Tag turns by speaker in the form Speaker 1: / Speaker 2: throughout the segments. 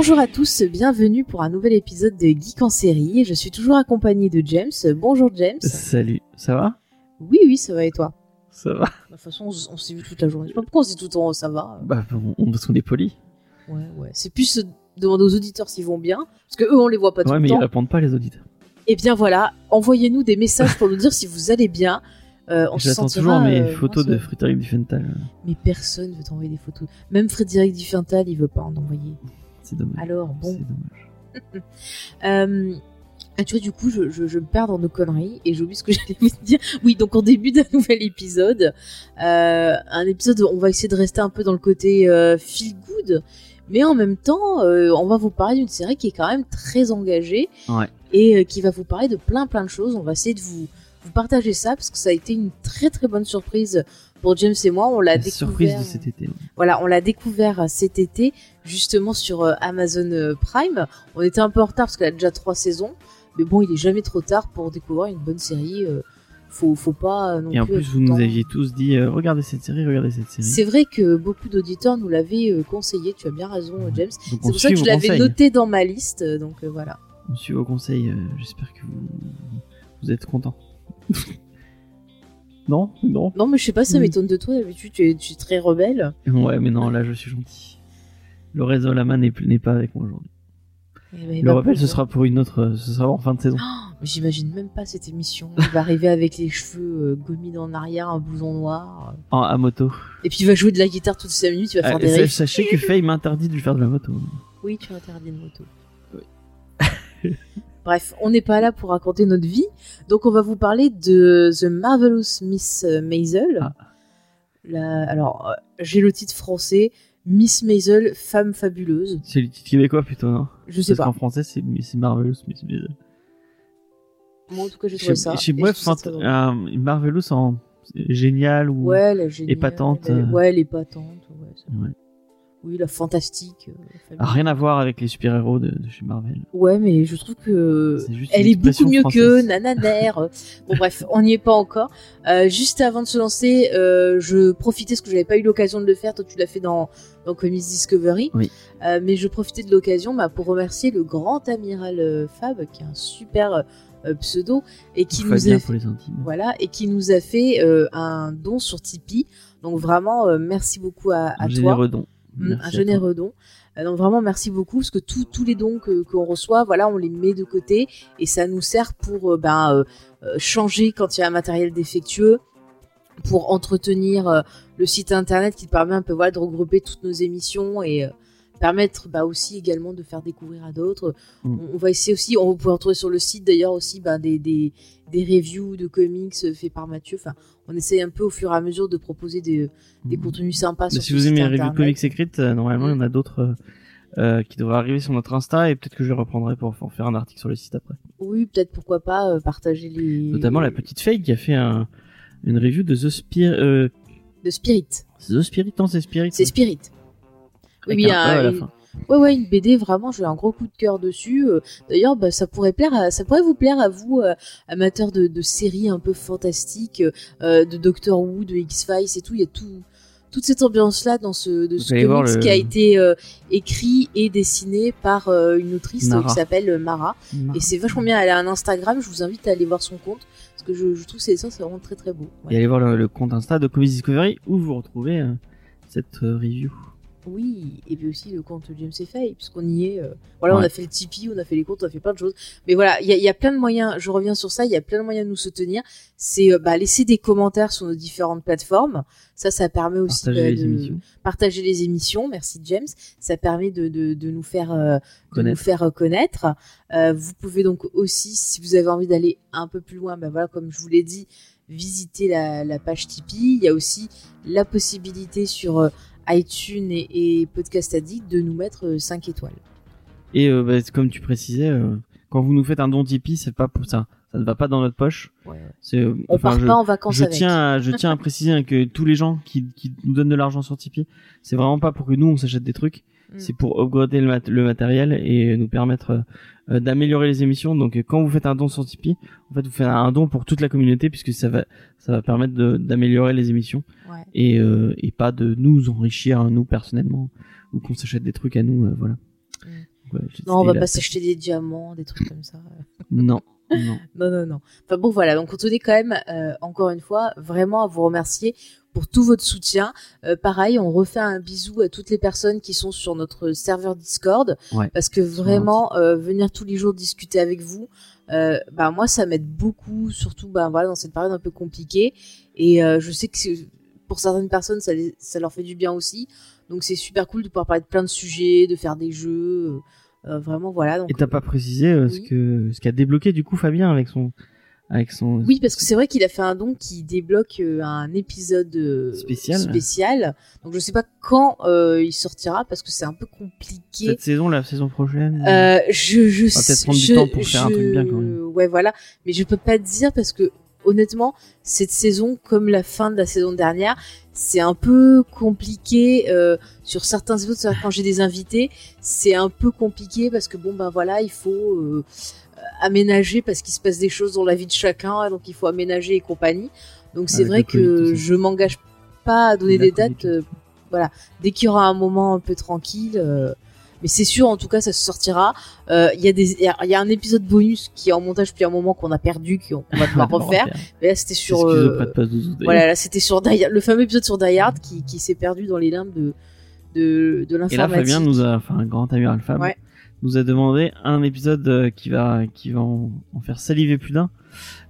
Speaker 1: Bonjour à tous, bienvenue pour un nouvel épisode de Geek en série. Je suis toujours accompagnée de James. Bonjour James.
Speaker 2: Salut, ça va?
Speaker 1: Oui, oui, ça va et toi?
Speaker 2: Ça va
Speaker 1: De toute façon, on, s'est vu toute la journée. Je sais pas pourquoi on s'est tout le temps, ça va.
Speaker 2: Bah, on, on parce qu'on est poli.
Speaker 1: Ouais, ouais. C'est plus euh, demander aux auditeurs s'ils vont bien, parce que eux, on les voit pas tout
Speaker 2: Ouais,
Speaker 1: le
Speaker 2: mais ils
Speaker 1: temps.
Speaker 2: répondent pas, les auditeurs.
Speaker 1: Et bien voilà, envoyez-nous des messages pour nous dire si vous allez bien. Euh, on se
Speaker 2: J'attends
Speaker 1: sentira,
Speaker 2: toujours mes
Speaker 1: euh,
Speaker 2: photos de. Frédéric Duffenthal.
Speaker 1: Mais personne veut t'envoyer des photos. Même Frédéric Dufintal, il veut pas en envoyer.
Speaker 2: C'est dommage.
Speaker 1: Alors bon.
Speaker 2: C'est dommage.
Speaker 1: Euh, ah, tu vois, du coup, je, je, je me perds dans nos conneries et j'oublie ce que j'allais vous dire. Oui, donc en début d'un nouvel épisode, euh, un épisode où on va essayer de rester un peu dans le côté euh, feel good, mais en même temps, euh, on va vous parler d'une série qui est quand même très engagée
Speaker 2: Ouais.
Speaker 1: et qui va vous parler de plein plein de choses. On va essayer de vous, vous partager ça parce que ça a été une très très bonne surprise pour James et moi. On l'a découvert.
Speaker 2: surprise de cet été.
Speaker 1: Voilà, on l'a découvert euh, cet été, justement sur euh, Amazon euh, Prime. On était un peu en retard parce qu'elle a déjà trois saisons. Mais bon, il est jamais trop tard pour découvrir une bonne série. faut, faut pas non
Speaker 2: Et en
Speaker 1: plus.
Speaker 2: vous nous aviez tous dit euh, regardez cette série, regardez cette série.
Speaker 1: C'est vrai que beaucoup d'auditeurs nous l'avaient conseillé. Tu as bien raison, James. C'est pour ça que je l'avais noté dans ma liste. Donc euh, voilà.
Speaker 2: On suit vos conseils. euh, J'espère que vous, vous êtes contents. non Non
Speaker 1: Non, mais je sais pas, ça
Speaker 2: Oui.
Speaker 1: m'étonne de toi. D'habitude, tu es, tu es très rebelle.
Speaker 2: Ouais, mais non, là, je suis gentil. Le réseau Lama n'est plus- n'est pas avec moi aujourd'hui.
Speaker 1: Eh ben,
Speaker 2: Le
Speaker 1: bah,
Speaker 2: rappel, ce sera pour une autre. Ce sera en fin de saison.
Speaker 1: Mais J'imagine même pas cette émission. Il va arriver avec les cheveux euh, gommés en arrière, un blouson noir.
Speaker 2: En, à moto.
Speaker 1: Et puis il va jouer de la guitare toutes 5 minutes. Il va faire
Speaker 2: Euh,
Speaker 1: des
Speaker 2: sa-
Speaker 1: riffs.
Speaker 2: sachez que Faye m'interdit de lui faire de la moto.
Speaker 1: Oui, tu interdis une moto. Bref, on n'est pas là pour raconter notre vie, donc on va vous parler de The Marvelous Miss Maisel.
Speaker 2: Ah.
Speaker 1: La- alors, euh, j'ai le titre français, Miss Maisel, femme fabuleuse.
Speaker 2: C'est le titre québécois plutôt, non?
Speaker 1: Je sais
Speaker 2: Parce
Speaker 1: pas.
Speaker 2: qu'en français, c'est Marvelous, mais c'est bizarre.
Speaker 1: Moi, en tout cas, j'ai
Speaker 2: Je
Speaker 1: trouvé
Speaker 2: sais
Speaker 1: ça. très drôle.
Speaker 2: un Marvelous en génial ou.
Speaker 1: Ouais, la géniale.
Speaker 2: épatante,
Speaker 1: elle-
Speaker 2: euh.
Speaker 1: Ouais, elle est. Ouais, ça-
Speaker 2: Ouais.
Speaker 1: Oui, la fantastique. euh,
Speaker 2: rien à voir avec les super-héros de, de chez Marvel.
Speaker 1: Ouais, mais je trouve que
Speaker 2: juste
Speaker 1: elle est beaucoup mieux que
Speaker 2: française.
Speaker 1: Nananer. bon bref, on n'y est pas encore. Euh, juste avant de se lancer, euh, je profitais parce que j'avais pas eu l'occasion de le faire. Toi, tu l'as fait dans dans Comics Discovery.
Speaker 2: Oui.
Speaker 1: Euh, mais je profitais de l'occasion bah, pour remercier le grand amiral Fab, qui est un super pseudo et qui nous a
Speaker 2: intimes.
Speaker 1: voilà et qui nous a fait un don sur Tipeee. Donc vraiment, merci beaucoup à, à
Speaker 2: un
Speaker 1: toi.
Speaker 2: don.
Speaker 1: Mm,
Speaker 2: Merci
Speaker 1: un
Speaker 2: toi.
Speaker 1: généreux don. Euh, donc vraiment merci beaucoup parce que tous tous les dons que qu'on reçoit, voilà, on les met de côté et ça nous sert pour euh, ben, euh, changer quand il y a un matériel défectueux, pour entretenir le site internet qui permet un peu voilà de regrouper toutes nos émissions et permettre bah, aussi également de faire découvrir à d'autres.
Speaker 2: Mm.
Speaker 1: On, on va essayer aussi, on peut retrouver sur le site d'ailleurs aussi ben, des, des des reviews de comics euh, faits par Mathieu. Enfin, on essaye un peu au fur et à mesure de proposer des, des
Speaker 2: Mm.
Speaker 1: contenus sympas
Speaker 2: Mais
Speaker 1: sur
Speaker 2: si
Speaker 1: ce
Speaker 2: vous
Speaker 1: site
Speaker 2: aimez les reviews comics écrites, euh, normalement, il y en a d'autres euh, euh, qui devraient arriver sur notre Insta et peut-être que je les reprendrai pour en faire un article sur le site après.
Speaker 1: Oui, peut-être pourquoi pas euh, partager les.
Speaker 2: Notamment la petite Faye qui a fait un, une review de The Spirit. Euh,
Speaker 1: De Spirit.
Speaker 2: The Spirit, non, c'est Spirit.
Speaker 1: C'est Spirit. Oui,
Speaker 2: Avec
Speaker 1: oui,
Speaker 2: un
Speaker 1: un-
Speaker 2: E à la
Speaker 1: une-
Speaker 2: fin.
Speaker 1: Ouais, ouais, une BD, vraiment, j'ai un gros coup de cœur dessus. Euh, D'ailleurs, bah, ça pourrait plaire, à- ça pourrait vous plaire à vous, euh, amateurs de, de séries un peu fantastiques, euh, de Doctor Who, de X-Files et tout. Il y a tout, toute cette ambiance-là dans ce, de ce comics
Speaker 2: le-
Speaker 1: qui a été écrit et dessiné par une autrice
Speaker 2: Mara.
Speaker 1: qui s'appelle Mara. Et c'est vachement bien. Elle a un Instagram. Je vous invite à aller voir son compte parce que je, je trouve ces dessins c'est vraiment très très beau. Ouais.
Speaker 2: Et allez voir le, le compte Insta de Comics Discovery où vous retrouvez cette review.
Speaker 1: Oui, et puis aussi le compte James et Faye, puisqu'on y est. euh, Voilà, on a fait le Tipeee, on a fait les comptes, on a fait plein de choses. Mais voilà, il y a, il y a plein de moyens, je reviens sur ça, il y a plein de moyens de nous soutenir. C'est euh, bah, laisser des commentaires sur nos différentes plateformes. Ça, ça permet aussi
Speaker 2: Partager
Speaker 1: bah,
Speaker 2: les
Speaker 1: de
Speaker 2: émissions.
Speaker 1: partager les émissions. Merci James. Ça permet de, de, de nous faire euh, de nous
Speaker 2: Connaître.
Speaker 1: faire euh, connaître. Vous pouvez donc aussi, si vous avez envie d'aller un peu plus loin, ben voilà, comme je vous l'ai dit, visiter la, la page Tipeee. Il y a aussi la possibilité sur iTunes et, et Podcast Addict de nous mettre 5 étoiles.
Speaker 2: Et euh, bah, comme tu précisais, euh, quand vous nous faites un don Tipeee, c'est pas pour ça. Ça ne va pas dans notre poche.
Speaker 1: Ouais.
Speaker 2: Euh,
Speaker 1: On
Speaker 2: enfin,
Speaker 1: part
Speaker 2: je,
Speaker 1: pas en vacances
Speaker 2: je
Speaker 1: avec.
Speaker 2: tiens, à, je tiens à préciser hein, que tous les gens qui, qui nous donnent de l'argent sur Tipeee, c'est vraiment pas pour que nous on s'achète des trucs.
Speaker 1: Mm.
Speaker 2: C'est pour upgrader le, mat- le matériel et nous permettre euh, euh, d'améliorer les émissions. Donc euh, quand vous faites un don sur Tipeee, en fait vous faites un don pour toute la communauté puisque ça va, ça va permettre d'améliorer les émissions
Speaker 1: Ouais.
Speaker 2: et, euh, et pas de nous enrichir hein, nous personnellement ou qu'on s'achète des trucs à nous. euh, voilà.
Speaker 1: Mm.
Speaker 2: Ouais,
Speaker 1: Non, on va pas s'acheter des diamants, des trucs comme ça.
Speaker 2: Non, non.
Speaker 1: Non, non, non. Enfin bon, voilà. Donc on tenait quand même, euh, encore une fois, vraiment à vous remercier pour tout votre soutien. Euh, pareil, on refait un bisou à toutes les personnes qui sont sur notre serveur Discord,
Speaker 2: Ouais.
Speaker 1: parce que vraiment euh, venir tous les jours discuter avec vous, euh, bah moi ça m'aide beaucoup, surtout bah voilà dans cette période un peu compliquée. Et euh, je sais que pour certaines personnes ça, les- ça leur fait du bien aussi. Donc c'est super cool de pouvoir parler de plein de sujets, de faire des jeux. vraiment voilà. Donc,
Speaker 2: Et t'as pas précisé ce
Speaker 1: oui.
Speaker 2: que ce qu'a débloqué du coup Fabien avec son avec son
Speaker 1: Oui, parce que c'est vrai qu'il a fait un don qui débloque euh, un épisode euh,
Speaker 2: Spécial.
Speaker 1: spécial. Donc je sais pas quand euh, il sortira parce que c'est un peu compliqué.
Speaker 2: cette saison, la saison prochaine.
Speaker 1: Euh, je je
Speaker 2: va peut-être prendre du temps pour faire un truc bien, quand même.
Speaker 1: Ouais, voilà. Mais je peux pas te dire parce que honnêtement, cette saison, comme la fin de la saison dernière, c'est un peu compliqué euh, sur certains épisodes. C'est-à-dire Quand j'ai des invités, c'est un peu compliqué parce que bon ben voilà, il faut euh, aménager parce qu'il se passe des choses dans la vie de chacun, donc il faut aménager et compagnie. Donc c'est vrai que je m'engage pas à donner des dates. euh, voilà, dès qu'il y aura un moment un peu tranquille. euh, mais c'est sûr, en tout cas, ça se sortira. Euh, Il y a des, il y a- il y a un épisode bonus qui est en montage depuis un moment qu'on a perdu, qu'on on va devoir refaire. Mais là, c'était sur, euh, voilà, là, c'était sur Die Hard- le fameux épisode sur Die Hard qui, qui s'est perdu dans les limbes de, de, de
Speaker 2: Et là,
Speaker 1: l'informatique.
Speaker 2: Fabien nous a, enfin, un grand ami Alpha,
Speaker 1: Ouais.
Speaker 2: Nous a demandé un épisode euh, qui va, qui va en, en faire saliver plus d'un.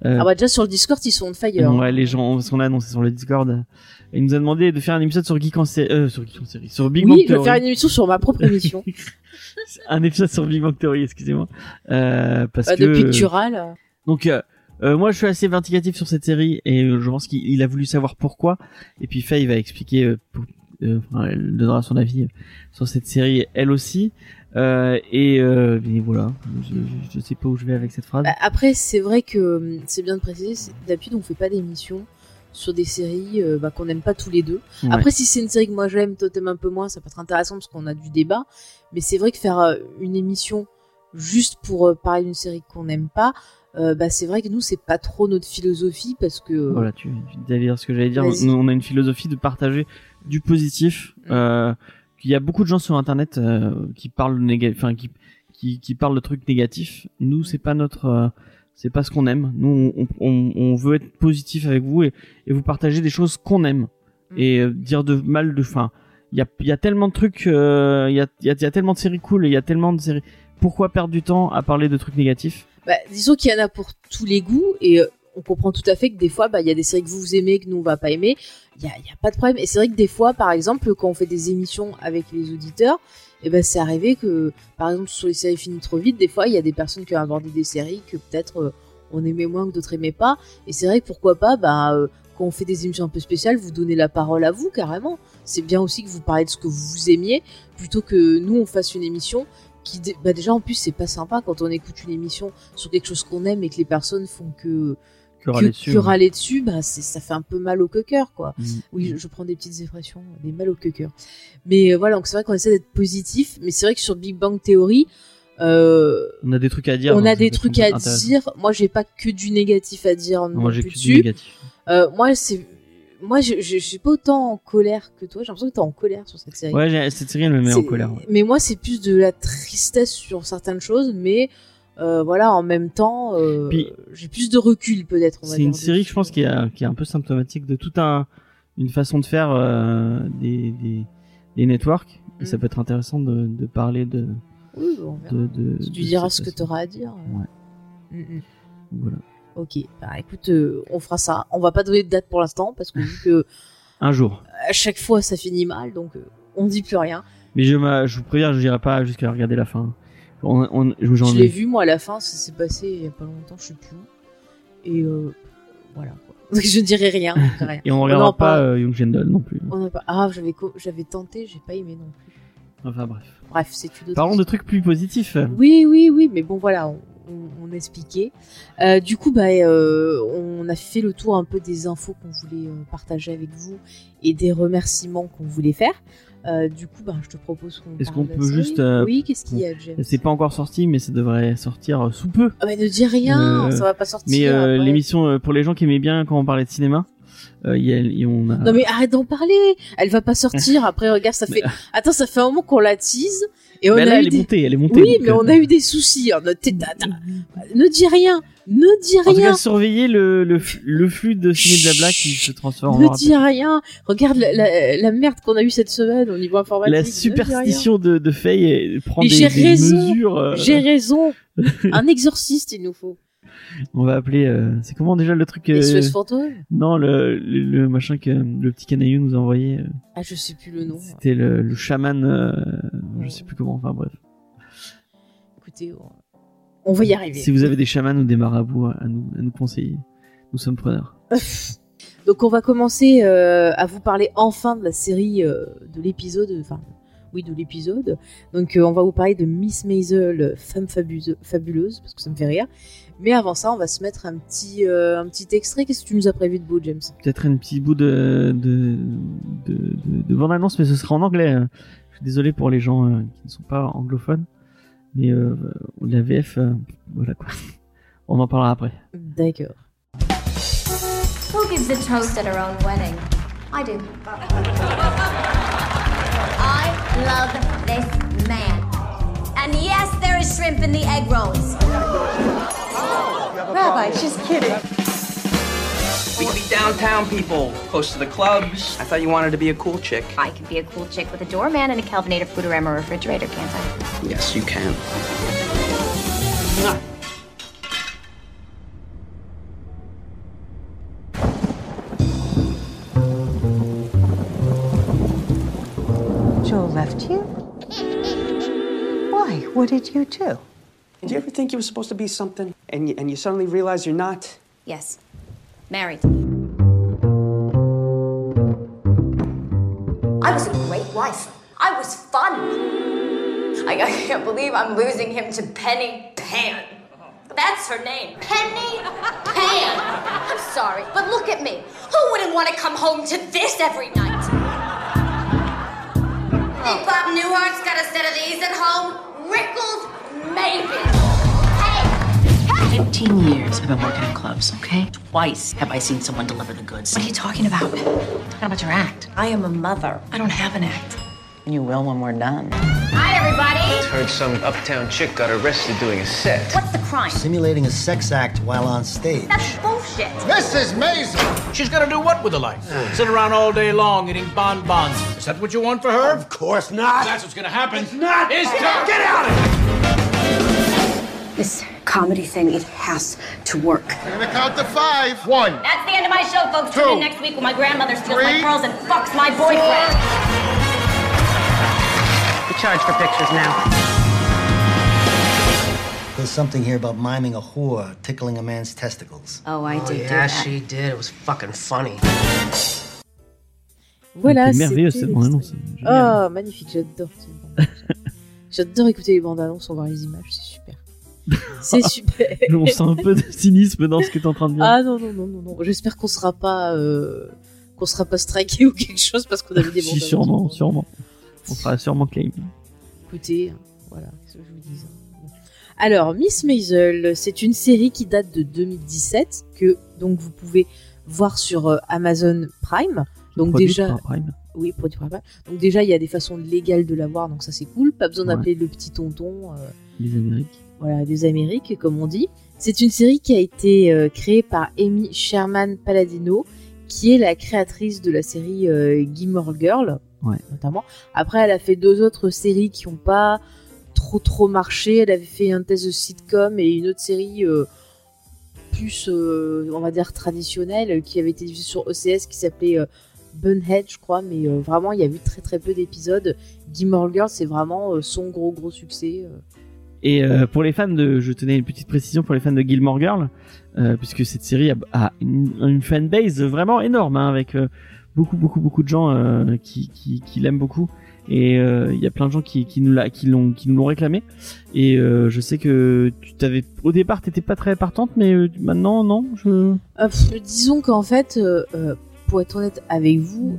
Speaker 2: Euh,
Speaker 1: Ah bah déjà sur le Discord, ils sont on fire.
Speaker 2: ouais, les gens sont là, annoncé sur le Discord. Il nous a demandé de faire un épisode sur Geek en série, euh, sur Geek en série, sur Big
Speaker 1: oui,
Speaker 2: Bang
Speaker 1: je vais
Speaker 2: Theory.
Speaker 1: faire une émission sur ma propre émission.
Speaker 2: un épisode sur Big Bang Theory, excusez-moi. Euh, parce
Speaker 1: Bah,
Speaker 2: que.
Speaker 1: de Pictural.
Speaker 2: Donc, euh, euh, moi, je suis assez vindicatif sur cette série et euh, je pense qu'il il a voulu savoir pourquoi. Et puis Faye va expliquer, euh, pour- euh, enfin, elle donnera son avis sur cette série, elle aussi. Euh, et, euh, et voilà, je, je, je sais pas où je vais avec cette phrase.
Speaker 1: Bah, après, c'est vrai que hum, c'est bien de préciser, d'habitude on fait pas d'émission sur des séries euh, bah, qu'on n'aime pas tous les deux.
Speaker 2: Ouais.
Speaker 1: Après, si c'est une série que moi j'aime, toi t'aimes un peu moins, ça peut être intéressant parce qu'on a du débat. Mais c'est vrai que faire euh, une émission juste pour euh, parler d'une série qu'on n'aime pas, euh, bah c'est vrai que nous c'est pas trop notre philosophie parce que
Speaker 2: Voilà, tu, tu dire ce que j'allais dire. Nous, on a une philosophie de partager du positif.
Speaker 1: Mm.
Speaker 2: Euh, qu'il y a beaucoup de gens sur Internet euh, qui parlent néga- enfin qui, qui qui parlent de trucs négatifs. Nous, c'est pas notre, euh, c'est pas ce qu'on aime. Nous, on, on, on veut être positif avec vous et, et vous partager des choses qu'on aime
Speaker 1: Mm.
Speaker 2: et euh, dire de mal de fin. Il y a, il y a tellement de trucs, il y, a, il y, a, y a tellement de séries cool et il y a tellement de séries. Pourquoi perdre du temps à parler de trucs négatifs?
Speaker 1: Bah, disons qu'il y en a pour tous les goûts et on comprend tout à fait que des fois bah il y a des séries que vous aimez que nous on va pas aimer. Il y a, pas de problème. Et c'est vrai que des fois par exemple quand on fait des émissions avec les auditeurs et ben c'est arrivé que par exemple sur les séries finies trop vite des fois il y a des personnes qui ont abordé des séries que peut-être euh, on aimait moins que d'autres aimaient pas. Et c'est vrai que pourquoi pas bah euh, quand on fait des émissions un peu spéciales vous donnez la parole à vous carrément. C'est bien aussi que vous parlez de ce que vous aimiez plutôt que nous on fasse une émission qui bah déjà en plus c'est pas sympa quand on écoute une émission sur quelque chose qu'on aime et que les personnes font que
Speaker 2: que, râler dessus,
Speaker 1: que
Speaker 2: ouais.
Speaker 1: râler dessus bah ça fait un peu mal au cœur quoi
Speaker 2: Mm.
Speaker 1: oui je, je prends des petites expressions des mal au cœur mais euh, voilà donc c'est vrai qu'on essaie d'être positif mais c'est vrai que sur Big Bang Theory euh,
Speaker 2: On a des trucs à dire.
Speaker 1: on
Speaker 2: donc
Speaker 1: a des trucs à dire moi j'ai pas que du négatif à dire non,
Speaker 2: Moi, j'ai
Speaker 1: plus
Speaker 2: que du négatif.
Speaker 1: Euh, moi c'est moi je, je, je suis pas autant en colère que toi j'ai l'impression que t'es en colère sur cette série
Speaker 2: Ouais, cette série elle me met en colère. ouais.
Speaker 1: Mais moi, c'est plus de la tristesse sur certaines choses, mais euh, voilà, en même temps, euh, j'ai plus de recul peut-être.
Speaker 2: C'est une série, je pense, qui est, qui est un peu symptomatique de toute un, une façon de faire euh, des, des, des networks. Et
Speaker 1: Mm.
Speaker 2: ça peut être intéressant de, de parler de.
Speaker 1: Oui, bon,
Speaker 2: de, de
Speaker 1: tu
Speaker 2: de
Speaker 1: diras ce que tu auras à dire.
Speaker 2: Ouais.
Speaker 1: Mm, mm.
Speaker 2: Voilà.
Speaker 1: Ok, bah écoute, on fera ça. On va pas donner de date pour l'instant parce que vu que
Speaker 2: Un jour.
Speaker 1: à chaque fois ça finit mal, donc on dit plus rien.
Speaker 2: Mais je, je vous préviens, je n'irai pas jusqu'à regarder la fin. On, on,
Speaker 1: je
Speaker 2: ai-
Speaker 1: l'ai vu moi à la fin, ça s'est passé il y a pas longtemps, je sais plus où. Et euh, voilà. Quoi. je dirai rien. rien.
Speaker 2: Et on regardera pas
Speaker 1: parle.
Speaker 2: euh, Young Jendal non plus.
Speaker 1: On a pas... Ah, j'avais co- j'avais tenté, j'ai pas aimé non plus.
Speaker 2: Enfin bref.
Speaker 1: Bref, c'est autre
Speaker 2: Parlons de trucs plus positifs.
Speaker 1: Oui, oui, oui, mais bon, voilà, on, on, expliquait. Euh, du coup, bah, euh, on a fait le tour un peu des infos qu'on voulait partager avec vous et des remerciements qu'on voulait faire. Euh, du coup, bah, je te propose qu'on.
Speaker 2: Est-ce qu'on peut juste, euh,
Speaker 1: Oui, qu'est-ce qu'il y a, James?
Speaker 2: C'est pas encore sorti, mais ça devrait sortir euh, sous peu.
Speaker 1: Ah, mais ne dis rien,
Speaker 2: Euh,
Speaker 1: ça va pas sortir.
Speaker 2: Mais l'émission, pour les gens qui aimaient bien quand on parlait de cinéma, il y a, y on a...
Speaker 1: Non mais arrête d'en parler. Elle va pas sortir. Après regarde, ça fait. Attends, ça fait un moment qu'on la tease et on
Speaker 2: Mais
Speaker 1: a
Speaker 2: là,
Speaker 1: eu
Speaker 2: elle est
Speaker 1: des-
Speaker 2: montée, elle est montée.
Speaker 1: Oui,
Speaker 2: donc,
Speaker 1: mais on a eu des soucis. hein. Ne dis rien. Ne dis
Speaker 2: En tout
Speaker 1: rien.
Speaker 2: cas, surveillez le, le, le flux de ciné blabla qui se transforme en
Speaker 1: Ne dis rien. Regarde la, la, la merde qu'on a eue cette semaine au niveau informatique.
Speaker 2: La
Speaker 1: Ne
Speaker 2: superstition de, de Faye prend
Speaker 1: Mais
Speaker 2: des,
Speaker 1: j'ai
Speaker 2: des
Speaker 1: raison.
Speaker 2: mesures. euh,
Speaker 1: rien. J'ai raison. Un exorciste, il nous faut.
Speaker 2: on va appeler. euh, c'est comment déjà le truc euh,
Speaker 1: SOS fantôme.
Speaker 2: Non, le, le, le machin que le petit canaillou nous a envoyé. euh,
Speaker 1: Ah, je sais plus le nom.
Speaker 2: C'était le, le chaman. je sais plus comment. Enfin bref.
Speaker 1: Écoutez, on- va y arriver.
Speaker 2: Si vous avez des chamans ou des marabouts à nous, à nous conseiller, nous sommes preneurs.
Speaker 1: Donc on va commencer euh, à vous parler enfin de la série euh, de l'épisode, enfin oui de l'épisode. Donc euh, on va vous parler de Miss Maisel, femme fabuleuse, parce que ça me fait rire. Mais avant ça, on va se mettre un petit un petit extrait. Qu'est-ce que tu nous as prévu de beau, James?
Speaker 2: Peut-être un petit bout de de, de, de, de bande-annonce, mais ce sera en anglais. euh. Je suis désolé pour les gens qui ne sont pas anglophones, mais euh, la VF, euh, voilà quoi. On en parlera après.
Speaker 1: D'accord.
Speaker 3: Who gives a toast at her own wedding? I do. I love this man. And yes, there is shrimp in the egg rolls.
Speaker 4: Rabbi, she's kidding.
Speaker 5: We could be downtown people, close to the clubs. I thought you wanted to be a cool chick.
Speaker 3: I could be a cool chick with a doorman and a Kelvinator Foodorama refrigerator, can't I?
Speaker 5: Yes, you can.
Speaker 4: Joel left you? Why? What did you do?
Speaker 5: Did you ever think you were supposed to be something, and you, and you suddenly realize you're not?
Speaker 3: Yes. Married. I was a great wife. I was fun. I, I can't believe I'm losing him to Penny Pan. That's her name. Penny Pan. I'm sorry, but look at me. Who wouldn't want to come home to this every night? Think Bob Newhart's got a set of these at home? Rickles, maybe. Hey! Hey!
Speaker 6: 15 years I've been working in clubs, okay? Twice have I seen someone deliver the goods. What are you talking about? Talking about your act.
Speaker 7: I am a mother.
Speaker 6: I don't have an act.
Speaker 7: And You will when we're done.
Speaker 3: Hi, everybody.
Speaker 8: Heard some uptown chick got arrested doing a set.
Speaker 3: What's the crime?
Speaker 9: simulating a sex act while on stage.
Speaker 3: That's bullshit.
Speaker 10: Mrs. Mason! She's gonna do what with her life? Sit around all day long eating bonbons. Is that what you want for her?
Speaker 9: Of course not.
Speaker 10: That's what's gonna happen. It's not. It's not. Get out of here!
Speaker 7: This comedy thing, it has to work.
Speaker 10: I'm gonna count to five. One.
Speaker 3: That's the end of my show, folks. Tune in next week when my grandmother steals my
Speaker 10: Three.
Speaker 3: pearls and fucks my boyfriend.
Speaker 7: We charge for pictures now.
Speaker 9: There's something here about miming a whore tickling a man's testicles.
Speaker 7: Oh, I oh, did do
Speaker 4: Yeah,
Speaker 7: that.
Speaker 4: she did. It was fucking funny.
Speaker 1: Voilà.
Speaker 2: C'est merveilleux cette bande-annonce.
Speaker 1: Oh, magnifique, j'adore cette bande-annonce. J'adore écouter les bandes annonces, on voit les images, c'est super. C'est super.
Speaker 2: On sent un peu de cynisme dans ce que tu es en train de dire.
Speaker 1: Ah non, non, non, non, non. J'espère qu'on sera pas, euh, qu'on sera pas striké ou quelque chose parce qu'on a vu des
Speaker 2: si, sûrement, sûrement. On sera sûrement claim.
Speaker 1: Écoutez, voilà, qu'est-ce que je vous dis. hein. Alors, Miss Maisel, c'est une série qui date de 2017 que donc vous pouvez voir sur euh, Amazon Prime. Donc déjà,
Speaker 2: par Prime.
Speaker 1: oui, produit par Prime. Donc déjà, il y a des façons légales de l'avoir, donc ça c'est cool. Pas besoin
Speaker 2: Ouais.
Speaker 1: d'appeler le petit tonton. euh,
Speaker 2: Les Amériques.
Speaker 1: Voilà, des Amériques, comme on dit. C'est une série qui a été euh, créée par Amy Sherman Palladino, qui est la créatrice de la série euh, Gilmore Girl,
Speaker 2: Ouais.
Speaker 1: notamment. Après, elle a fait deux autres séries qui n'ont pas trop trop marché. Elle avait fait un test de sitcom et une autre série euh, plus, euh, on va dire, traditionnelle, qui avait été diffusée sur OCS, qui s'appelait Bunhead, je crois. Mais vraiment, il y a eu très très peu d'épisodes. Gilmore Girl, c'est vraiment son gros gros succès.
Speaker 2: Et euh, pour les fans de, je tenais une petite précision pour les fans de Gilmore Girl, euh, puisque cette série a, une, fanbase vraiment énorme, hein, avec euh, beaucoup beaucoup beaucoup de gens qui, l'aiment beaucoup. Et il y a plein de gens qui, nous l'ont réclamé. Et je sais que tu t'avais au départ t'étais pas très partante, mais maintenant non.
Speaker 1: Disons qu'en fait, pour être honnête avec vous,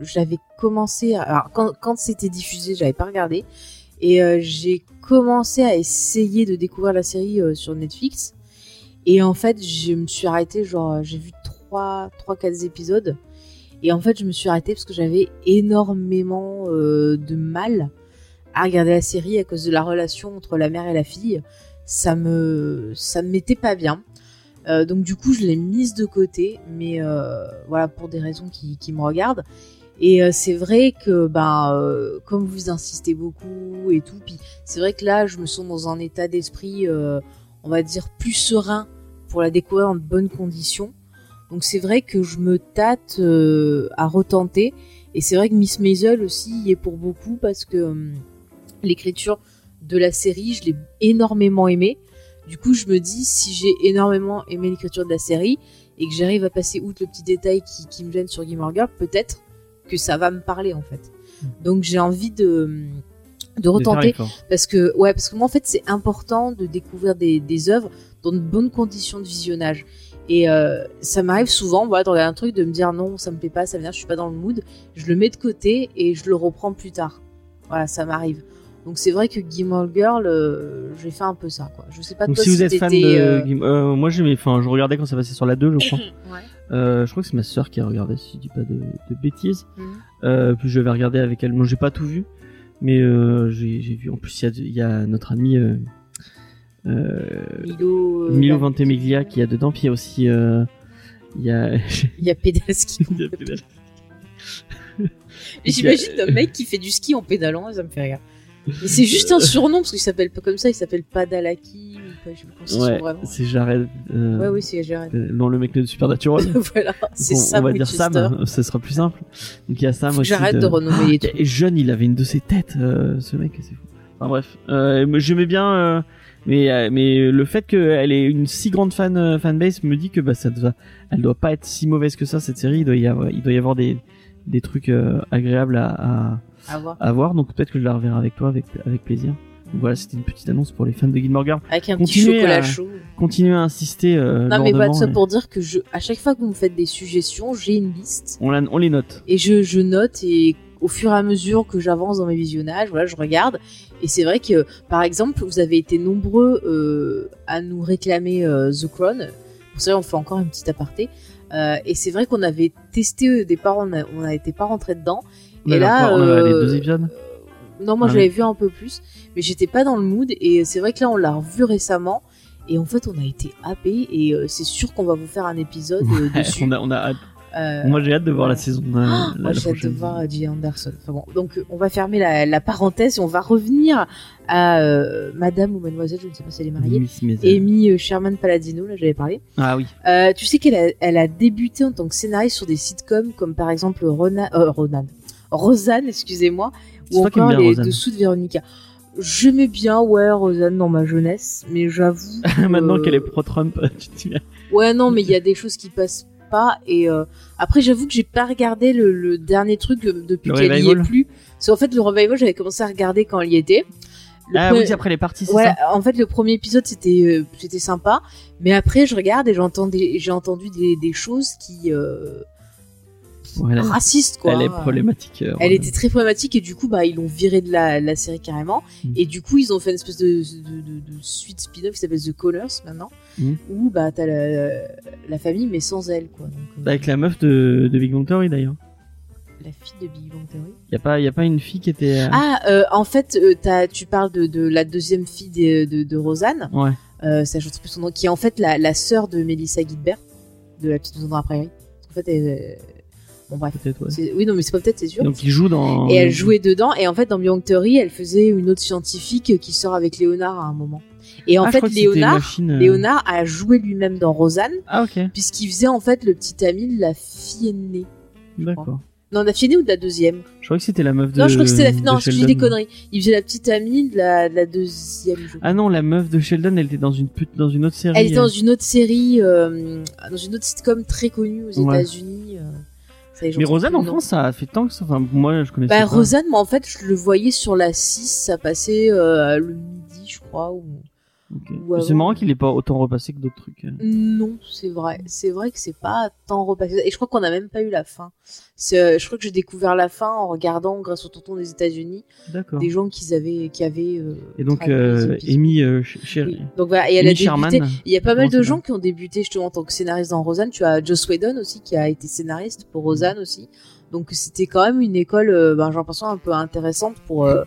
Speaker 1: j'avais commencé. Alors, quand, quand c'était diffusé, j'avais pas regardé. Et euh, j'ai commencé à essayer de découvrir la série euh, sur Netflix. Et en fait, je me suis arrêtée, genre, euh, j'ai vu 3, 3 4 épisodes. Et en fait, je me suis arrêtée parce que j'avais énormément euh, de mal à regarder la série à cause de la relation entre la mère et la fille. Ça me, ça me mettait pas bien. Donc du coup, je l'ai mise de côté, mais voilà pour des raisons qui, qui me regardent. Et euh, c'est vrai que ben euh, comme vous insistez beaucoup et tout, puis c'est vrai que là, je me sens dans un état d'esprit, euh, on va dire plus serein pour la découvrir en de bonnes conditions. Donc c'est vrai que je me tâte à retenter. Et c'est vrai que Miss Maisel aussi y est pour beaucoup parce que hum, l'écriture de la série, je l'ai énormément aimée. Du coup, je me dis, si j'ai énormément aimé l'écriture de la série et que j'arrive à passer outre le petit détail qui, qui me gêne sur Gilmore Girl, peut-être que ça va me parler en fait. Donc j'ai envie de de retenter parce que ouais parce que moi en fait c'est important de découvrir des, des œuvres dans de bonnes conditions de visionnage. Et euh, ça m'arrive souvent voilà de regarder un truc de me dire non ça me plaît pas ça vient je suis pas dans le mood. Je le mets de côté et je le reprends plus tard. Voilà ça m'arrive. Donc c'est vrai que Gilmore Girl euh, j'ai fait un peu ça quoi. Je sais pas
Speaker 2: Donc
Speaker 1: toi
Speaker 2: si vous êtes fan de
Speaker 1: euh,
Speaker 2: euh, moi j'aimais enfin je regardais quand ça passait sur la 2 je crois.
Speaker 1: Ouais.
Speaker 2: Euh, je crois que c'est ma sœur qui a regardé si je dis pas de, de bêtises. Euh, puis je vais regarder avec elle. Moi j'ai pas tout vu mais euh, j'ai vu en plus il y a, il y a notre ami
Speaker 1: Milo,
Speaker 2: Milo Ventimiglia qui a dedans puis il y a aussi il y a
Speaker 1: il y a J'imagine un mec qui fait du ski en pédalant ça me fait rire. C'est juste un surnom parce qu'il s'appelle pas comme ça, il s'appelle Padalaki pas, je
Speaker 2: ouais
Speaker 1: vraiment.
Speaker 2: c'est Jared euh,
Speaker 1: Ouais, oui, c'est Jared.
Speaker 2: euh, non le mec de Supernatural
Speaker 1: voilà, c'est
Speaker 2: on,
Speaker 1: Sam
Speaker 2: on va dire. Sam, ce sera plus simple. Donc il y a Sam
Speaker 1: j'arrête de renommer les trucs.
Speaker 2: Et jeune, il avait une de ses têtes, euh, ce mec, c'est fou. Enfin bref, euh, j'aimais bien, mais mais le fait qu'elle ait une si grande fan fanbase me dit que bah ça doit, elle doit pas être si mauvaise que ça cette série. Il doit y avoir, il doit y avoir des des trucs agréables à, à
Speaker 1: À voir.
Speaker 2: à voir. Donc peut-être que je la reverrai avec toi avec avec plaisir. Voilà, c'était une petite annonce pour les fans de Gilmore Girl.
Speaker 1: Avec un petit chocolat
Speaker 2: à-
Speaker 1: chaud.
Speaker 2: Continuez à insister. Euh,
Speaker 1: Non, mais pas de ça pour dire que je, à chaque fois que vous me faites des suggestions, j'ai une liste
Speaker 2: on, la- on les note.
Speaker 1: et je, je note et au fur et à mesure que j'avance dans mes visionnages, voilà, je regarde. Et c'est vrai que, par exemple, vous avez été nombreux euh, à nous réclamer euh, The Crown. Pour ça, on fait encore un petit aparté. Euh, et c'est vrai qu'on avait testé au départ, on n'était pas rentré dedans.
Speaker 2: On
Speaker 1: et là,
Speaker 2: On avait les deux épisodes.
Speaker 1: Non, moi
Speaker 2: Ah
Speaker 1: je l'avais
Speaker 2: oui.
Speaker 1: vu un peu plus, mais j'étais pas dans le mood. Et c'est vrai que là, on l'a revu récemment. Et en fait, on a été happé. Et euh, c'est sûr qu'on va vous faire un épisode euh, dessus.
Speaker 2: on a, on a hâte.
Speaker 1: Euh,
Speaker 2: Moi j'ai hâte de voir la saison. euh,
Speaker 1: Ah,
Speaker 2: la-
Speaker 1: moi j'ai hâte de voir J. Anderson. Enfin bon, donc on va fermer la, la parenthèse et on va revenir à euh, Madame ou Mademoiselle, je ne sais pas si elle est mariée. Amy Sherman Paladino, là j'avais parlé.
Speaker 2: Ah oui.
Speaker 1: Tu sais qu'elle a, elle a débuté en tant que scénariste sur des sitcoms comme par exemple Rona, euh, Ronan, Rosanne, excusez-moi, ou encore
Speaker 2: bien
Speaker 1: les
Speaker 2: Roseanne.
Speaker 1: Dessous de Véronica. J'aimais bien, ouais, Rosanne dans ma jeunesse, mais j'avoue. que-
Speaker 2: Maintenant qu'elle est pro-Trump, tu te dis.
Speaker 1: Ouais, non, mais il y a des choses qui passent pas. Et euh, après, j'avoue que j'ai pas regardé le, le dernier truc depuis
Speaker 2: Le
Speaker 1: qu'elle y est plus. Parce qu'en fait, le revival, j'avais commencé à regarder quand elle y était. Le
Speaker 2: Ah oui, après les parties, c'est
Speaker 1: Ouais,
Speaker 2: ça?
Speaker 1: en fait, le premier épisode, c'était euh, c'était sympa. Mais après, je regarde et j'entends j'ai entendu des, des choses qui. Euh,
Speaker 2: Ouais,
Speaker 1: racistes, quoi.
Speaker 2: Elle est
Speaker 1: hein.
Speaker 2: problématique. euh,
Speaker 1: Elle était très problématique et du coup, bah, ils l'ont viré de la, la série carrément.
Speaker 2: Mm.
Speaker 1: Et du coup, ils ont fait une espèce de, de, de- de suite spin-off qui s'appelle The Connors maintenant.
Speaker 2: Mm.
Speaker 1: Où bah, t'as la, la famille, mais sans elle, quoi. Donc, euh,
Speaker 2: Avec la meuf de, de Big Bang Theory d'ailleurs.
Speaker 1: la fille de Big Bang Theory.
Speaker 2: Y a pas, y a pas une fille qui était. euh,
Speaker 1: Ah, en fait, tu parles de, la deuxième fille de, de, Rosanne.
Speaker 2: Ouais.
Speaker 1: Euh, ça, je plus son nom, qui est en fait la, la sœur de Melissa Guilbert, de la petite maison dans la prairie. En fait, elle, bon bref.
Speaker 2: Peut-être, ouais.
Speaker 1: Oui, non, mais c'est pas peut-être, c'est sûr.
Speaker 2: Donc il joue dans.
Speaker 1: Et elle jouait dedans, et en fait, dans Bang Theory, elle faisait une autre scientifique qui sort avec Léonard à un moment. Et en
Speaker 2: Ah,
Speaker 1: fait, Léonard,
Speaker 2: Machine, euh.
Speaker 1: Léonard a joué lui-même dans Rosanne,
Speaker 2: Ah ok.
Speaker 1: puisqu'il faisait en fait le petit ami de la fille aînée.
Speaker 2: D'accord.
Speaker 1: Non, de la fille aînée ou de la deuxième?
Speaker 2: Je crois que c'était la meuf de.
Speaker 1: Non, je crois que c'était la
Speaker 2: de
Speaker 1: Non, je dis des conneries. Il faisait la petite amie de la, de la deuxième. je.
Speaker 2: Ah non, la meuf de Sheldon, elle était dans une pute, dans une autre série.
Speaker 1: Elle était
Speaker 2: euh.
Speaker 1: dans une autre série, euh, dans une autre sitcom très connue aux
Speaker 2: Ouais.
Speaker 1: États-Unis.
Speaker 2: Mais Rosanne en. France, ça a fait tant que ça. Enfin, moi, je connaissais
Speaker 1: Bah,
Speaker 2: pas.
Speaker 1: Rosanne, moi, en fait, je le voyais sur la 6, ça passait euh, le midi, je crois. Ou...
Speaker 2: C'est marrant qu'il ait pas autant repassé que d'autres trucs. euh.
Speaker 1: Non, c'est vrai. C'est vrai que c'est pas tant repassé. Et je crois qu'on n'a même pas eu la fin. Euh, je crois que j'ai découvert la fin en regardant, grâce au tonton des États-Unis, des gens qui avaient, qui avaient. euh,
Speaker 2: Et donc, euh. Amy euh.
Speaker 1: Donc voilà, et elle a
Speaker 2: Amy
Speaker 1: débuté.
Speaker 2: Sherman.
Speaker 1: Il y a pas mal de gens qui ont débuté justement en tant que scénariste dans Rosanne. Tu as Joss Whedon aussi qui a été scénariste pour Rosanne aussi. Donc c'était quand même une école, euh, ben, j'ai l'impression un peu intéressante pour euh,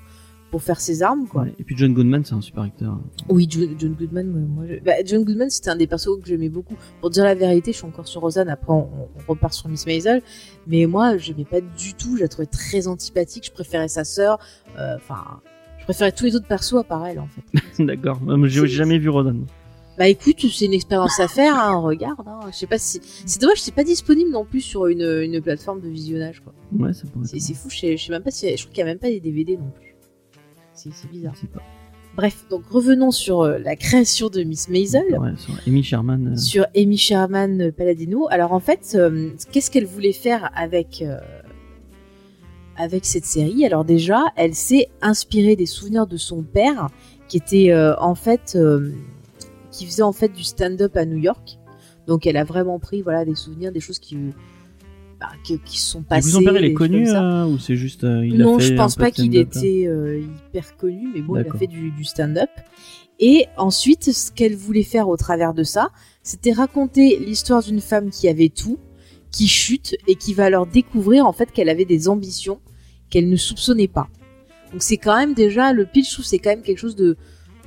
Speaker 1: pour faire ses armes quoi.
Speaker 2: Et puis John Goodman, c'est un super acteur.
Speaker 1: Oui, John, John Goodman, moi, je- bah, John Goodman, c'était un des persos que j'aimais beaucoup. Pour dire la vérité, je suis encore sur Rosanne. Après, on, on repart sur Miss Maisel. Mais moi, j'aimais pas du tout. Je la trouvais très antipathique. Je préférais sa sœur. Euh, Enfin, je préférais tous les autres persos à part elle, en fait.
Speaker 2: D'accord. Euh, J'ai jamais vu Rodan.
Speaker 1: bah écoute, c'est une expérience à faire. Hein, regarde. Hein. Je sais pas si. C'est dommage, c'est pas disponible non plus sur une, une plateforme de visionnage. quoi.
Speaker 2: Ouais, ça pourrait.
Speaker 1: C'est c'est fou. Je sais, je sais même pas si. Je crois qu'il y a même pas des DVD non plus. C'est bizarre.
Speaker 2: Pas.
Speaker 1: Bref, donc revenons sur euh, la création de Miss Maisel.
Speaker 2: Ouais, sur Amy Sherman. euh,
Speaker 1: sur Amy Sherman Palladino. Alors en fait, euh, qu'est-ce qu'elle voulait faire avec euh, avec cette série? Alors déjà, elle s'est inspirée des souvenirs de son père, qui était euh, en fait euh, qui faisait en fait du stand-up à New York. Donc elle a vraiment pris voilà des souvenirs, des choses qui bah, qui, sont
Speaker 2: coup,
Speaker 1: passées.
Speaker 2: son père, il est connu euh, ou c'est juste. euh, il a
Speaker 1: non,
Speaker 2: fait
Speaker 1: je pense pas
Speaker 2: de
Speaker 1: qu'il
Speaker 2: hein
Speaker 1: était euh, hyper connu, mais bon, il a fait du, du stand-up. Et ensuite, ce qu'elle voulait faire au travers de ça, c'était raconter l'histoire d'une femme qui avait tout, qui chute et qui va alors découvrir en fait qu'elle avait des ambitions qu'elle ne soupçonnait pas. Donc c'est quand même déjà le pitch, je trouve, c'est quand même quelque chose de,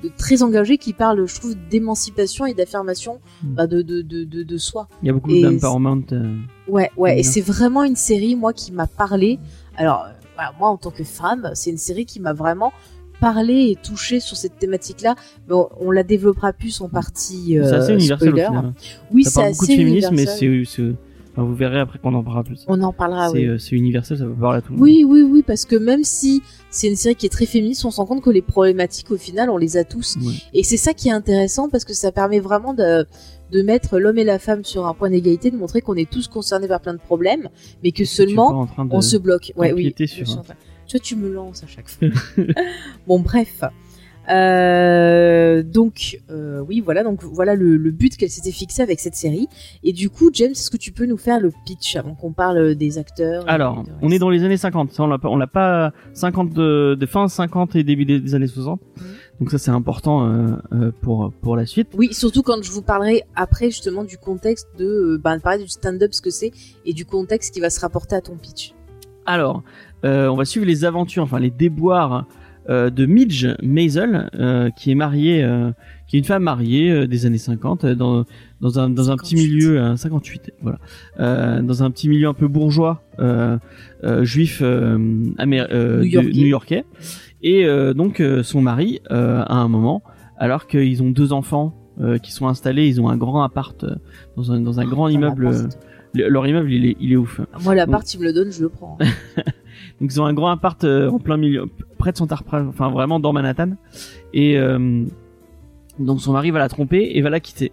Speaker 1: de très engagé qui parle, je trouve, d'émancipation et d'affirmation
Speaker 2: Mm.
Speaker 1: bah, de, de, de, de, de soi.
Speaker 2: Il y a beaucoup
Speaker 1: Et
Speaker 2: d'empowerment. euh,
Speaker 1: Ouais, ouais, et
Speaker 2: Bien.
Speaker 1: c'est vraiment une série, moi, qui m'a parlé. Alors, euh, voilà, moi, en tant que femme, c'est une série qui m'a vraiment parlé et touché sur cette thématique-là. Mais on, on la développera plus en partie
Speaker 2: c'est
Speaker 1: euh,
Speaker 2: assez universel au final.
Speaker 1: Oui,
Speaker 2: ça
Speaker 1: c'est
Speaker 2: parle beaucoup de
Speaker 1: assez
Speaker 2: féminisme, mais
Speaker 1: universel.
Speaker 2: c'est. c'est- enfin, vous verrez après qu'on en parlera plus.
Speaker 1: On en parlera,
Speaker 2: c'est
Speaker 1: oui.
Speaker 2: euh, c'est universel, ça peut parler à tout le monde.
Speaker 1: Oui, oui, oui, parce que même si c'est une série qui est très féministe, on se rend compte que les problématiques, au final, on les a tous.
Speaker 2: Ouais.
Speaker 1: Et c'est ça qui est intéressant parce que ça permet vraiment de, de mettre l'homme et la femme sur un point d'égalité, de montrer qu'on est tous concernés par plein de problèmes, mais que seulement
Speaker 2: de
Speaker 1: on se bloque. Ouais, oui.
Speaker 2: sur un-
Speaker 1: Toi, tu me lances à chaque fois. bon, bref. Euh, donc, euh, oui, voilà. Donc, voilà le, le but qu'elle s'était fixé avec cette série. Et du coup, James, est-ce que tu peux nous faire le pitch avant qu'on parle des acteurs
Speaker 2: Alors, on est dans les années 50. Ça, on l'a pas, on l'a pas 50 de, de fin 50 et début des, années 60.
Speaker 1: Mhm.
Speaker 2: Donc ça, c'est important euh, euh, pour pour la suite.
Speaker 1: Oui, surtout quand je vous parlerai après justement du contexte de, euh, de parler du stand-up, ce que c'est, et du contexte qui va se rapporter à ton pitch.
Speaker 2: Alors, euh, on va suivre les aventures, enfin les déboires euh, de Midge Maisel, euh, qui est mariée, euh, qui est une femme mariée euh, des années 50 euh, dans dans un dans un petit
Speaker 1: 58.
Speaker 2: milieu, un 58, voilà, euh, dans un petit milieu un peu bourgeois, euh, euh, juif euh, améri- euh, de-
Speaker 1: New-Yorkais.
Speaker 2: Et euh, donc euh, son mari, euh, à un moment, alors qu'ils ont deux enfants euh, qui sont installés, ils ont un grand appart euh, dans un dans un grand
Speaker 1: Ah,
Speaker 2: immeuble.
Speaker 1: l'appart.
Speaker 2: euh, le- leur immeuble, il est il est ouf.
Speaker 1: Moi, la part, il me le donne, je le prends.
Speaker 2: Donc ils ont un grand appart euh, en plein milieu, près de son Park, enfin vraiment dans Manhattan. Et euh, donc son mari va la tromper et va la quitter.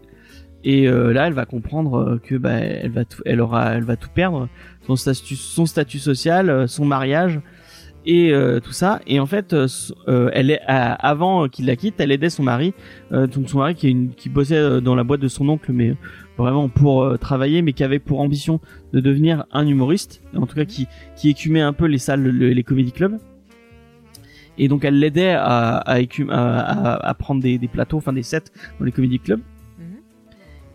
Speaker 2: Et euh, là, elle va comprendre que bah, elle va tout, elle aura, elle va tout perdre, son statut, son statut social, son mariage et euh, tout ça. Et en fait, euh, euh, elle est avant qu'il la quitte, elle aidait son mari, euh, donc son mari qui, est une, qui bossait euh, dans la boîte de son oncle, mais vraiment pour travailler, mais qui avait pour ambition de devenir un humoriste, en tout cas qui qui écumait un peu les salles, le- les comédie clubs. Et donc elle l'aidait à, à, à- à prendre des, des plateaux, enfin des sets dans les comédie clubs.
Speaker 1: Mhm.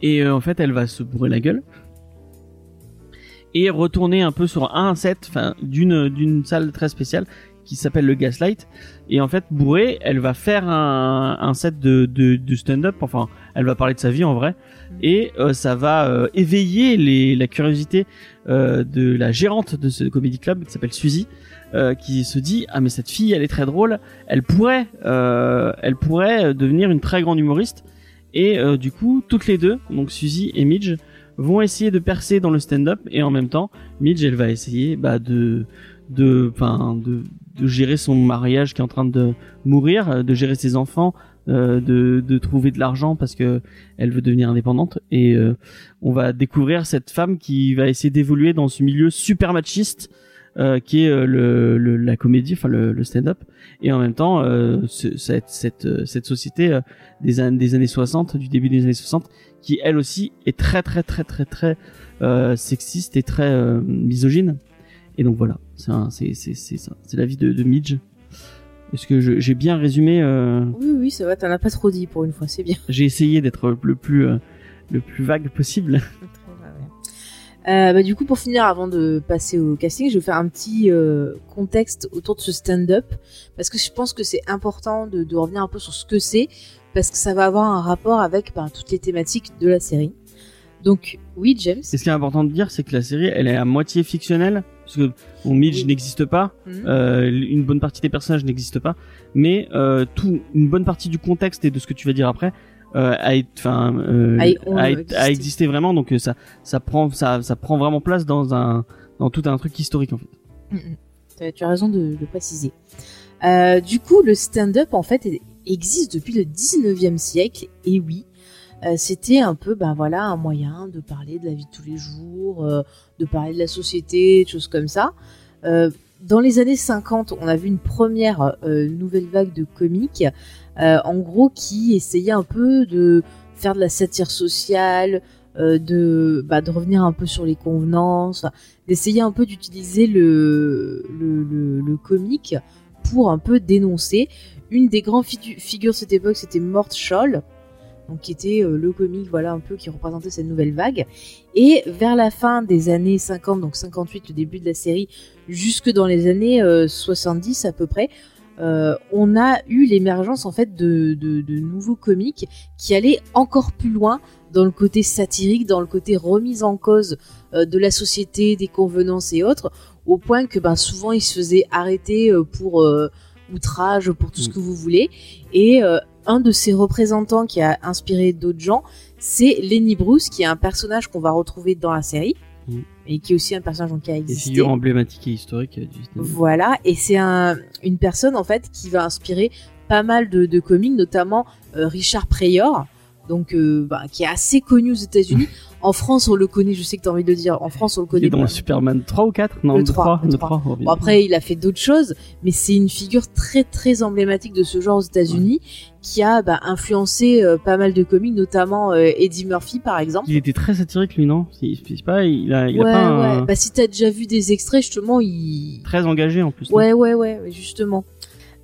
Speaker 2: Et euh, en fait, elle va se bourrer la gueule et retourner un peu sur un set, enfin d'une d'une salle très spéciale qui s'appelle le Gaslight. Et en fait, bourrée, elle va faire un, un set de, de, de stand-up. Enfin, elle va parler de sa vie en vrai, et euh, ça va euh, éveiller les, la curiosité euh, de la gérante de ce comedy club qui s'appelle Suzy, euh, qui se dit ah mais cette fille, elle est très drôle, elle pourrait, euh, elle pourrait devenir une très grande humoriste. Et euh, du coup, toutes les deux, donc Suzy et Midge, vont essayer de percer dans le stand-up et en même temps, Midge, elle va essayer bah, de de, de, de gérer son mariage qui est en train de mourir, euh, de gérer ses enfants, euh, de, de trouver de l'argent parce que elle veut devenir indépendante. Et euh, on va découvrir cette femme qui va essayer d'évoluer dans ce milieu super machiste euh, qui est euh, le, le- la comédie, enfin le, le stand-up, et en même temps euh, ce- cette, cette, cette société des, des années 60, du début des années 60, qui elle aussi est très très très très très euh, sexiste et très euh, misogyne. Et donc voilà, c'est c'est c'est ça, c'est la vie de, de Midge. Est-ce que j'ai bien résumé euh,
Speaker 1: Oui, oui, ça va, t'en as pas trop dit pour une fois, c'est bien.
Speaker 2: J'ai essayé d'être le plus euh, le plus vague possible.
Speaker 1: Euh, bah, du coup, pour finir, avant de passer au casting, je vais faire un petit euh, contexte autour de ce stand-up, parce que je pense que c'est important de, de revenir un peu sur ce que c'est, parce que ça va avoir un rapport avec ben, toutes les thématiques de la série. Donc, oui, James.
Speaker 2: Et ce qui est important de dire, c'est que la série, elle est à moitié fictionnelle, parce que bon, Midge n'existe pas,
Speaker 1: Mhm.
Speaker 2: euh, une bonne partie des personnages n'existent pas, mais euh, tout, une bonne partie du contexte et de ce que tu vas dire après euh, a, été- enfin,
Speaker 1: A- ont
Speaker 2: a,
Speaker 1: existé.
Speaker 2: vraiment, donc ça, ça prend, ça, ça prend vraiment place dans un, dans tout un truc historique en fait.
Speaker 1: Mhm. Tu- Tu as raison de le préciser. Du coup, le stand-up, en fait, existe depuis le 19e siècle, et oui, euh, c'était un peu, ben voilà, un moyen de parler de la vie de tous les jours, euh, de parler de la société, choses comme ça. Euh, dans les années 50, on a vu une première nouvelle vague de comiques, en gros, qui essayait un peu de faire de la satire sociale, de, bah, de revenir un peu sur les convenances, d'essayer un peu d'utiliser le, le comique pour un peu dénoncer. Une des grandes figu- figures de cette époque, c'était Mort Scholl, donc qui était euh, le comique, voilà, un peu qui représentait cette nouvelle vague. Et vers la fin des années 50, donc 58, le début de la série, jusque dans les années euh, 70 à peu près, euh, on a eu l'émergence en fait de, de, nouveaux comiques qui allaient encore plus loin dans le côté satirique, dans le côté remise en cause euh, de la société, des convenances et autres, au point que ben, souvent ils se faisaient arrêter euh, pour euh, outrage, pour tout ce que vous voulez. Et euh, un de ses représentants qui a inspiré d'autres gens, c'est Lenny Bruce, qui est un personnage qu'on va retrouver dans la série,
Speaker 2: Mm.
Speaker 1: et qui est aussi un personnage qui a
Speaker 2: Des
Speaker 1: existé.
Speaker 2: figures emblématiques et historiques euh.
Speaker 1: Voilà, et c'est un, une personne en fait qui va inspirer pas mal de, de comiques, notamment euh, Richard Pryor, donc euh, bah, qui est assez connu aux États-Unis. en France, on le connaît, je sais que tu as envie de le dire. En France, on le
Speaker 2: Il
Speaker 1: connaît.
Speaker 2: est dans le Superman 3 ou 4 Non,
Speaker 1: Le
Speaker 2: le
Speaker 1: 3,
Speaker 2: 3.
Speaker 1: le
Speaker 2: Le
Speaker 1: 3.
Speaker 2: 3.
Speaker 1: Bon, après, il a fait d'autres choses, mais c'est une figure très très emblématique de ce genre aux États-Unis qui a bah, influencé euh, pas mal de comiques, notamment euh, Eddie Murphy par exemple.
Speaker 2: Il était très satirique lui, non? C'est c'est pas, il a, il a
Speaker 1: ouais,
Speaker 2: pas un-
Speaker 1: ouais. Bah, si t'as déjà vu des extraits, justement, il.
Speaker 2: très engagé en plus.
Speaker 1: ouais, ouais, ouais, justement.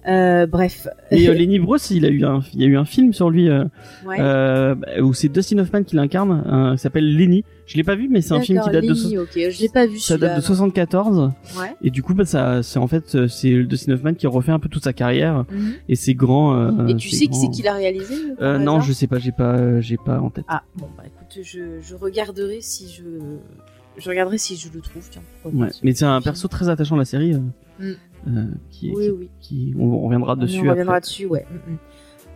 Speaker 1: Euh, bref.
Speaker 2: Et euh, Lenny Bruce, il a eu un, il y a eu un film sur lui euh,
Speaker 1: Ouais.
Speaker 2: euh, où c'est Dustin Hoffman qui l'incarne, qui s'appelle Lenny. Je l'ai pas vu, mais c'est un film qui date de, so-
Speaker 1: ok, je l'ai pas vu
Speaker 2: ça date de
Speaker 1: non.
Speaker 2: 74.
Speaker 1: Ouais.
Speaker 2: Et du coup, bah, ça, c'est en fait, euh, c'est Dustin Hoffman qui refait un peu toute sa carrière
Speaker 1: Mhm.
Speaker 2: et ses grands.
Speaker 1: Et tu sais qui c'est qui l'a réalisé
Speaker 2: Non, je sais pas, j'ai pas, j'ai pas en tête.
Speaker 1: Ah, bon, bah écoute, je, je regarderai si je. Je regarderai si je le trouve, tiens.
Speaker 2: Ouais, mais c'est un perso très attachant de la série. euh,
Speaker 1: Mm.
Speaker 2: Euh, qui,
Speaker 1: Oui,
Speaker 2: qui-
Speaker 1: oui.
Speaker 2: qui- on, on reviendra
Speaker 1: On
Speaker 2: dessus.
Speaker 1: reviendra
Speaker 2: après.
Speaker 1: dessus, ouais. Mm, mm.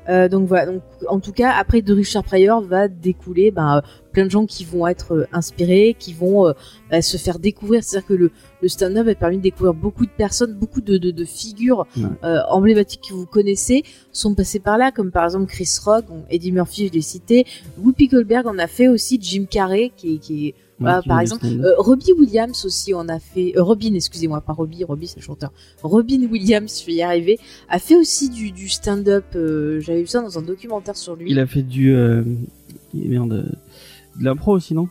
Speaker 1: Euh, donc voilà, donc en tout cas, après de Richard Pryor va découler ben, plein de gens qui vont être euh, inspirés, qui vont euh, bah, se faire découvrir. C'est-à-dire que le, le stand-up a permis de découvrir beaucoup de personnes, beaucoup de, de, de figures
Speaker 2: Ouais.
Speaker 1: euh, emblématiques que vous connaissez sont passées par là, comme par exemple Chris Rock, Eddie Murphy, je l'ai cité, Whoopi Goldberg en a fait aussi, Jim Carrey, qui est, qui est voilà, par exemple, euh, Robbie Williams aussi en a fait, euh, Robin, excusez-moi, pas Robbie, Robbie c'est le chanteur. Robin Williams, je vais y arriver, a fait aussi du, du stand-up. euh, J'avais vu ça dans un documentaire sur lui.
Speaker 2: Il a fait du, merde, de l'impro aussi, non?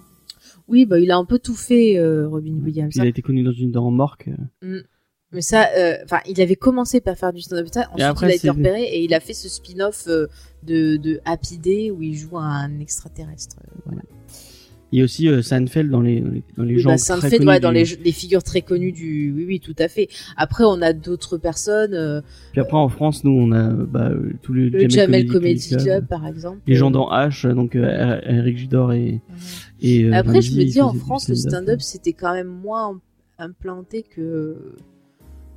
Speaker 1: Oui, bah il a un peu tout fait, euh, Robin Williams.
Speaker 2: Il a été connu dans une dans Morque. euh.
Speaker 1: Mm. Mais ça, euh, enfin, il avait commencé par faire du stand-up, ça, ensuite
Speaker 2: après,
Speaker 1: il a été repéré et il a fait ce spin-off euh, de, de Happy Day où il joue un extraterrestre. euh, voilà.
Speaker 2: Il y a aussi euh, Seinfeld dans les dans les, dans les
Speaker 1: Oui,
Speaker 2: gens
Speaker 1: bah, Seinfeld, ouais, dans
Speaker 2: du-
Speaker 1: les, les figures très connues du. Oui, oui, tout à fait. Après, on a d'autres personnes. euh,
Speaker 2: Puis après en France, nous on a bah, euh, tous les
Speaker 1: le Jamel Comedy Club, par exemple.
Speaker 2: les gens dans H, donc euh, Eric Judor et et euh,
Speaker 1: Après, je me dis, en France, le stand-up, c'était quand même moins implanté que,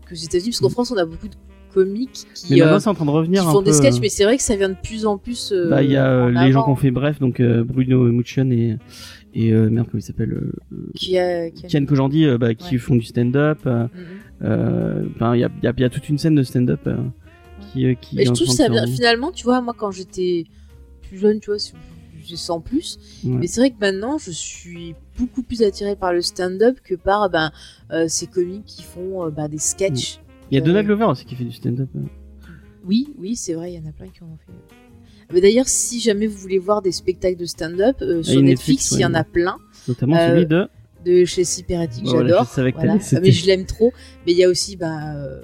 Speaker 1: que aux États-Unis, parce qu'en France, on a beaucoup de comiques qui,
Speaker 2: Mm. Mais
Speaker 1: euh,
Speaker 2: en train de revenir
Speaker 1: qui
Speaker 2: un
Speaker 1: font des sketchs,
Speaker 2: euh,
Speaker 1: mais c'est vrai que ça vient de plus en plus. euh,
Speaker 2: Bah, il y a euh, les gens qui
Speaker 1: avant.
Speaker 2: ont fait bref, donc euh, Bruno Muccion et et euh, merde comment il s'appelle euh,
Speaker 1: Qui a- qui a-
Speaker 2: Kian Kojandi, euh, bah, qui
Speaker 1: Ouais.
Speaker 2: font du stand-up. euh,
Speaker 1: Mhm.
Speaker 2: Euh, il y a, y, a, y a toute une scène de stand-up euh, qui, euh, qui.
Speaker 1: Mais je trouve ça
Speaker 2: se-
Speaker 1: Finalement, tu vois, moi, quand j'étais plus jeune, tu vois, j'ai 100 plus.
Speaker 2: Ouais.
Speaker 1: Mais c'est vrai que maintenant, je suis beaucoup plus attirée par le stand-up que par ben, euh, ces comiques qui font euh, ben, des sketchs.
Speaker 2: Il y a
Speaker 1: Euh,
Speaker 2: Donald Glover aussi qui fait du stand-up. euh.
Speaker 1: Oui, oui, c'est vrai, il y en a plein qui en ont fait. Mais d'ailleurs, si jamais vous voulez voir des spectacles de stand-up, euh, sur
Speaker 2: Ah, il a
Speaker 1: Netflix, il y en
Speaker 2: ouais.
Speaker 1: a plein.
Speaker 2: Notamment
Speaker 1: Euh,
Speaker 2: celui de.
Speaker 1: de chez Syperetic,
Speaker 2: Voilà,
Speaker 1: j'adore. Voilà.
Speaker 2: c'était-
Speaker 1: Mais je l'aime trop. Mais il y a aussi, bah, euh,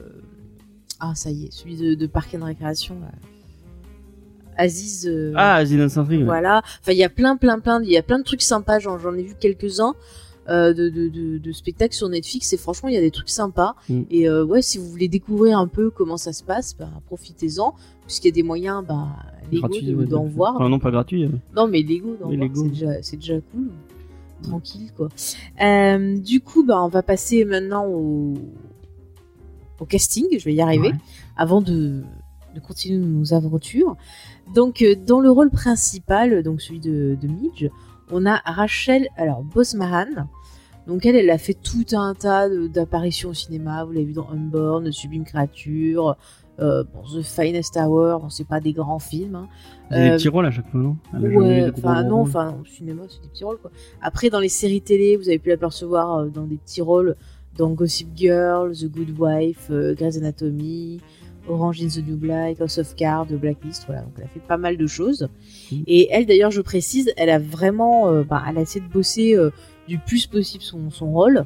Speaker 1: ah, ça y est, celui de, de Park and Recreation, là. Aziz. euh,
Speaker 2: Ah, Saint-Trig. ouais.
Speaker 1: Voilà. Enfin, il y a plein, plein, plein. Il y a plein de trucs sympas. J'en, j'en ai vu quelques-uns. Euh, de, de, de, de spectacles sur Netflix et franchement il y a des trucs sympas
Speaker 2: Mm.
Speaker 1: et euh, ouais si vous voulez découvrir un peu comment ça se passe bah, profitez-en puisqu'il y a des moyens bah, légaux
Speaker 2: ouais,
Speaker 1: d'en
Speaker 2: de-
Speaker 1: voir
Speaker 2: Enfin, non, pas gratuit.
Speaker 1: non, mais Lego, d'en voir, c'est déjà, cool. Tranquille, quoi. Euh, du coup, bah, on va passer maintenant au, au casting. Je vais y arriver.
Speaker 2: Ouais.
Speaker 1: Avant de, de continuer nos aventures. Donc, dans le rôle principal, donc celui de, de Midge, on a Rachel, alors, Bosmahan. Donc, elle, elle a fait tout un tas d'apparitions au cinéma. Vous l'avez vu dans Unborn, Sublime Créature, euh, bon, The Finest Hour. Bon, c'est pas des grands films. hein.
Speaker 2: Des
Speaker 1: Euh,
Speaker 2: petits rôles à chaque fois, non?
Speaker 1: Ouais, enfin non, enfin au cinéma c'est des petits rôles quoi. Après dans les séries télé, vous avez pu l'apercevoir euh, dans des petits rôles dans Gossip Girl, The Good Wife, Grey's Anatomy, Orange is the New Black, House of Cards, Blacklist, voilà. Donc elle a fait pas mal de choses.
Speaker 2: Mhm.
Speaker 1: Et elle d'ailleurs, je précise, elle a vraiment, euh, bah, elle a essayé de bosser euh, du plus possible son, son rôle.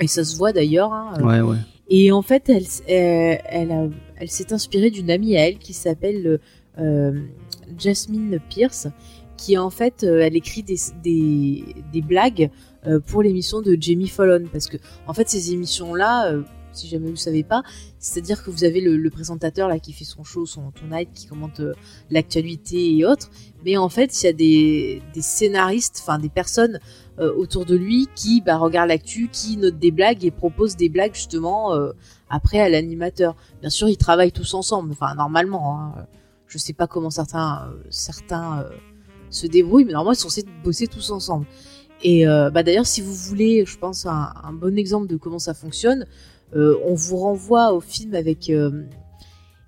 Speaker 1: Et ça se voit d'ailleurs. hein, euh,
Speaker 2: Ouais, ouais.
Speaker 1: et en fait, elle, euh, elle, a- elle s'est inspirée d'une amie à elle qui s'appelle euh, Jasmine Pierce, qui en fait, elle écrit des, des, des blagues pour l'émission de Jamie Fallon. Parce que, en fait, ces émissions-là, si jamais vous ne savez pas, c'est-à-dire que vous avez le, le présentateur là qui fait son show, son tonight, qui commente euh, l'actualité et autres. Mais en fait, il y a des, des scénaristes, enfin des personnes euh, autour de lui qui bah, regardent l'actu, qui notent des blagues et proposent des blagues justement euh, après à l'animateur. Bien sûr, ils travaillent tous ensemble, enfin normalement. Hein. Je sais pas comment certains, euh, certains se débrouillent, mais normalement ils sont censés bosser tous ensemble. Et bah, d'ailleurs, si vous voulez, je pense, un, bon exemple de comment ça fonctionne, on vous renvoie au film avec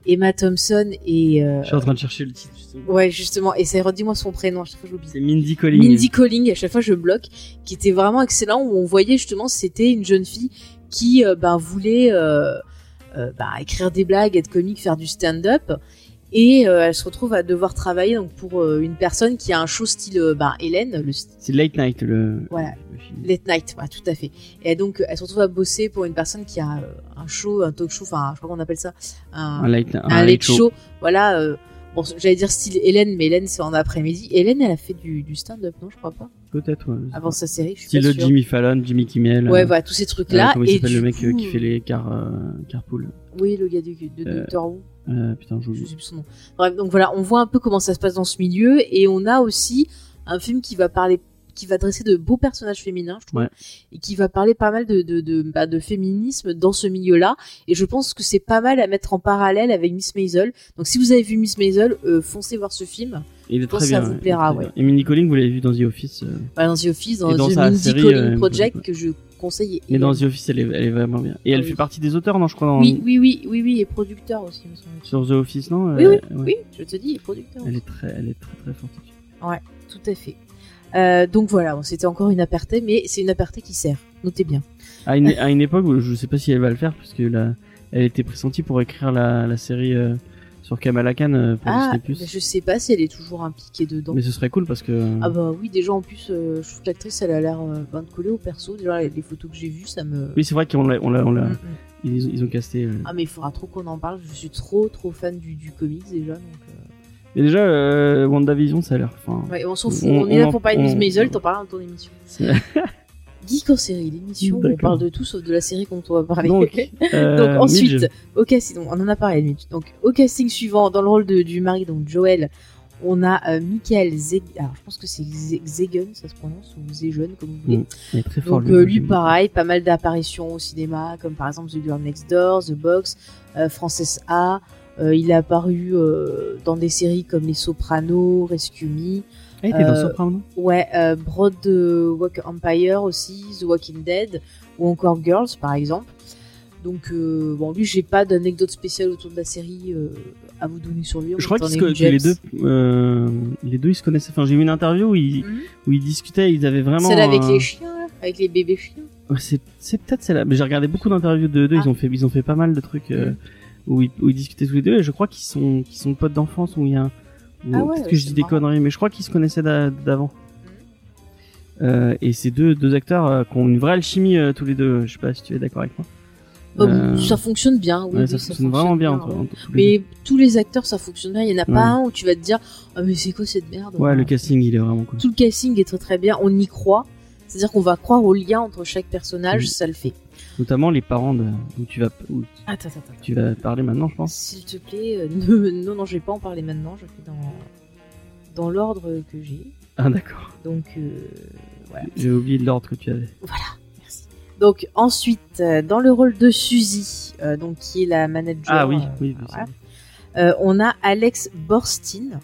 Speaker 1: Emma Thompson et... euh,
Speaker 2: Je suis en train de chercher le titre. justement.
Speaker 1: Ouais, justement. Et ça redis-moi son prénom, à chaque fois je l'oublie.
Speaker 2: C'est Mindy Colling.
Speaker 1: Mindy Colling, à chaque fois je bloque, qui était vraiment excellent, où on voyait justement c'était une jeune fille qui euh, ben, voulait euh, euh, ben, écrire des blagues, être comique, faire du stand-up. Et euh, elle se retrouve à devoir travailler donc pour euh, une personne qui a un show style euh, ben, Hélène, le
Speaker 2: C'est Late Night, le.
Speaker 1: Voilà.
Speaker 2: le.
Speaker 1: Late Night, ouais, tout à fait. Et donc elle se retrouve à bosser pour une personne qui a un show, un talk show, enfin je crois qu'on appelle ça un,
Speaker 2: Un late, un
Speaker 1: un
Speaker 2: late
Speaker 1: show. Voilà. euh, bon, j'allais dire style Hélène, mais Hélène c'est en après-midi. Hélène, elle a fait du, du stand-up, non Je crois pas.
Speaker 2: Peut-être, ouais.
Speaker 1: Avant sa série, je suis
Speaker 2: Style
Speaker 1: pas sûre.
Speaker 2: Jimmy Fallon, Jimmy Kimmel.
Speaker 1: Ouais, voilà, tous ces
Speaker 2: euh,
Speaker 1: trucs-là.
Speaker 2: comment il
Speaker 1: et
Speaker 2: s'appelle
Speaker 1: du
Speaker 2: le mec
Speaker 1: coup,
Speaker 2: qui fait les car, carpool
Speaker 1: Oui, le gars du, de Doctor Who.
Speaker 2: Euh, Putain,
Speaker 1: Je sais plus son nom. Bref, donc voilà, on voit un peu comment ça se passe dans ce milieu. Et on a aussi un film qui va parler qui va dresser de beaux personnages féminins, je trouve,
Speaker 2: Ouais.
Speaker 1: et qui va parler pas mal de, de, de, bah, de féminisme dans ce milieu-là. Et je pense que c'est pas mal à mettre en parallèle avec Miss Maisel. Donc si vous avez vu Miss Maisel, euh, foncez voir ce film.
Speaker 2: Il est très
Speaker 1: que ça
Speaker 2: bien.
Speaker 1: vous plaira, ouais.
Speaker 2: bien. Et Mindy Colling, vous l'avez vu dans The Office. euh,
Speaker 1: Voilà, dans The Office, dans,
Speaker 2: dans
Speaker 1: The
Speaker 2: série,
Speaker 1: Colling
Speaker 2: euh,
Speaker 1: Project, que je conseille.
Speaker 2: Mais dans. The Office, elle est, elle est vraiment bien. Et elle
Speaker 1: Ah
Speaker 2: fait
Speaker 1: oui.
Speaker 2: partie des auteurs, non, je crois, dans...
Speaker 1: Oui, oui, oui, oui, oui, et producteur aussi, me semble.
Speaker 2: sur The Office, non
Speaker 1: Oui,
Speaker 2: Euh,
Speaker 1: oui,
Speaker 2: ouais.
Speaker 1: oui, je te dis, producteur.
Speaker 2: Elle est très, elle est très, très forte.
Speaker 1: Ouais, tout à fait. Euh, donc voilà, bon, c'était encore une aparté, mais c'est une aparté qui sert. Notez bien.
Speaker 2: À une, à une époque où je sais pas si elle va le faire, parce que là, elle était pressentie pour écrire la, la série euh, sur Kamala Khan euh, pour
Speaker 1: Ah,
Speaker 2: Disney+.
Speaker 1: mais je sais pas si elle est toujours impliquée dedans.
Speaker 2: Mais ce serait cool parce que.
Speaker 1: Ah bah oui, déjà en plus, euh, je trouve que l'actrice, elle a l'air euh, ben collée au perso. Déjà, les photos que j'ai vues, ça me.
Speaker 2: Oui, c'est vrai qu'on l'a, on l'a, on l'a-
Speaker 1: Mm, mm.
Speaker 2: ils, ils ont casté. euh.
Speaker 1: Ah mais il faudra trop qu'on en parle. Je suis trop trop fan du, du comics déjà. Donc,
Speaker 2: Mais déjà, euh, WandaVision, ça a l'air. Enfin,
Speaker 1: Ouais, on s'en fout.
Speaker 2: On-
Speaker 1: On, est là pour parler de Miss Maisel, t'en parles dans ton émission. Geek en série, l'émission où on parle de tout sauf de la série dont on va parler.
Speaker 2: Donc, euh,
Speaker 1: Donc ensuite, au casting, on en a parlé Midge. Donc au casting suivant, dans le rôle de- du mari, donc Joel, on a euh, Michael Zeg... Alors je pense que c'est Ze- Zegen, ça se prononce, ou Zegen, comme vous voulez.
Speaker 2: Mm, il est très fort.
Speaker 1: Donc euh, lui,
Speaker 2: bien.
Speaker 1: pareil, pas mal d'apparitions au cinéma, comme par exemple The Girl Next Door, The Box, euh, Frances A. Euh, il a apparu euh, dans des séries comme Les Sopranos, Rescue Me.
Speaker 2: Ah, il était dans
Speaker 1: euh,
Speaker 2: Soprano.
Speaker 1: Ouais, euh, Broad Walk Empire aussi, The Walking Dead, ou encore Girls par exemple. Donc euh, bon, lui, j'ai pas d'anecdote spéciale autour de la série euh, à vous donner sur lui.
Speaker 2: Je crois que les deux, euh, les deux ils se connaissaient. Enfin, j'ai vu une interview où ils,
Speaker 1: Mhm.
Speaker 2: où ils discutaient. Ils avaient vraiment.
Speaker 1: Celle avec les chiens, là, avec les bébés chiens.
Speaker 2: Ouais, c'est peut-être celle-là. Mais j'ai regardé beaucoup d'interviews de deux.
Speaker 1: Ah.
Speaker 2: Ils ont fait ils ont fait pas mal de trucs
Speaker 1: Mhm.
Speaker 2: où, ils, où ils discutaient tous les deux. Et je crois qu'ils sont qu'ils sont potes d'enfance ou il y a. un- ou
Speaker 1: Ah ouais,
Speaker 2: que je dis des
Speaker 1: marrant.
Speaker 2: Conneries, mais je crois qu'ils se connaissaient d'a- d'avant. Euh, et ces deux deux acteurs euh, qui ont une vraie alchimie euh, tous les deux. Je sais pas si tu es d'accord avec moi.
Speaker 1: Oh,
Speaker 2: Euh,
Speaker 1: Ça fonctionne bien, oui,
Speaker 2: ouais, ça fonctionne vraiment bien entre, les
Speaker 1: Mais tous les acteurs, ça fonctionne bien. Il y en a
Speaker 2: Ouais.
Speaker 1: pas un où tu vas te dire, ah mais c'est quoi cette merde?
Speaker 2: Ouais, le casting il est vraiment cool.
Speaker 1: Tout le casting est très très bien. On y croit. C'est-à-dire qu'on va croire au lien entre chaque personnage,
Speaker 2: Mhm.
Speaker 1: ça le fait.
Speaker 2: Notamment les parents de où tu vas où
Speaker 1: Attends, attends, attends.
Speaker 2: tu vas parler maintenant, je pense.
Speaker 1: S'il te plaît, euh, ne- non, non, je vais pas en parler maintenant. Je fais dans dans l'ordre que j'ai.
Speaker 2: Ah d'accord.
Speaker 1: Donc euh, voilà.
Speaker 2: J'ai oublié l'ordre que tu avais.
Speaker 1: Voilà, merci. Donc ensuite, euh, dans le rôle de Suzy, donc qui est la manager,
Speaker 2: Ah oui,
Speaker 1: euh,
Speaker 2: oui,
Speaker 1: voilà, on a Alex Borstein.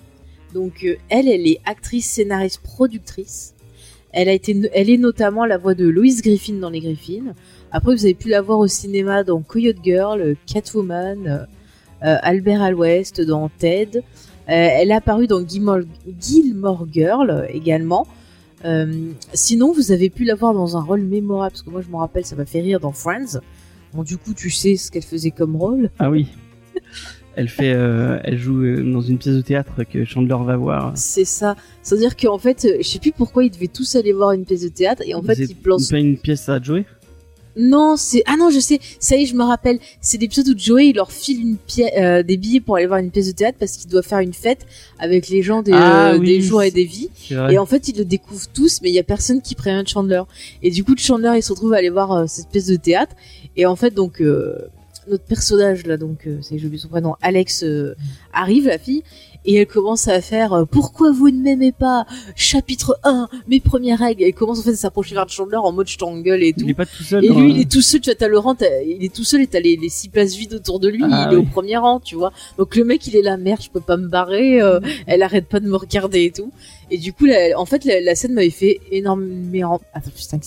Speaker 1: Donc elle, elle est actrice, scénariste, productrice. Elle a été, elle est notamment la voix de Lois Griffin dans Les Griffins. Après, vous avez pu la voir au cinéma dans Coyote Girl, Catwoman, euh, euh, Albert à l'Ouest, dans Ted. Euh, elle est apparue dans Gilmore, Gilmore Girl également. Euh, sinon, vous avez pu la voir dans un rôle mémorable, parce que moi je me rappelle, ça m'a fait rire dans Friends. Bon, du coup, tu sais ce qu'elle faisait comme rôle.
Speaker 2: Ah oui. elle fait, euh, elle joue dans une pièce de théâtre que Chandler va voir.
Speaker 1: C'est ça. C'est-à-dire qu'en fait, je sais plus pourquoi ils devaient tous aller voir une pièce de théâtre, et en fait, ils lancent
Speaker 2: pas une pièce à jouer?
Speaker 1: Non, c'est ah non, je sais. Ça y est, je me rappelle. C'est l'épisode où Joey il leur file une pièce, euh, des billets pour aller voir une pièce de théâtre parce qu'il doit faire une fête avec les gens des,
Speaker 2: Ah
Speaker 1: euh,
Speaker 2: oui,
Speaker 1: des jours et des vies. Et en fait, ils le découvrent tous, mais il y a personne qui prévient Chandler. Et du coup, Chandler il se retrouve à aller voir euh, cette pièce de théâtre. Et en fait, donc notre personnage là, donc c'est j'ai oublié son prénom, Alex arrive la fille. Et elle commence à faire euh, Pourquoi vous ne m'aimez pas? Chapitre 1, mes premières règles. Elle commence en fait à s'approcher vers Chandler en mode je t'engueule et tout.
Speaker 2: Il est pas tout seul.
Speaker 1: Et
Speaker 2: dans
Speaker 1: lui, il est tout seul, tu vois, t'as t'as- il est tout seul et t'as les, les six places vides autour de lui,
Speaker 2: Ah
Speaker 1: il est au premier rang, tu vois. Donc le mec, il est là, merde, je peux pas me barrer, euh, elle arrête pas de me regarder et tout. Et du coup, la- en fait, la, la scène m'avait fait énormément... Attends, putain,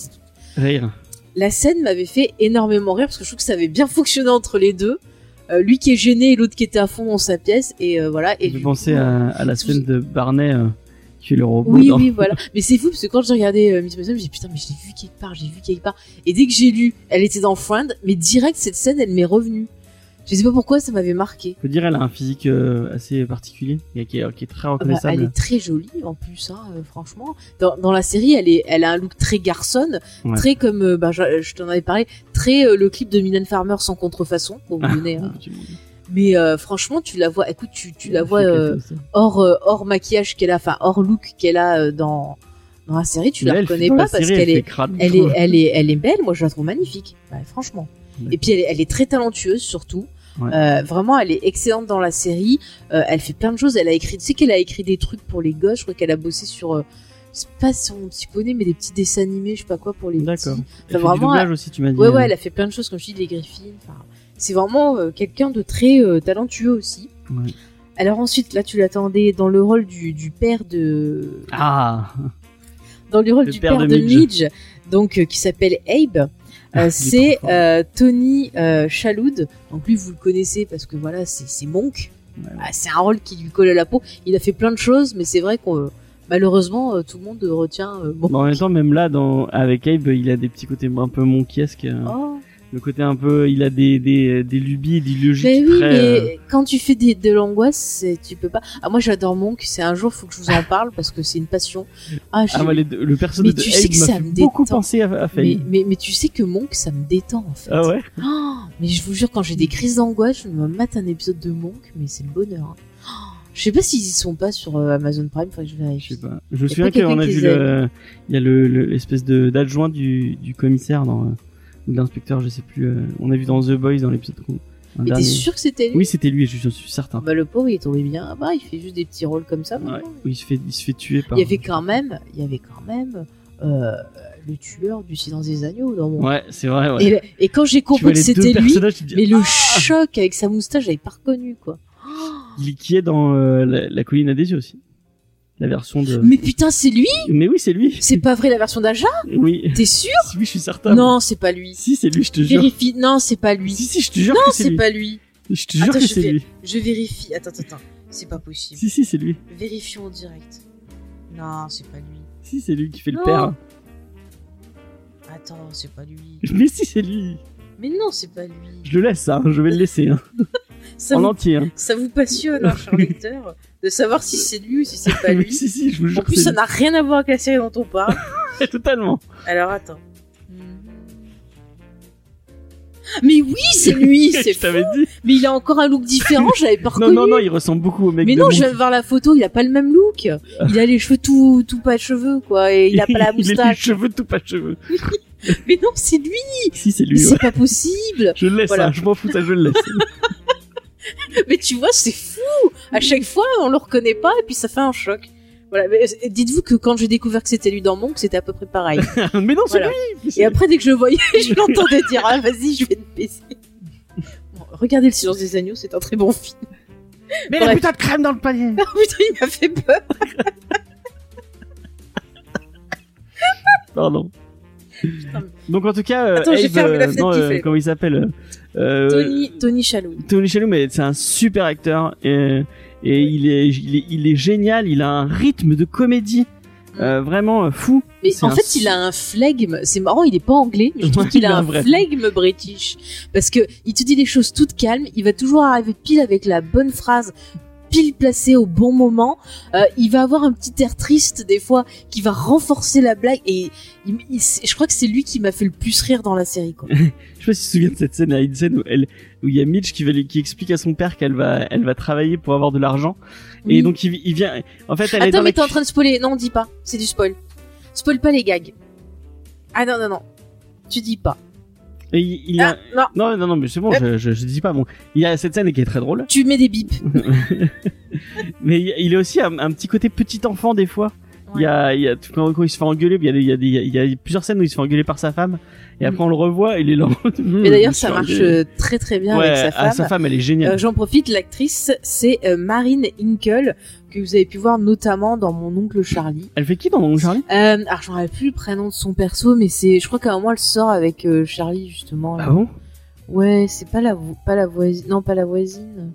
Speaker 2: Rire.
Speaker 1: La scène m'avait fait énormément rire parce que je trouve que ça avait bien fonctionné entre les deux. Euh, lui qui est gêné et l'autre qui était à fond dans sa pièce et euh, voilà. Et
Speaker 2: Je pensais
Speaker 1: coup,
Speaker 2: à, à la scène de Barney euh, qui est le robot.
Speaker 1: Oui,
Speaker 2: dans-
Speaker 1: oui, voilà. Mais c'est fou parce que quand j'ai regardé euh, Miss Maisel, j'ai dit putain, mais je l'ai vu quelque part, j'ai vu quelque part. Et dès que j'ai lu, elle était dans Friend, mais direct cette scène, elle m'est revenue. Je sais pas pourquoi, ça m'avait marqué.
Speaker 2: Peux dire, elle a un physique euh, assez particulier et qui est, qui est très
Speaker 1: Ah bah,
Speaker 2: reconnaissable.
Speaker 1: elle est très jolie en plus, hein, euh, franchement. Dans, dans la série, elle est, elle a un look très garçonne,
Speaker 2: Ouais.
Speaker 1: très comme, euh, bah, je, je t'en avais parlé, très le clip de Mylène Farmer sans contrefaçon, pour vous
Speaker 2: Ah,
Speaker 1: donner. hein. Mais franchement, tu la vois, écoute, tu, tu la vois hors, hors maquillage qu'elle a, enfin hors look qu'elle a dans dans la série, tu
Speaker 2: Mais
Speaker 1: la
Speaker 2: elle
Speaker 1: reconnais pas parce qu'elle est, elle est, elle est, elle est belle. Moi, je la trouve magnifique, franchement. Et puis elle est, elle est très talentueuse surtout.
Speaker 2: Ouais.
Speaker 1: Euh, vraiment, elle est excellente dans la série. Euh, elle fait plein de choses. Elle a écrit, tu sais qu'elle a écrit des trucs pour les gosses. Je crois qu'elle a bossé sur, euh, c'est pas sur mon petit poney, mais des petits dessins animés, je sais pas quoi pour les petits.
Speaker 2: D'accord. Elle
Speaker 1: Enfin,
Speaker 2: fait du
Speaker 1: vraiment,
Speaker 2: doublage
Speaker 1: elle-
Speaker 2: aussi, tu m'as dit.
Speaker 1: Ouais, ouais,
Speaker 2: euh.
Speaker 1: elle a fait plein de choses, comme je dis, les Griffins. Enfin, c'est vraiment euh, quelqu'un de très talentueux aussi.
Speaker 2: Ouais.
Speaker 1: Alors ensuite, là, tu l'attendais dans le rôle du, du père de,
Speaker 2: Ah
Speaker 1: dans le rôle
Speaker 2: Le
Speaker 1: du
Speaker 2: père
Speaker 1: père,
Speaker 2: de Midge.
Speaker 1: Midge, donc qui s'appelle Abe.
Speaker 2: Ah,
Speaker 1: Euh,
Speaker 2: est
Speaker 1: c'est euh, Tony euh, Shalhoub. Donc lui, vous le connaissez parce que voilà, c'est Monk.
Speaker 2: Ouais, ouais.
Speaker 1: Ah, c'est un rôle qui lui colle à la peau. Il a fait plein de choses, mais c'est vrai qu'on euh, malheureusement euh, tout le monde retient euh, Monk.
Speaker 2: Bon, en même temps, même là, dans, avec Abe, il a des petits côtés un peu monkiesques.
Speaker 1: Oh.
Speaker 2: Le côté un peu, il a des, des, des lubies, des logiques
Speaker 1: Mais oui,
Speaker 2: très.
Speaker 1: mais
Speaker 2: euh,
Speaker 1: quand tu fais des, de l'angoisse, tu peux pas. Ah moi j'adore Monk. C'est un jour, faut que je vous en parle parce que c'est une passion. Ah,
Speaker 2: Ah, moi, les le personnage
Speaker 1: Mais
Speaker 2: de
Speaker 1: tu sais que ça
Speaker 2: fait
Speaker 1: me
Speaker 2: beaucoup
Speaker 1: détend.
Speaker 2: penser à, à
Speaker 1: mais, mais, mais tu sais que Monk, ça me détend en fait.
Speaker 2: Ah ouais?
Speaker 1: Oh, mais je vous jure, quand j'ai des crises d'angoisse, je me mate un épisode de Monk, mais c'est le bonheur. hein. Oh, je sais pas s'ils y sont pas sur euh, Amazon Prime, faudrait que je
Speaker 2: Je
Speaker 1: vérifie.
Speaker 2: sais pas. Je me souviens qu'on a vu le, il y a le, le- l'espèce de, d'adjoint du, du commissaire dans, ou de l'inspecteur, je sais plus, euh, on a vu dans The Boys dans l'épisode qu'on- un
Speaker 1: Mais t'es
Speaker 2: dernier.
Speaker 1: sûr que c'était lui
Speaker 2: Oui, c'était lui, je, je suis certain.
Speaker 1: Bah le pauvre, il est tombé bien. Ah bah, il fait juste des petits rôles comme ça.
Speaker 2: Ouais.
Speaker 1: maintenant.
Speaker 2: Il se fait, il se fait tuer par.
Speaker 1: Il y avait quand même, il y avait quand même euh, le tueur du silence des agneaux dans mon.
Speaker 2: Ouais, c'est vrai, ouais.
Speaker 1: Et, le- et quand j'ai
Speaker 2: Tu vois
Speaker 1: compris que
Speaker 2: les deux
Speaker 1: c'était lui,
Speaker 2: personnages, tu te dis,
Speaker 1: mais le
Speaker 2: Ah
Speaker 1: choc avec sa moustache, j'avais pas reconnu quoi.
Speaker 2: Il qui est dans euh, la, la colline à des yeux aussi. La version de.
Speaker 1: Mais putain, c'est lui
Speaker 2: Mais oui, c'est lui.
Speaker 1: C'est pas vrai la version d'Aja
Speaker 2: Oui.
Speaker 1: T'es sûr
Speaker 2: Oui, je suis certain.
Speaker 1: Non, c'est pas lui.
Speaker 2: Si, c'est lui, je te jure.
Speaker 1: Vérifie. Non, c'est pas lui.
Speaker 2: Si, si, je te jure
Speaker 1: non,
Speaker 2: que c'est
Speaker 1: pas lui.
Speaker 2: Je te jure
Speaker 1: Attends,
Speaker 2: que c'est
Speaker 1: vais-
Speaker 2: lui.
Speaker 1: Je vérifie. Attends, attends, attends. C'est pas possible.
Speaker 2: Si, si, c'est lui.
Speaker 1: Vérifions en direct. Non, c'est pas lui.
Speaker 2: Si, c'est lui qui fait le père.
Speaker 1: Attends, c'est pas lui.
Speaker 2: Mais si, c'est lui.
Speaker 1: Mais non, c'est pas lui.
Speaker 2: Je le laisse, hein. Je vais le laisser, hein.
Speaker 1: Ça
Speaker 2: en
Speaker 1: vous,
Speaker 2: entier, hein.
Speaker 1: ça vous passionne, hein, cher lecteur, de savoir si c'est lui ou si c'est pas lui.
Speaker 2: si, si, je vous jure
Speaker 1: En plus, ça
Speaker 2: c'est
Speaker 1: n'a rien à voir avec la série dont on parle.
Speaker 2: Totalement.
Speaker 1: Alors attends. Mais oui, c'est lui, c'est
Speaker 2: Je t'avais
Speaker 1: fou.
Speaker 2: dit.
Speaker 1: Mais il a encore un look différent, je l'avais pas
Speaker 2: Non,
Speaker 1: reconnu.
Speaker 2: non, non, il ressemble beaucoup au mec
Speaker 1: Mais
Speaker 2: de
Speaker 1: non, je viens de voir la photo, il a pas le même look. Il a les cheveux tout, tout pas de cheveux, quoi, et il a pas la
Speaker 2: Il a les
Speaker 1: moustache.
Speaker 2: cheveux tout pas de cheveux.
Speaker 1: Mais non, c'est lui.
Speaker 2: Si, c'est
Speaker 1: Mais
Speaker 2: lui.
Speaker 1: c'est
Speaker 2: ouais.
Speaker 1: pas possible.
Speaker 2: Je le laisse,
Speaker 1: Voilà.
Speaker 2: hein. Je m'en fous, ça, je le laisse.
Speaker 1: Mais tu vois, c'est fou. À chaque fois, on le reconnaît pas, et puis ça fait un choc. Voilà. mais, euh, Dites-vous que quand j'ai découvert que c'était lui dans Monk, c'était à peu près pareil.
Speaker 2: Mais non, c'est
Speaker 1: Voilà.
Speaker 2: lui.
Speaker 1: Et après, dès que je le voyais, je l'entendais dire ah, vas-y, je vais te baiser. Bon, regardez Le Silence des Agneaux, c'est un très bon film.
Speaker 2: Mais
Speaker 1: Bref.
Speaker 2: la putain de crème dans le panier.
Speaker 1: Ah putain, il m'a fait peur.
Speaker 2: Pardon. Donc en tout cas, euh,
Speaker 1: Attends, j'ai
Speaker 2: Abe,
Speaker 1: fermé la
Speaker 2: euh, non, euh, comment il s'appelle
Speaker 1: Tony, Tony Shalhoub.
Speaker 2: Tony Shalhoub, mais c'est un super acteur et, et il, est, il est il est génial. Il a un rythme de comédie euh, vraiment euh, fou.
Speaker 1: Mais en fait, il a un flegme. C'est marrant, il est pas anglais, mais je trouve qu'il
Speaker 2: il
Speaker 1: a un flegme british. Parce que il te dit des choses toutes calmes, il va toujours arriver pile avec la bonne phrase, pile placée au bon moment. Euh, il va avoir un petit air triste des fois qui va renforcer la blague et il- il- je crois que c'est lui qui m'a fait le plus rire dans la série. Quoi.
Speaker 2: Je sais pas si tu te souviens de cette scène, il y a une scène où elle, où il y a Mitch qui va qui explique à son père qu'elle va, elle va travailler pour avoir de l'argent. Et donc il, il vient, en fait, elle est
Speaker 1: Attends,
Speaker 2: dans
Speaker 1: mais
Speaker 2: la
Speaker 1: t'es en train de spoiler. Non, dis pas. C'est du spoil. Spoil pas les gags. Ah non, non, non. Tu dis pas.
Speaker 2: Et il, il y a...
Speaker 1: Ah, non.
Speaker 2: non, non, non, mais c'est bon, je, je, je dis pas. Bon, il y a cette scène qui est très drôle,
Speaker 1: Tu mets des bips.
Speaker 2: mais il il est aussi un, un petit côté petit enfant des fois. Il y a, il y a quand, quand il se fait engueuler, il y a, il y a, des- il y a plusieurs scènes où il se fait engueuler par sa femme, et après on le revoit, il est là.
Speaker 1: Mais d'ailleurs, ça marche très très bien
Speaker 2: ouais,
Speaker 1: avec sa
Speaker 2: ah,
Speaker 1: femme.
Speaker 2: sa femme, elle est géniale.
Speaker 1: Euh, J'en profite, l'actrice, c'est euh, Marine Hinkle, que vous avez pu voir notamment dans Mon oncle Charlie.
Speaker 2: Elle fait qui dans mon Charlie?
Speaker 1: Euh, alors, j'en plus le prénom de son perso, mais c'est, je crois qu'à un moment, elle sort avec euh, Charlie, justement.
Speaker 2: Ah bon?
Speaker 1: Ouais, c'est pas la, pas la voisine, non, pas la voisine.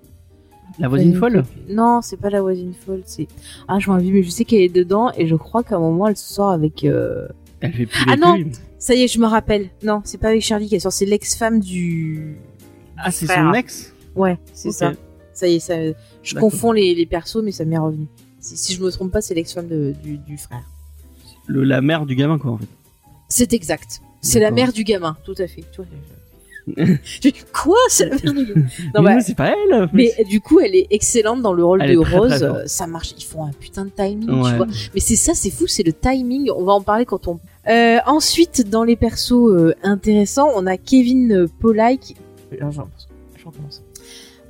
Speaker 2: La voisine folle?
Speaker 1: Non, c'est pas la voisine folle, c'est, ah, je m'en mais je sais qu'elle est dedans, et je crois qu'à un moment, elle sort avec, euh,
Speaker 2: Elle fait plus
Speaker 1: Ah non, ça y est, je me rappelle. Non, c'est pas avec Charlie qu'elle sort, c'est l'ex-femme du.
Speaker 2: Ah, c'est son ex?
Speaker 1: Ouais, c'est ça. Ça y est, ça, je confonds les, les persos, mais ça m'est revenu. Si, si je me trompe pas, c'est l'ex-femme du, du frère.
Speaker 2: Le, la mère du gamin, quoi, en fait.
Speaker 1: C'est exact. C'est la mère du gamin, tout à fait. Dit, Quoi C'est la mère du gamin? Non,
Speaker 2: mais
Speaker 1: bah,
Speaker 2: c'est pas elle
Speaker 1: mais du coup, elle est excellente dans le rôle
Speaker 2: Elle
Speaker 1: de
Speaker 2: très,
Speaker 1: Rose. Euh, ça marche. Ils font un putain de timing,
Speaker 2: Ouais.
Speaker 1: tu vois. Mais c'est ça, c'est fou, c'est le timing. On va en parler quand on. Euh, ensuite, dans les persos euh, intéressants, on a Kevin Pollak. Alors, j'en- je recommence.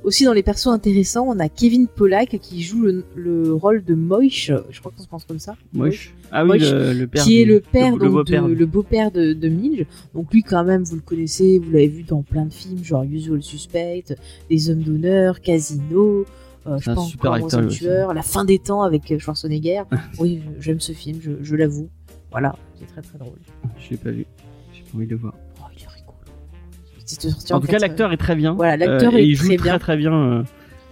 Speaker 1: Aussi dans les persos intéressants, on a Kevin Pollak qui joue le, le rôle de Moish. Je crois qu'on se pense comme ça.
Speaker 2: Moche. Ah oui,
Speaker 1: Moish,
Speaker 2: le, le père.
Speaker 1: qui est le père,
Speaker 2: le,
Speaker 1: donc,
Speaker 2: beau-père.
Speaker 1: de, le beau-père de, de Milge. Donc lui, quand même, vous le connaissez, vous l'avez vu dans plein de films, genre Usual Suspect, Les Hommes d'honneur, Casino. Euh, je pense
Speaker 2: super acteur,
Speaker 1: tueur, La fin des temps avec euh, Schwarzenegger. oui, j'aime ce film, je, je l'avoue. Voilà, c'est très très drôle.
Speaker 2: Je l'ai pas vu. J'ai pas envie de le voir.
Speaker 1: C'était sorti
Speaker 2: En tout cas, l'acteur est très bien.
Speaker 1: Voilà, l'acteur
Speaker 2: Euh, et
Speaker 1: est
Speaker 2: il joue
Speaker 1: très
Speaker 2: très
Speaker 1: bien.
Speaker 2: très bien. euh,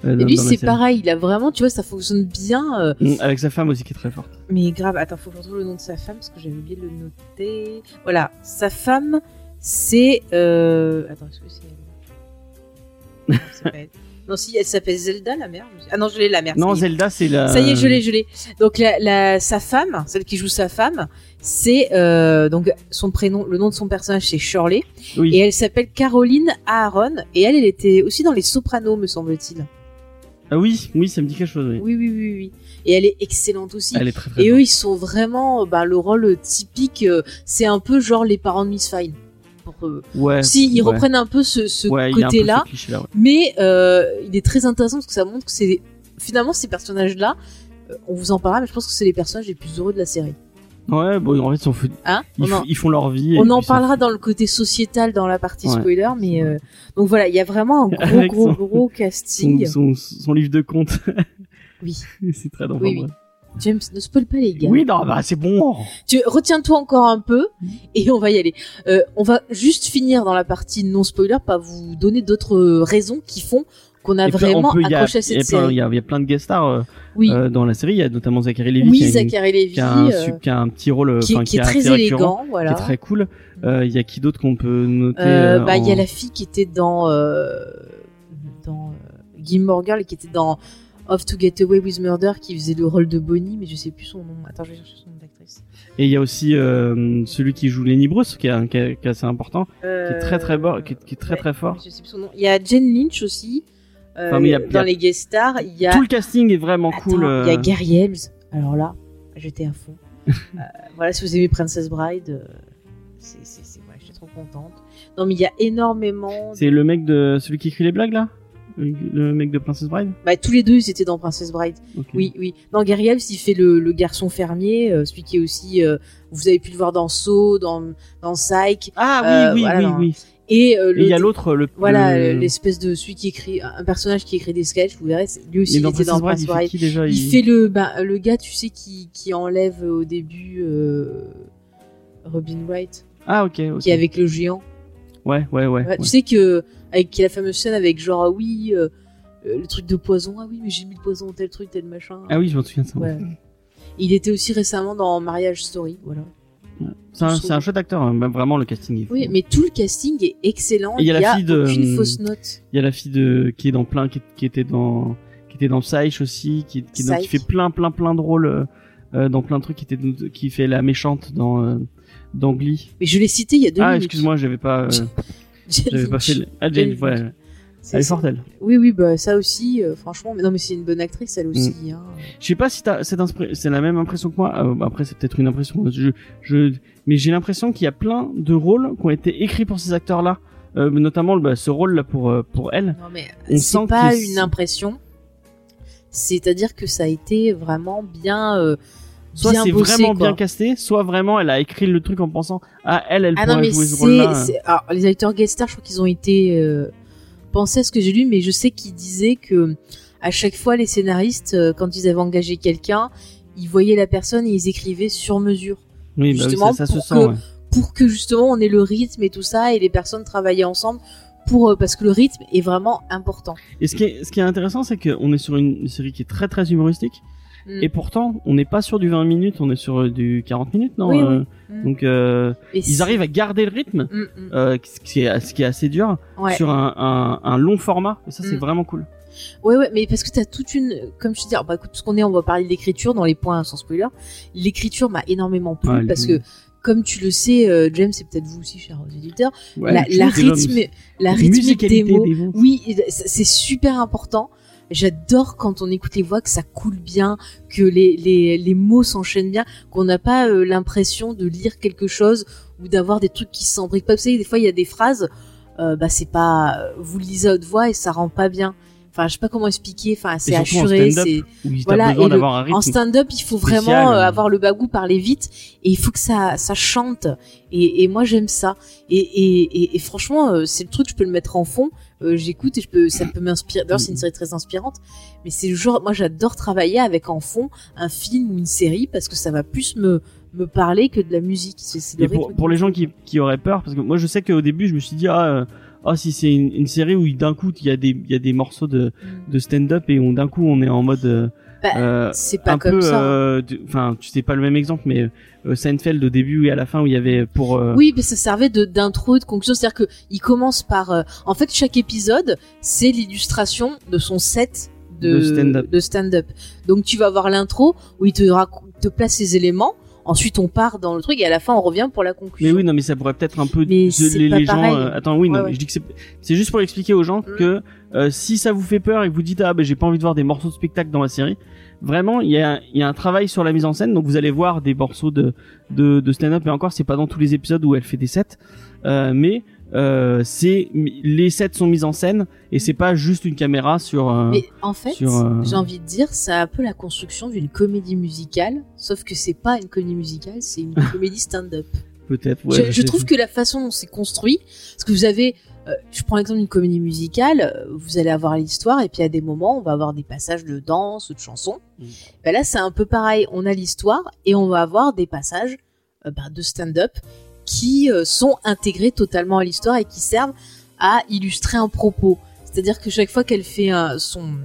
Speaker 2: euh,
Speaker 1: Et lui, c'est pareil, il a vraiment, tu vois, ça fonctionne bien. euh,
Speaker 2: Mm, Avec sa femme aussi qui est très forte.
Speaker 1: Mais grave, attends, faut que je retrouve le nom de sa femme parce que j'avais oublié de le noter. Voilà, sa femme, c'est. Euh... Attends, est-ce que c'est elle? Non, c'est pas elle. Non, si, elle s'appelle Zelda, la mère. Ah non, je l'ai, la mère.
Speaker 2: Non. Zelda, c'est la.
Speaker 1: Ça y est, je l'ai, je l'ai. Donc, la, la- sa femme, celle qui joue sa femme, c'est. Euh, donc, son prénom, le nom de son personnage, c'est Shirley.
Speaker 2: Oui.
Speaker 1: Et elle s'appelle Caroline Aaron. Et elle, elle était aussi dans Les Sopranos, me semble-t-il.
Speaker 2: Ah oui, oui, ça me dit quelque chose. Oui.
Speaker 1: Oui, oui, oui, oui. Et elle est excellente aussi.
Speaker 2: Elle est très très
Speaker 1: Et eux, ils sont vraiment bah, le rôle typique. euh, c'est un peu genre les parents de Miss Fine. Pour, euh,
Speaker 2: Ouais.
Speaker 1: si ils
Speaker 2: ouais.
Speaker 1: reprennent un peu ce,
Speaker 2: Ouais, cliché-là, ouais.
Speaker 1: mais euh, il est très intéressant parce que ça montre que c'est finalement ces personnages-là. euh, on vous en parlera, mais je pense que c'est les personnages les plus heureux de la série.
Speaker 2: Ouais, bon, en fait, ils, sont
Speaker 1: Hein
Speaker 2: ils,
Speaker 1: on, en,
Speaker 2: f- ils font leur vie.
Speaker 1: on en parlera dans le côté sociétal dans la partie
Speaker 2: Ouais.
Speaker 1: spoiler, mais euh, donc voilà, il y a vraiment un gros,
Speaker 2: Avec
Speaker 1: gros,
Speaker 2: son-
Speaker 1: gros
Speaker 2: Son,
Speaker 1: casting.
Speaker 2: son, son livre de compte.
Speaker 1: Oui.
Speaker 2: c'est très drôle.
Speaker 1: Oui, oui. James, ne spoil pas les gars.
Speaker 2: Oui, non, bah c'est bon.
Speaker 1: Tu retiens-toi encore un peu et on va y aller. Euh, on va juste finir dans la partie non spoiler, pas vous donner d'autres raisons qui font qu'on a
Speaker 2: Et
Speaker 1: vraiment
Speaker 2: peut- il a-
Speaker 1: accroché à
Speaker 2: il
Speaker 1: cette série.
Speaker 2: Il y, a, il y a plein de guest stars euh,
Speaker 1: Oui.
Speaker 2: euh, dans la série. Il y a notamment Zachary Levi.
Speaker 1: Oui,
Speaker 2: qui
Speaker 1: Zachary Levi,
Speaker 2: qui a un,
Speaker 1: euh,
Speaker 2: qui a un petit rôle, euh,
Speaker 1: qui est- qui est très
Speaker 2: récurrent,
Speaker 1: élégant, voilà.
Speaker 2: qui est très cool. Euh, Il y a qui d'autre qu'on peut noter
Speaker 1: Euh,
Speaker 2: euh,
Speaker 1: bah, il y a
Speaker 2: en-
Speaker 1: la fille qui était dans euh, dans euh, Gilmore Girl et qui était dans Off to Get Away with Murder, qui faisait le rôle de Bonnie, mais je sais plus son nom. Attends, je vais chercher son nom d'actrice.
Speaker 2: Et il y a aussi euh, celui qui joue Lenny Bruce, qui est, qui est- qui est assez important, qui est très très beau, qui est, qui est très très fort.
Speaker 1: Je sais plus son nom. Il y a Jen Lynch aussi. euh,
Speaker 2: Enfin, mais il y a- il y
Speaker 1: dans
Speaker 2: a-
Speaker 1: les guest stars, il y a
Speaker 2: Tout le casting est vraiment cool.
Speaker 1: Il y a
Speaker 2: euh,
Speaker 1: Gary Helms. Alors là, j'étais à fond. Euh, voilà, si vous aimez Princess Bride, euh, c'est, c'est, c'est- ouais, j'étais trop contente. Non, mais il y a énormément.
Speaker 2: C'est le mec de celui qui écrit les blagues là, le, mec de Princess Bride?
Speaker 1: Bah, tous les deux, ils étaient dans Princess Bride. Oui, oui. Non, Gary Helms, il fait le, le garçon fermier, euh, celui qui est aussi. euh, vous avez pu le voir dans Saw, dans, dans Psych.
Speaker 2: Ah oui,
Speaker 1: Euh,
Speaker 2: oui,
Speaker 1: voilà,
Speaker 2: oui,
Speaker 1: dans-
Speaker 2: oui.
Speaker 1: Et euh,
Speaker 2: il y a l'autre, le
Speaker 1: Voilà,
Speaker 2: le-
Speaker 1: l'espèce de celui qui écrit un personnage qui écrit des sketchs. Vous verrez, lui aussi il
Speaker 2: dans
Speaker 1: était dans
Speaker 2: Princess Bride, il fait
Speaker 1: Il
Speaker 2: il-
Speaker 1: le bah, le gars, tu sais, qui qui enlève au début Robin Wright,
Speaker 2: Ah ok, ok.
Speaker 1: qui est avec le géant.
Speaker 2: Ouais, ouais, ouais.
Speaker 1: Ouais,
Speaker 2: ouais.
Speaker 1: Tu sais que avec la fameuse scène avec genre ah oui euh, euh, le truc de poison ah oui mais j'ai mis le poison tel truc tel machin.
Speaker 2: Ah oui, je m'en souviens de ça.
Speaker 1: Ouais. Il était aussi récemment dans Marriage Story, voilà.
Speaker 2: C'est un, un chouette acteur, hein, même vraiment le casting est fou.
Speaker 1: Oui, mais tout le casting est excellent.
Speaker 2: Il y a la fille de
Speaker 1: aucune fausse note.
Speaker 2: Il y a la fille de qui est dans plein qui, qui était dans qui était dans Psych aussi, qui qui, fait plein plein plein de rôles euh, dans plein de trucs qui était qui fait la méchante dans euh, dans Glee.
Speaker 1: Mais je l'ai cité il y a deux
Speaker 2: Ah,
Speaker 1: minutes.
Speaker 2: excuse-moi, j'avais pas euh, j'avais pas fait le... Ah, Jane, ouais. Elle est forte elle.
Speaker 1: Oui, oui, bah ça aussi, euh, franchement. Mais non, mais c'est une bonne actrice, elle aussi.
Speaker 2: Mm.
Speaker 1: hein.
Speaker 2: Je sais pas si t'as cette c'est la même impression que moi. Euh, bah, après, c'est peut-être une impression. Je, je, mais j'ai l'impression qu'il y a plein de rôles qui ont été écrits pour ces acteurs-là, euh, notamment bah, ce rôle-là pour euh, pour elle.
Speaker 1: Non, mais c'est pas une impression. C'est-à-dire que ça a été vraiment bien.
Speaker 2: Soit c'est vraiment
Speaker 1: quoi.
Speaker 2: bien casté, soit vraiment elle a écrit le truc en pensant ah elle elle
Speaker 1: Ah non,
Speaker 2: pourrait
Speaker 1: mais
Speaker 2: jouer ce rôle-là.
Speaker 1: Alors, les acteurs guest stars, je crois qu'ils ont été euh, pensés à ce que j'ai lu, mais je sais qu'ils disaient que à chaque fois, les scénaristes, euh, quand ils avaient engagé quelqu'un, ils voyaient la personne et ils écrivaient sur mesure.
Speaker 2: Oui, bah oui,
Speaker 1: justement,
Speaker 2: ça, se sent.
Speaker 1: que,
Speaker 2: ouais.
Speaker 1: pour que justement on ait le rythme et tout ça et les personnes travaillaient ensemble pour euh, parce que le rythme est vraiment important.
Speaker 2: Et ce qui est, ce qui est intéressant, c'est qu'on est sur une série qui est très très humoristique.
Speaker 1: Mm.
Speaker 2: Et pourtant, on n'est pas sur du 20 minutes, on est sur euh, du 40 minutes, non
Speaker 1: Oui,
Speaker 2: euh,
Speaker 1: oui. Mm.
Speaker 2: Donc, euh,
Speaker 1: Et
Speaker 2: ils arrivent à garder le rythme,
Speaker 1: Mm,
Speaker 2: euh, ce, qui est, ce qui est assez dur,
Speaker 1: Ouais.
Speaker 2: sur un, un, un long format. Et ça, c'est vraiment cool.
Speaker 1: Ouais, ouais, mais parce que t'as toute une, comme je te dis, bah, écoute, ce qu'on est, on va parler de l'écriture dans les points sans spoiler. L'écriture m'a énormément plu parce que, comme tu le sais, euh, James, c'est peut-être vous aussi, chers auditeurs,
Speaker 2: Ouais,
Speaker 1: la, la rythme, la rythmique des mots,
Speaker 2: des mots.
Speaker 1: oui, et c'est super important. J'adore quand on écoute les voix que ça coule bien, que les, les, les mots s'enchaînent bien, qu'on n'a pas euh, l'impression de lire quelque chose ou d'avoir des trucs qui s'embriquent pas. Vous savez, des fois il y a des phrases, euh, bah c'est pas, vous le lisez à haute voix et ça rend pas bien. Enfin, je sais pas comment expliquer. Enfin, c'est assuré,
Speaker 2: stand-up,
Speaker 1: c'est voilà. et le-
Speaker 2: un
Speaker 1: en stand-up, il faut
Speaker 2: spécial,
Speaker 1: vraiment euh,
Speaker 2: euh.
Speaker 1: avoir le bagou, parler vite, et il faut que ça, ça chante. Et, et moi, j'aime ça. Et, et, et, et franchement, euh, c'est le truc, je peux le mettre en fond. Euh, J'écoute et je peux, ça peut m'inspirer. D'ailleurs, c'est une série très inspirante. Mais c'est le genre, moi, j'adore travailler avec en fond un film ou une série parce que ça va plus me me parler que de la musique. C'est le
Speaker 2: Et pour, les gens qui, qui auraient peur, parce que moi je sais qu'au début je me suis dit ah, euh, ah si c'est une, une série où d'un coup il y a des il y a des morceaux de, de stand-up et on d'un coup on est en mode euh,
Speaker 1: Mm. Bah,
Speaker 2: euh,
Speaker 1: c'est pas
Speaker 2: un
Speaker 1: comme
Speaker 2: peu
Speaker 1: ça.
Speaker 2: euh, du- enfin tu sais pas le même exemple mais euh, Seinfeld au début et à la fin où il y avait pour euh,
Speaker 1: Oui, mais ça servait de d'intro de conclusion. C'est-à-dire que il commence par. euh, en fait, chaque épisode, c'est l'illustration de son set de,
Speaker 2: De stand-up.
Speaker 1: Donc, tu vas voir l'intro où il te, place ses éléments. Ensuite, on part dans le truc et à la fin, on revient pour la
Speaker 2: mais
Speaker 1: conclusion.
Speaker 2: oui non mais ça pourrait peut-être un peu
Speaker 1: Mais
Speaker 2: les, gens euh, attends oui non
Speaker 1: Ouais,
Speaker 2: mais je dis que c'est c'est juste pour expliquer aux gens que euh, si ça vous fait peur et que vous dites ah ben j'ai pas envie de voir des morceaux de spectacle dans la série vraiment il y a il y a un travail sur la mise en scène donc vous allez voir des morceaux de de, de stand-up et encore c'est pas dans tous les épisodes où elle fait des sets euh, mais euh, c'est les sets sont mis en scène et c'est pas juste une caméra sur euh,
Speaker 1: Mais en fait,
Speaker 2: euh,
Speaker 1: j'ai envie de dire, c'est un peu la construction d'une comédie musicale, sauf que c'est pas une comédie musicale, c'est une comédie stand-up.
Speaker 2: peut-être ouais,
Speaker 1: je,
Speaker 2: je
Speaker 1: trouve que la façon dont c'est construit, parce que vous avez je prends l'exemple d'une comédie musicale, euh, vous allez avoir l'histoire et puis à des moments on va avoir des passages de danse ou de chansons.
Speaker 2: Mm.
Speaker 1: Ben là c'est un peu pareil, on a l'histoire et on va avoir des passages euh, ben, de stand-up qui euh, sont intégrés totalement à l'histoire et qui servent à illustrer un propos. C'est-à-dire que chaque fois qu'elle fait son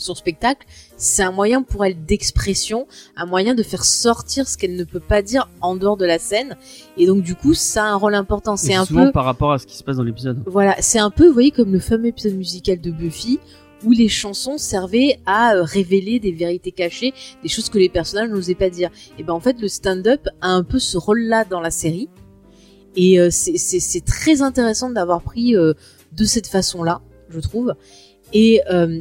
Speaker 1: son spectacle, c'est un moyen pour elle d'expression, un moyen de faire sortir ce qu'elle ne peut pas dire en dehors de la scène. Et donc du coup, ça a un rôle important. C'est un
Speaker 2: souvent
Speaker 1: peu
Speaker 2: par rapport à ce qui se passe dans l'épisode.
Speaker 1: voilà, c'est un peu, vous voyez, comme le fameux épisode musical de Buffy, où les chansons servaient à euh, révéler des vérités cachées, des choses que les personnages n'osaient pas dire. Et ben en fait, le stand-up a un peu ce rôle-là dans la série. Et euh, c'est- très intéressant d'avoir pris euh, de cette façon-là, je trouve. Et euh,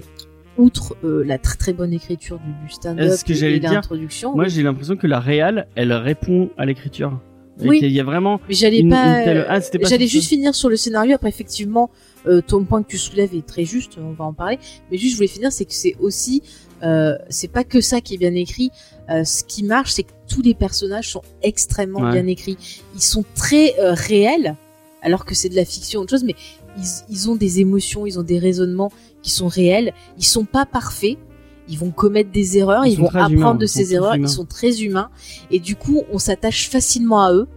Speaker 1: outre euh, la très très bonne écriture du, du stand-up
Speaker 2: que
Speaker 1: et- l'introduction,
Speaker 2: Moi, j'ai l'impression que la réal, elle répond à l'écriture.
Speaker 1: Oui.
Speaker 2: qu'il y a vraiment.
Speaker 1: Mais j'allais pas.
Speaker 2: telle- Ah, pas
Speaker 1: j'allais juste finir sur le scénario. Après, effectivement, euh, ton point que tu soulèves est très juste. On va en parler. Mais juste, je voulais finir, c'est que c'est aussi, euh, c'est pas que ça qui est bien écrit. Euh, ce qui marche, c'est que tous les personnages sont extrêmement
Speaker 2: Ouais.
Speaker 1: bien écrits. Ils sont très réels, alors que c'est de la fiction, autre chose. Mais ils, ils ont des émotions, ils ont des raisonnements qui sont réels. Ils sont pas parfaits. Ils vont commettre des erreurs,
Speaker 2: Ils
Speaker 1: vont apprendre
Speaker 2: humains,
Speaker 1: de ces erreurs.
Speaker 2: humains.
Speaker 1: Ils sont très humains. Et du coup, on s'attache facilement à eux.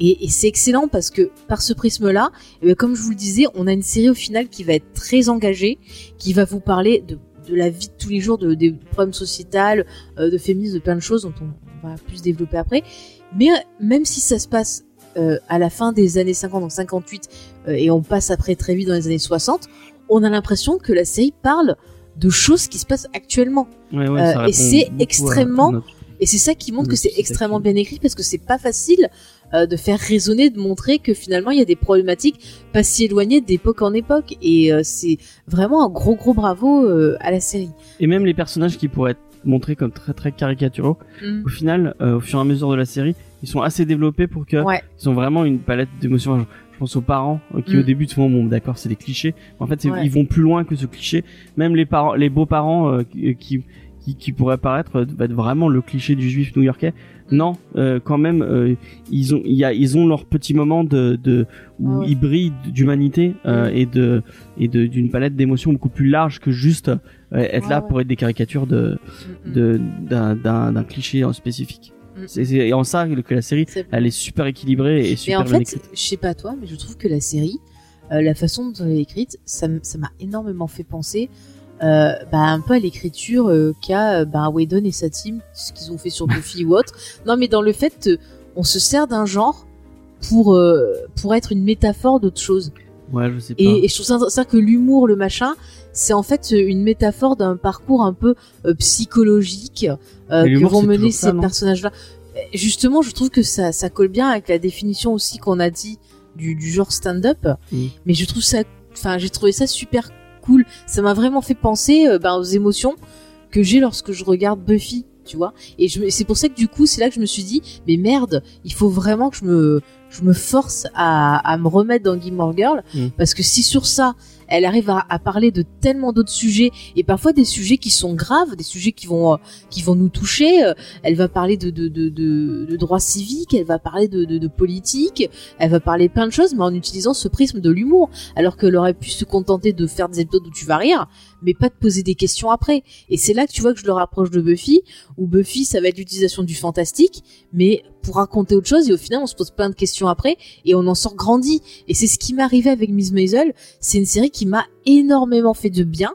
Speaker 1: Et, et c'est excellent parce que par ce prisme-là, eh ben, comme je vous le disais, on a une série au final qui va être très engagée, qui va vous parler de, de la vie de tous les jours, de, des problèmes sociétals, euh, de féminisme, de plein de choses dont on, on va plus développer après. Mais euh, même si ça se passe euh, à la fin des années 50, donc 58, euh, et on passe après très vite dans les années 60, on a l'impression que la série parle de choses qui se passent actuellement.
Speaker 2: Ouais, ouais,
Speaker 1: Euh, et c'est extrêmement
Speaker 2: notre-
Speaker 1: et c'est ça qui montre que c'est extrêmement bien écrit parce que c'est pas facile euh, de faire raisonner, de montrer que finalement il y a des problématiques pas si éloignées d'époque en époque. Et euh, c'est vraiment un gros gros bravo euh, à la série.
Speaker 2: Et même les personnages qui pourraient être montrés comme très très caricaturaux,
Speaker 1: Mm.
Speaker 2: au final, euh, au fur et à mesure de la série, ils sont assez développés pour que
Speaker 1: Ouais.
Speaker 2: ils ont vraiment une palette d'émotions. Je pense aux parents euh, qui
Speaker 1: Mm.
Speaker 2: au début souvent bon d'accord c'est des clichés. Mais en fait
Speaker 1: Ouais.
Speaker 2: ils vont plus loin que ce cliché. Même les parents, les beaux parents euh, qui, qui qui qui pourraient paraître euh, va être vraiment le cliché du juif new-yorkais. Non, euh, quand même euh, ils ont il y a ils ont leur petit moment de de où
Speaker 1: Ah ouais.
Speaker 2: ils brillent d'humanité euh,
Speaker 1: Mm.
Speaker 2: et de et de d'une palette d'émotions beaucoup plus large que juste euh, être
Speaker 1: Ouais,
Speaker 2: là
Speaker 1: ouais.
Speaker 2: pour être des caricatures de
Speaker 1: Mm, mm.
Speaker 2: de d'un d'un cliché en spécifique.
Speaker 1: Mm.
Speaker 2: C'est c'est en ça que la série elle est super équilibrée et
Speaker 1: Mais
Speaker 2: super
Speaker 1: en
Speaker 2: bien
Speaker 1: fait,
Speaker 2: écrite.
Speaker 1: je sais pas toi, mais je trouve que la série, euh, la façon dont elle est écrite, ça m'a énormément fait penser. euh, bah, un peu à l'écriture euh, qu'a bah, Whedon et sa team, ce qu'ils ont fait sur Buffy ou autre. Non, mais dans le fait, on se sert d'un genre pour pour être une métaphore d'autre chose.
Speaker 2: Ouais, je sais pas.
Speaker 1: Et, et je trouve ça, ça que l'humour, le machin, c'est en fait euh, une métaphore d'un parcours un peu euh, psychologique euh, que vont mener ces personnages-là. Justement, je trouve que ça, ça colle bien avec la définition aussi qu'on a dit du, du genre stand-up. Mais je trouve ça, enfin, j'ai trouvé ça super cool. Ça m'a vraiment fait penser euh, ben, aux émotions que j'ai lorsque je regarde Buffy, tu vois. Et c'est pour ça que du coup, c'est là que je me suis dit, mais merde, il faut vraiment que je me, je me force à, à me remettre dans Gilmore Girl,
Speaker 2: Mm.
Speaker 1: parce que si sur ça, elle arrive à, à parler de tellement d'autres sujets et parfois des sujets qui sont graves, des sujets qui vont euh, qui vont nous toucher. euh, Elle va parler de de de, de, de droits civiques, elle va parler de, de de politique, elle va parler plein de choses, mais en utilisant ce prisme de l'humour, alors qu'elle aurait pu se contenter de faire des épisodes où tu vas rire, mais pas de poser des questions après. Et c'est là que tu vois que je le rapproche de Buffy, où Buffy ça va être l'utilisation du fantastique, mais pour raconter autre chose et au final on se pose plein de questions après et on en sort grandi. Et c'est ce qui m'est arrivé avec Miss Maisel. C'est une série qui m'a énormément fait de bien,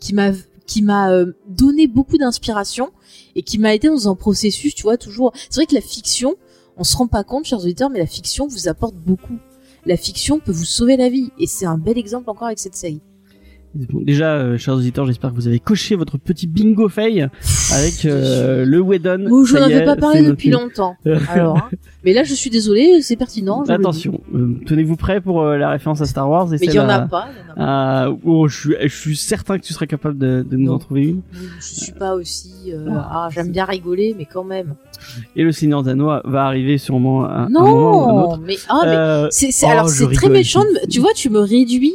Speaker 1: qui m'a qui m'a euh, donné beaucoup d'inspiration et qui m'a aidé dans un processus, tu vois, toujours. C'est vrai que la fiction, on se rend pas compte, chers auditeurs, mais la fiction vous apporte beaucoup. La fiction peut vous sauver la vie et c'est un bel exemple encore avec cette série.
Speaker 2: Bon, déjà, euh, chers auditeurs, j'espère que vous avez coché votre petit bingo fail avec euh, le Whedon.
Speaker 1: Moi, je n'en avais pas parlé depuis longtemps. Alors, hein. mais là, je suis désolée, c'est pertinent. je.
Speaker 2: Attention, euh, tenez-vous prêts pour euh, la référence à Star Wars et
Speaker 1: Mais il
Speaker 2: celle
Speaker 1: y en a
Speaker 2: à-
Speaker 1: pas. y en a
Speaker 2: à- oh, je suis, je suis certain que tu serais capable de, de nous
Speaker 1: Non.
Speaker 2: en trouver une.
Speaker 1: Je suis pas aussi. euh, ah, j'aime bien rigoler, mais quand même.
Speaker 2: Et le Seigneur Danois va arriver sûrement à un moment ou à un
Speaker 1: Non,
Speaker 2: autre.
Speaker 1: mais ah, mais
Speaker 2: Euh,
Speaker 1: c'est c'est-
Speaker 2: oh,
Speaker 1: alors c'est très méchant. Tu vois, tu me réduis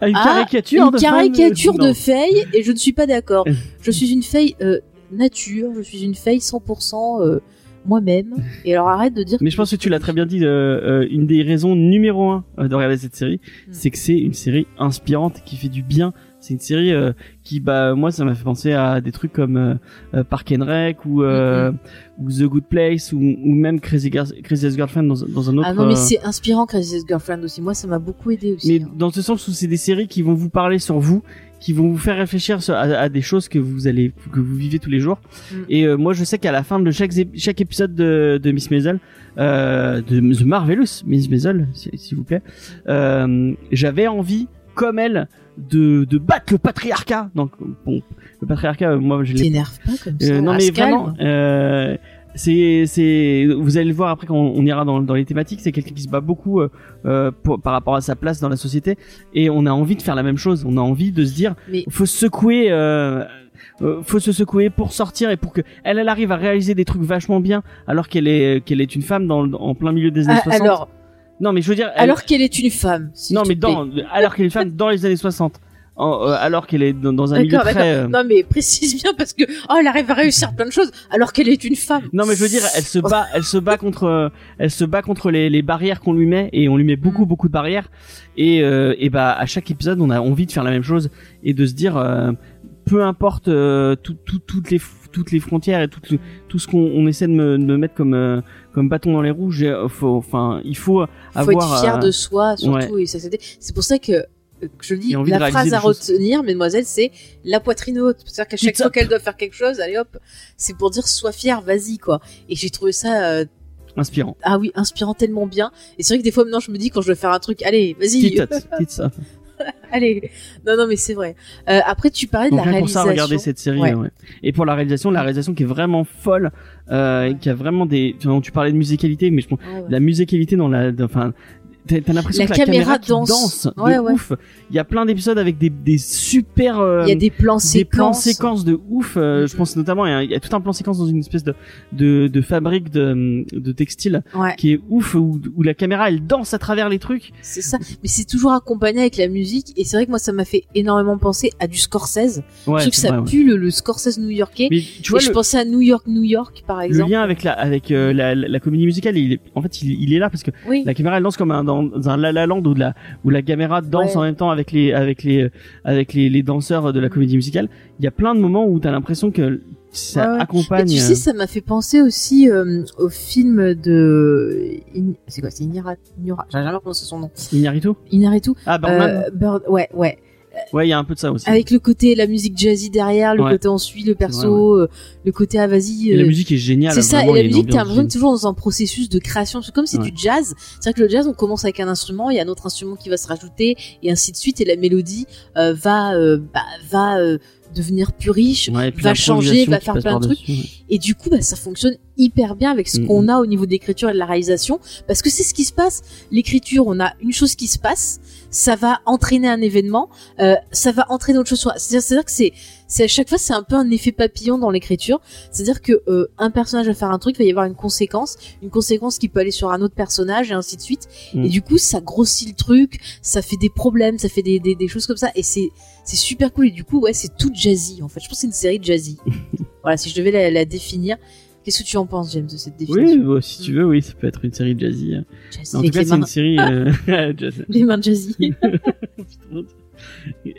Speaker 2: À une
Speaker 1: à
Speaker 2: caricature
Speaker 1: une
Speaker 2: de
Speaker 1: caricature
Speaker 2: non.
Speaker 1: de Faye et je ne suis pas d'accord. je suis une Faye euh, nature. Je suis une Faye 100% euh, moi-même. Et alors arrête de dire.
Speaker 2: Mais je pense que tu l'as très bien dit. euh, euh, une des raisons numéro un euh, de regarder cette série,
Speaker 1: Mm.
Speaker 2: c'est que c'est une série inspirante qui fait du bien. C'est une série euh, qui, bah, moi, ça m'a fait penser à des trucs comme euh, euh, Park and Rec ou, euh, ou The Good Place ou, ou même Crazy, Girl- Crazy Ex-Girlfriend dans, dans un autre.
Speaker 1: Ah non, mais c'est inspirant Crazy Ex-Girlfriend aussi. Moi, ça m'a beaucoup aidé aussi.
Speaker 2: mais
Speaker 1: hein.
Speaker 2: dans ce sens où c'est des séries qui vont vous parler sur vous, qui vont vous faire réfléchir à, à des choses que vous allez que vous vivez tous les jours.
Speaker 1: Mm.
Speaker 2: Et euh, moi, je sais qu'à la fin de chaque chaque épisode de, de Miss Maisel, euh, de The Marvelous Miss Maisel, s'il s'il vous plaît, euh, j'avais envie, comme elle, de de battre le patriarcat. Donc bon, le patriarcat, euh, moi, je l'ai
Speaker 1: T'énerve pas comme ça.
Speaker 2: euh, non
Speaker 1: Ah,
Speaker 2: mais vraiment, euh, c'est c'est vous allez le voir après quand on ira dans, dans les thématiques, c'est quelqu'un qui se bat beaucoup euh, euh, pour- par rapport à sa place dans la société et on a envie de faire la même chose. On a envie de se dire,
Speaker 1: Mais-
Speaker 2: faut se secouer. Euh, euh, faut se secouer pour sortir et pour que elle, elle arrive à réaliser des trucs vachement bien alors qu'elle est qu'elle est une femme dans en plein milieu des années
Speaker 1: Ah,
Speaker 2: 60.
Speaker 1: alors,
Speaker 2: non mais je veux dire elle-
Speaker 1: alors qu'elle est une femme.
Speaker 2: non mais dans alors qu'elle est une femme dans les années 60 en- euh, alors qu'elle est dans, dans un milieu très euh,
Speaker 1: Non, mais précise bien parce que oh, elle arrive à réussir plein de choses alors qu'elle est une femme.
Speaker 2: Non mais je veux dire, elle se bat, elle se bat contre, euh, elle se bat contre les, les barrières qu'on lui met et on lui met beaucoup beaucoup de barrières et euh, et bah à chaque épisode on a envie de faire la même chose et de se dire euh, peu importe euh, tout, tout- toutes les toutes les frontières et tout tout ce qu'on on essaie de me, de me mettre comme euh, comme bâton dans les roues, euh, faut enfin il faut
Speaker 1: faut
Speaker 2: avoir
Speaker 1: être fier
Speaker 2: euh,
Speaker 1: de soi surtout
Speaker 2: ouais.
Speaker 1: et ça c'est pour ça que je dis la phrase à retenir mesdemoiselles c'est la poitrine haute c'est-à-dire qu'à chaque fois qu'elle doit faire quelque chose allez hop c'est pour dire sois fier vas-y quoi. Et j'ai trouvé ça euh,
Speaker 2: inspirant.
Speaker 1: ah oui inspirant tellement bien. Et c'est vrai que des fois maintenant je me dis quand je veux faire un truc allez vas-y Allez non non mais c'est vrai Euh, après tu parlais de
Speaker 2: Donc
Speaker 1: la
Speaker 2: rien pour ça,
Speaker 1: réalisation
Speaker 2: regardez cette série.
Speaker 1: Ouais.
Speaker 2: ouais. Et pour la réalisation, la réalisation qui est vraiment folle, euh, qui a vraiment des. Enfin, tu parlais de musicalité, mais je pense
Speaker 1: ouais.
Speaker 2: la musicalité dans la. Enfin, t'as l'impression
Speaker 1: La
Speaker 2: que la
Speaker 1: caméra danse.
Speaker 2: danse,
Speaker 1: Ouais,
Speaker 2: de
Speaker 1: ouais.
Speaker 2: ouf. Il y a plein d'épisodes avec des des super. euh,
Speaker 1: il y a des plans
Speaker 2: des plans
Speaker 1: séquences
Speaker 2: séquences de ouf. euh, Je pense notamment, il y, a, il y a tout un plan séquence dans une espèce de de, de fabrique de de textile
Speaker 1: ouais
Speaker 2: qui est ouf où, où la caméra elle danse à travers les trucs.
Speaker 1: c'est ça mais c'est toujours accompagné avec la musique et c'est vrai que moi ça m'a fait énormément penser à du Scorsese
Speaker 2: Ouais,
Speaker 1: je trouve que ça
Speaker 2: vrai,
Speaker 1: pue le, le Scorsese new-yorkais
Speaker 2: Mais tu vois
Speaker 1: et je
Speaker 2: le,
Speaker 1: pensais à New York, New York, par
Speaker 2: le
Speaker 1: exemple.
Speaker 2: lien avec la avec euh, la, la, la comédie musicale, il est, en fait il, il est là parce que
Speaker 1: Oui.
Speaker 2: la caméra elle danse comme un, dans un La La Land où la où la caméra danse
Speaker 1: Ouais.
Speaker 2: en même temps avec les avec les avec les, les danseurs de la comédie musicale. Il y a plein de moments où t'as l'impression que ça
Speaker 1: Ouais,
Speaker 2: accompagne.
Speaker 1: Et tu sais, ça m'a fait penser aussi euh, au film de. In- C'est quoi C'est Inira. Inura... J'ai jamais prononcé son nom.
Speaker 2: euh, Inarritu
Speaker 1: Inaritu.
Speaker 2: Ah Birdman.
Speaker 1: Euh, Bird... Ouais, ouais.
Speaker 2: Ouais, il y a un peu de ça aussi.
Speaker 1: Avec le côté, la musique jazzy derrière, le
Speaker 2: Ouais.
Speaker 1: côté on suit le perso, euh, le côté ah vas-y.
Speaker 2: La
Speaker 1: euh,
Speaker 2: musique est géniale.
Speaker 1: C'est ça,
Speaker 2: vraiment,
Speaker 1: et la musique, t'as l'impression que toujours dans un processus de création. C'est comme c'est du jazz. C'est vrai que le jazz, on commence avec un instrument, il y a un autre instrument qui va se rajouter, et ainsi de suite, et la mélodie euh, va, euh, bah, va devenir plus riche,
Speaker 2: Ouais,
Speaker 1: va changer, va faire plein de trucs.
Speaker 2: ouais.
Speaker 1: Et du coup, bah, ça fonctionne hyper bien avec ce
Speaker 2: Mhm.
Speaker 1: qu'on a au niveau de l'écriture et de la réalisation, parce que c'est ce qui se passe. L'écriture, on a une chose qui se passe, ça va entraîner un événement, euh, ça va entraîner autre chose. C'est-à-dire que c'est, c'est à chaque fois, c'est un peu un effet papillon dans l'écriture. C'est-à-dire que euh, un personnage va faire un truc, il va y avoir une conséquence, une conséquence qui peut aller sur un autre personnage et ainsi de suite.
Speaker 2: Mhm.
Speaker 1: Et du coup, ça grossit le truc, ça fait des problèmes, ça fait des, des, des choses comme ça, et c'est c'est super cool. Et du coup, ouais, c'est tout jazzy en fait. Je pense que c'est une série jazzy. voilà, si je devais la, la définir. Qu'est-ce que tu en penses, James, de cette
Speaker 2: Oui,
Speaker 1: définition
Speaker 2: bah, si tu veux, oui, ça peut être une série jazzy. hein.
Speaker 1: Jazzy
Speaker 2: En tout cas, c'est une série euh, jazz.
Speaker 1: Les mains jazzy.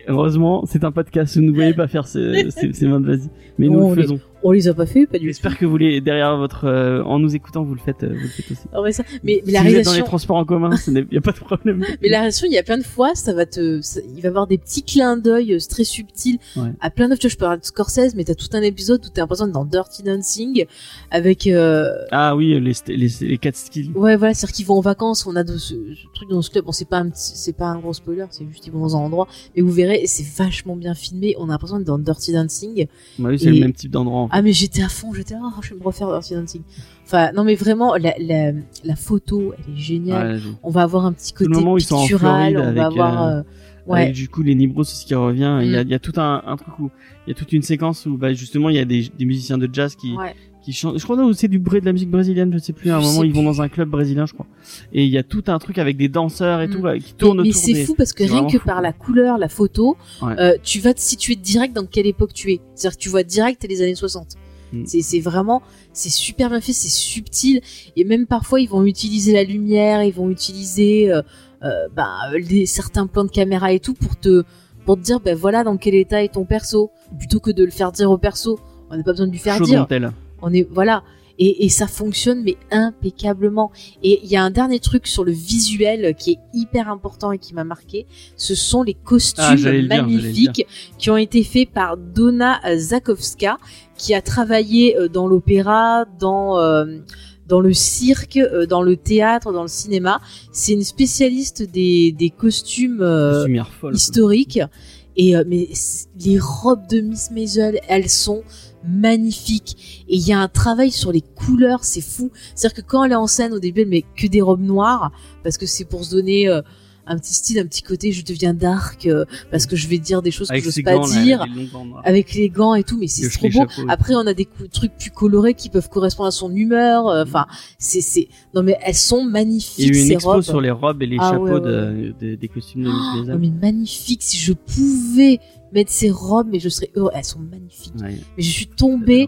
Speaker 2: Heureusement, c'est un podcast où vous ne voyez pas faire ces, ces, ces mains de vas-y. Mais nous le
Speaker 1: les-
Speaker 2: faisons.
Speaker 1: On les a pas fait, pas du tout.
Speaker 2: J'espère que vous les, derrière votre, euh, en nous écoutant, vous le faites, euh, vous le faites aussi.
Speaker 1: Ah ouais, ça- Mais, mais
Speaker 2: si
Speaker 1: la
Speaker 2: vous êtes dans les
Speaker 1: réalisation,
Speaker 2: transports en commun, il n'y a pas de problème.
Speaker 1: mais la réalisation, il y a plein de fois, ça va te, ça- il va y avoir des petits clins d'œil euh, très subtils
Speaker 2: Ouais.
Speaker 1: à plein de, tu vois, je parle de Scorsese, mais t'as tout un épisode où t'es l'impression d'être dans Dirty Dancing avec, euh,
Speaker 2: Ah oui, les, les, les quatre skills.
Speaker 1: Ouais, voilà, c'est-à-dire qu'ils vont en vacances, on a de ce, ce truc dans ce club. Bon, c'est pas un petit, c'est pas un gros spoiler, c'est juste ils vont dans un endroit. Mais vous verrez, et c'est vachement bien filmé. On a l'impression d'être dans Dirty Dancing.
Speaker 2: Bah oui, c'est
Speaker 1: Et-
Speaker 2: le même type d'endroit. en fait.
Speaker 1: Ah, mais j'étais à fond, j'étais, oh, je vais me refaire Dirty Dancing. Enfin, non, mais vraiment, la, la, la photo, elle est géniale.
Speaker 2: Ouais,
Speaker 1: On va avoir un petit
Speaker 2: le
Speaker 1: côté
Speaker 2: moment où ils sont en
Speaker 1: pictural,
Speaker 2: Floride
Speaker 1: on va
Speaker 2: avec,
Speaker 1: avoir,
Speaker 2: euh,
Speaker 1: euh, ouais.
Speaker 2: Du coup les Nibros c'est ce qui revient. Il y a,
Speaker 1: Mm.
Speaker 2: il y a tout un, un truc où il y a toute une séquence où bah, justement il y a des, des musiciens de jazz qui
Speaker 1: Ouais.
Speaker 2: Qui. Je crois que c'est du bruit de la musique brésilienne, je sais plus. À un
Speaker 1: Je
Speaker 2: moment ils vont dans un club brésilien, je crois. Et il y a tout un truc avec des danseurs et
Speaker 1: Mm.
Speaker 2: tout là, qui
Speaker 1: Mais,
Speaker 2: tournent
Speaker 1: mais
Speaker 2: autour
Speaker 1: c'est
Speaker 2: des-
Speaker 1: fou parce que
Speaker 2: c'est
Speaker 1: rien que
Speaker 2: fou.
Speaker 1: par la couleur, la photo,
Speaker 2: Ouais.
Speaker 1: euh, tu vas te situer direct dans quelle époque tu es. C'est-à-dire que tu vois direct les années 60.
Speaker 2: Mm.
Speaker 1: C'est c'est vraiment c'est super bien fait, c'est subtil et même parfois ils vont utiliser la lumière, ils vont utiliser euh, euh, bah, les, certains plans de caméra et tout pour te pour te dire ben voilà dans quel état est ton perso plutôt que de le faire dire au perso. On n'a pas besoin de lui faire
Speaker 2: Chaud
Speaker 1: dire.
Speaker 2: dentelle.
Speaker 1: On est voilà. Et, et ça fonctionne mais impeccablement. Et il y a un dernier truc sur le visuel qui est hyper important et qui m'a marqué. Ce sont les costumes
Speaker 2: Ah, dire,
Speaker 1: magnifiques qui ont été faits par Donna Zakowska, qui a travaillé euh, dans l'opéra, dans euh, dans le cirque, euh, dans le théâtre, dans le cinéma. C'est une spécialiste des, des costumes euh,
Speaker 2: quoi.
Speaker 1: historiques. Et euh, mais les robes de Miss Maisel, elles sont magnifiques. Et il y a un travail sur les couleurs, c'est fou. C'est-à-dire que quand elle est en scène, au début, elle met que des robes noires, parce que c'est pour se donner euh, un petit style, un petit côté, je deviens dark, euh, parce que je vais dire des choses
Speaker 2: Avec
Speaker 1: que je
Speaker 2: ses
Speaker 1: n'ose pas
Speaker 2: gants, là,
Speaker 1: dire.
Speaker 2: les
Speaker 1: avec les gants et tout, mais c'est trop beau. Après, on a des trucs plus colorés qui peuvent correspondre à son humeur. euh, Enfin, c'est, c'est, non mais elles sont
Speaker 2: Il y
Speaker 1: magnifiques
Speaker 2: a eu une expo
Speaker 1: robes.
Speaker 2: sur les robes et les
Speaker 1: Ah,
Speaker 2: chapeaux
Speaker 1: ouais, ouais,
Speaker 2: de- de- des costumes de
Speaker 1: Non
Speaker 2: Maisel.
Speaker 1: mais magnifiques. Si je pouvais mettre ces robes, mais je serais heureux. Elles sont magnifiques.
Speaker 2: Ouais.
Speaker 1: Mais je suis tombée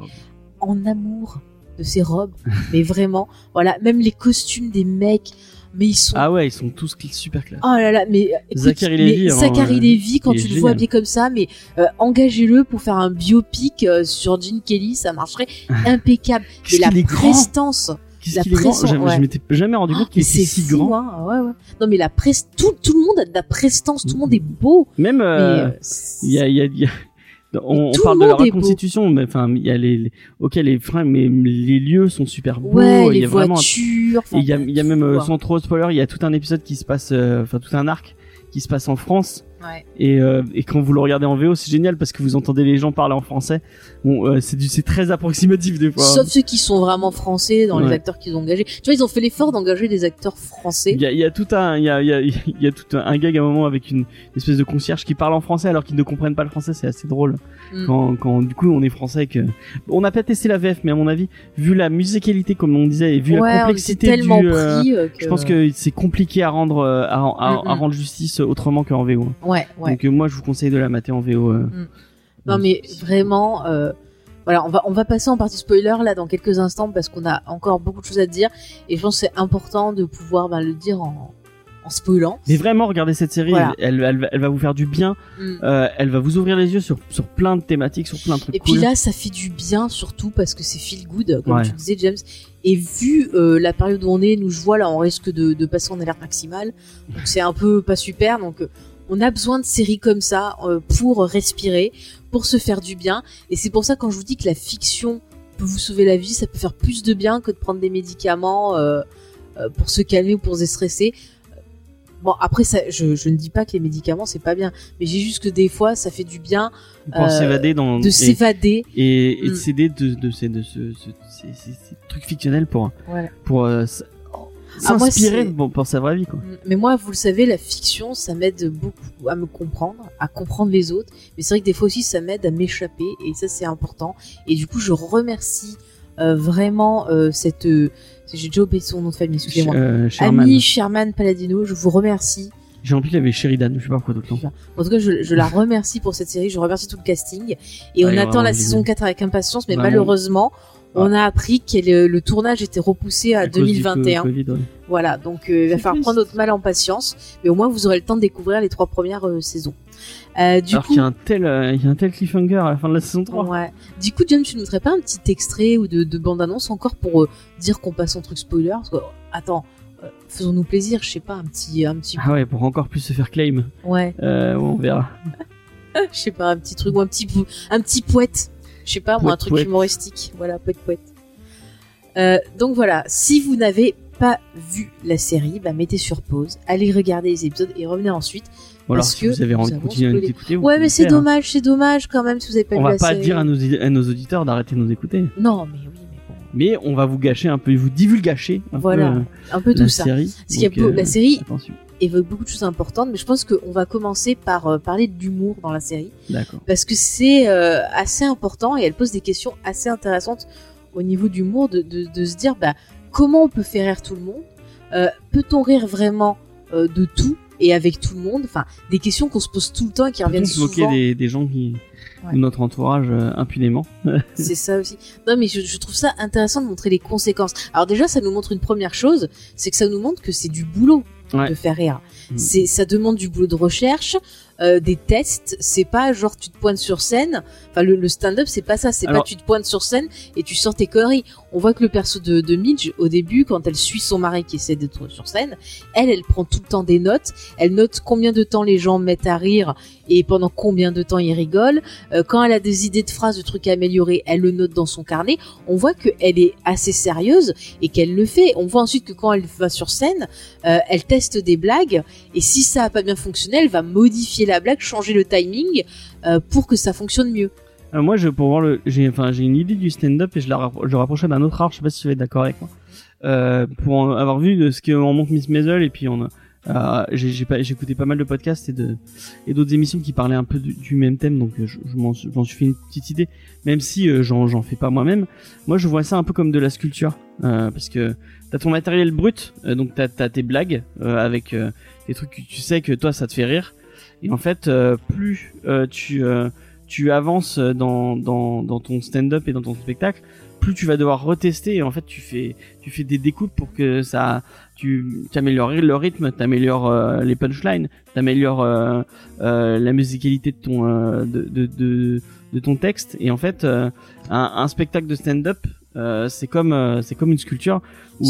Speaker 1: en amour de ces robes. mais vraiment, voilà. Même les costumes des mecs, mais ils sont.
Speaker 2: Ah ouais, ils sont tous super classe.
Speaker 1: Oh là là, mais écoute,
Speaker 2: Zachary hein,
Speaker 1: Zachary. Levi, quand tu le
Speaker 2: génial.
Speaker 1: vois habillé comme ça, mais euh, engagez-le pour faire un biopic euh, sur Gene Kelly, ça marcherait impeccable. Mais la
Speaker 2: grand
Speaker 1: prestance,
Speaker 2: Qu'est-ce qu'il est grand
Speaker 1: ouais.
Speaker 2: Je m'étais jamais rendu compte qu'il était
Speaker 1: c'est
Speaker 2: si
Speaker 1: fou,
Speaker 2: grand.
Speaker 1: hein, ouais, ouais. Non mais la presse, tout, tout le monde a de la prestance, tout le monde est beau.
Speaker 2: Même, euh,
Speaker 1: euh,
Speaker 2: il y a, y a- y a- on, on parle
Speaker 1: le
Speaker 2: de la reconstitution, mais enfin, il y a les, les- ok, les freins, mais les lieux sont super beaux.
Speaker 1: Ouais,
Speaker 2: il y a vraiment,
Speaker 1: voitures.
Speaker 2: il y a, y a même, euh, sans trop spoiler, il y a tout un épisode qui se passe, euh, enfin, tout un arc qui se passe en France.
Speaker 1: Ouais.
Speaker 2: Et, euh, et quand vous le regardez en VO, c'est génial parce que vous entendez les gens parler en français. Bon, euh, c'est du, c'est très approximatif des fois.
Speaker 1: Sauf ceux qui sont vraiment français dans les acteurs qu'ils ont engagés. Tu vois, ils ont fait l'effort d'engager des acteurs français.
Speaker 2: Il y a, il y a tout un, il y a, il y a, il y a tout un, gag à un moment avec une, espèce de concierge qui parle en français alors qu'ils ne comprennent pas le français. C'est assez drôle.
Speaker 1: Mm.
Speaker 2: Quand, quand du coup on est français et que on n'a pas testé la VF, mais à mon avis, vu la musicalité comme on disait et vu
Speaker 1: Ouais,
Speaker 2: la complexité
Speaker 1: tellement
Speaker 2: du, euh,
Speaker 1: pris, euh, que-
Speaker 2: je pense que c'est compliqué à rendre, euh, à, à-
Speaker 1: Mm,
Speaker 2: à rendre justice autrement qu'en VO.
Speaker 1: Ouais, ouais.
Speaker 2: Donc euh, moi je vous conseille de la mater en VO. euh.
Speaker 1: Mm. Non mais vraiment, euh, voilà, on va on va passer en partie spoiler là dans quelques instants parce qu'on a encore beaucoup de choses à dire et je pense que c'est important de pouvoir ben, le dire en, en spoilant.
Speaker 2: Mais vraiment, regardez cette série,
Speaker 1: Voilà.
Speaker 2: elle, elle, va- elle va vous faire du bien.
Speaker 1: Mm.
Speaker 2: Euh, elle va vous ouvrir les yeux sur, sur plein de thématiques, sur plein de trucs
Speaker 1: Et
Speaker 2: cool.
Speaker 1: puis là, ça fait du bien surtout parce que c'est feel good, comme
Speaker 2: Ouais.
Speaker 1: tu disais, James. Et vu euh, la période où on est, nous je vois là, on risque de, de passer en alerte maximale. Donc c'est un peu pas super. Donc on a besoin de séries comme ça euh, pour respirer, pour se faire du bien. Et c'est pour ça quand je vous dis que la fiction peut vous sauver la vie, ça peut faire plus de bien que de prendre des médicaments euh, euh, pour se calmer ou pour se déstresser. Bon après ça, je, je ne dis pas que les médicaments c'est pas bien, mais j'ai juste que des fois ça fait du bien
Speaker 2: pour
Speaker 1: euh,
Speaker 2: s'évader dans
Speaker 1: de s'évader.
Speaker 2: et, et
Speaker 1: Mm.
Speaker 2: de s'aider de, de, ces- de ce, ce- fictionnels pour
Speaker 1: Voilà.
Speaker 2: pour euh,
Speaker 1: Ah,
Speaker 2: s'inspirer pour, sa vraie vie quoi.
Speaker 1: Mais moi, vous le savez, la fiction, ça m'aide beaucoup à me comprendre, à comprendre les autres. Mais c'est vrai que des fois aussi, ça m'aide à m'échapper, et ça, c'est important. Et du coup, je remercie euh, vraiment euh, cette. euh, J'ai déjà oublié son nom de famille, excusez-moi.
Speaker 2: Euh, Sherman.
Speaker 1: Annie Sherman Paladino, je vous remercie.
Speaker 2: J'ai rempli il y avait Sheridan, je sais pas pourquoi tout le temps.
Speaker 1: En tout cas, je, je la remercie pour cette série, je remercie tout le casting. Et on
Speaker 2: Ouais,
Speaker 1: attend la saison 4 avec impatience, mais malheureusement, on a appris que le, le tournage était repoussé à,
Speaker 2: À cause du
Speaker 1: 2021.
Speaker 2: co- Covid, ouais.
Speaker 1: Voilà, donc euh, il va falloir prendre notre mal en patience, mais au moins vous aurez le temps de découvrir les trois premières euh, saisons. Euh, du
Speaker 2: Alors
Speaker 1: coup,
Speaker 2: qu'il y a un tel euh, il y a un tel cliffhanger à la fin de la saison 3.
Speaker 1: ouais. Du coup, John, tu ne voudrais pas un petit extrait ou de, de bande-annonce encore pour euh, dire qu'on passe en truc spoiler? Parce que, attends, faisons-nous plaisir, je sais pas, un petit, un petit,
Speaker 2: Ah ouais, pour encore plus se faire claim.
Speaker 1: ouais,
Speaker 2: Euh, on verra.
Speaker 1: je sais pas, un petit truc ou un petit, un petit poète, je sais pas, moi, un truc
Speaker 2: poète.
Speaker 1: humoristique, voilà, poète, poète. Euh, donc voilà, si vous n'avez pas vu la série, bah mettez sur pause, allez regarder les épisodes et revenez ensuite.
Speaker 2: Ou alors
Speaker 1: parce
Speaker 2: si
Speaker 1: que
Speaker 2: vous avez envie de continuer à nous écouter,
Speaker 1: Ouais, mais c'est
Speaker 2: hein.
Speaker 1: dommage, c'est dommage quand même si vous avez pas
Speaker 2: On
Speaker 1: vu
Speaker 2: va
Speaker 1: la
Speaker 2: pas
Speaker 1: série.
Speaker 2: dire à nos, à nos auditeurs d'arrêter de nous écouter.
Speaker 1: Non, mais oui, mais bon.
Speaker 2: Mais on va vous gâcher un peu, vous divulgacher un
Speaker 1: Voilà,
Speaker 2: peu, euh,
Speaker 1: un peu
Speaker 2: la
Speaker 1: tout ça.
Speaker 2: série.
Speaker 1: Parce qu'il y a
Speaker 2: euh,
Speaker 1: la série
Speaker 2: Attention.
Speaker 1: Évoque beaucoup de choses importantes, mais je pense qu'on va commencer par euh, parler d'humour dans la série.
Speaker 2: D'accord.
Speaker 1: Parce que c'est euh, assez important et elle pose des questions assez intéressantes au niveau d'humour, de, de, de se dire bah, comment on peut faire rire tout le monde? Euh, Peut-on rire vraiment euh, de tout et avec tout le monde? Enfin, des questions qu'on se pose tout le temps et qui reviennent
Speaker 2: Peut-on se moquer
Speaker 1: souvent.
Speaker 2: des, des gens qui
Speaker 1: Ouais.
Speaker 2: de notre entourage euh, impunément?
Speaker 1: C'est ça aussi. Non, mais je, je trouve ça intéressant de montrer les conséquences. Alors déjà, ça nous montre une première chose, c'est que ça nous montre que c'est du boulot
Speaker 2: Ouais.
Speaker 1: de faire rire.
Speaker 2: Mm.
Speaker 1: C'est, ça demande du boulot de recherche, euh, des tests. C'est pas genre tu te pointes sur scène. Enfin, le, le stand-up, c'est pas ça. C'est
Speaker 2: Alors-
Speaker 1: pas tu te pointes sur scène et tu sors tes conneries. On voit que le perso de, de Midge, au début, quand elle suit son mari qui essaie d'être sur scène, elle, elle prend tout le temps des notes. Elle note combien de temps les gens mettent à rire et pendant combien de temps ils rigolent. Euh, quand elle a des idées de phrases, de trucs à améliorer, elle le note dans son carnet. On voit qu'elle est assez sérieuse et qu'elle le fait. On voit ensuite que quand elle va sur scène, euh, elle teste des blagues et si ça a pas bien fonctionné, elle va modifier la blague, changer le timing euh, pour que ça fonctionne mieux.
Speaker 2: Euh, moi, pour voir j'ai, une idée du stand-up et je la je le rapprochais d'un autre art. Je sais pas si tu vas être d'accord avec moi. Euh, pour avoir vu ce qu'en montre Miss Maisel et puis euh, j'ai, pas, écouté pas mal de podcasts et d'autres émissions qui parlaient un peu du, même thème, donc je, m'en, j'en suis fait une petite idée, même si j'en, j'en fais pas moi-même. Moi, je vois ça un peu comme de la sculpture, parce que t'as ton matériel brut, donc t'as, t'as tes blagues avec des trucs que tu sais que toi ça te fait rire, et en fait, plus tu tu avances dans, dans, dans ton stand-up et dans ton spectacle, plus tu vas devoir retester et en fait tu fais tu fais des découpes pour que ça tu améliores le rythme, t'améliores euh, les punchlines, t'améliores euh, euh, la musicalité de ton euh, de, de, de, de ton texte. Et en fait euh, un, un spectacle de stand-up euh, c'est comme euh, c'est comme une sculpture où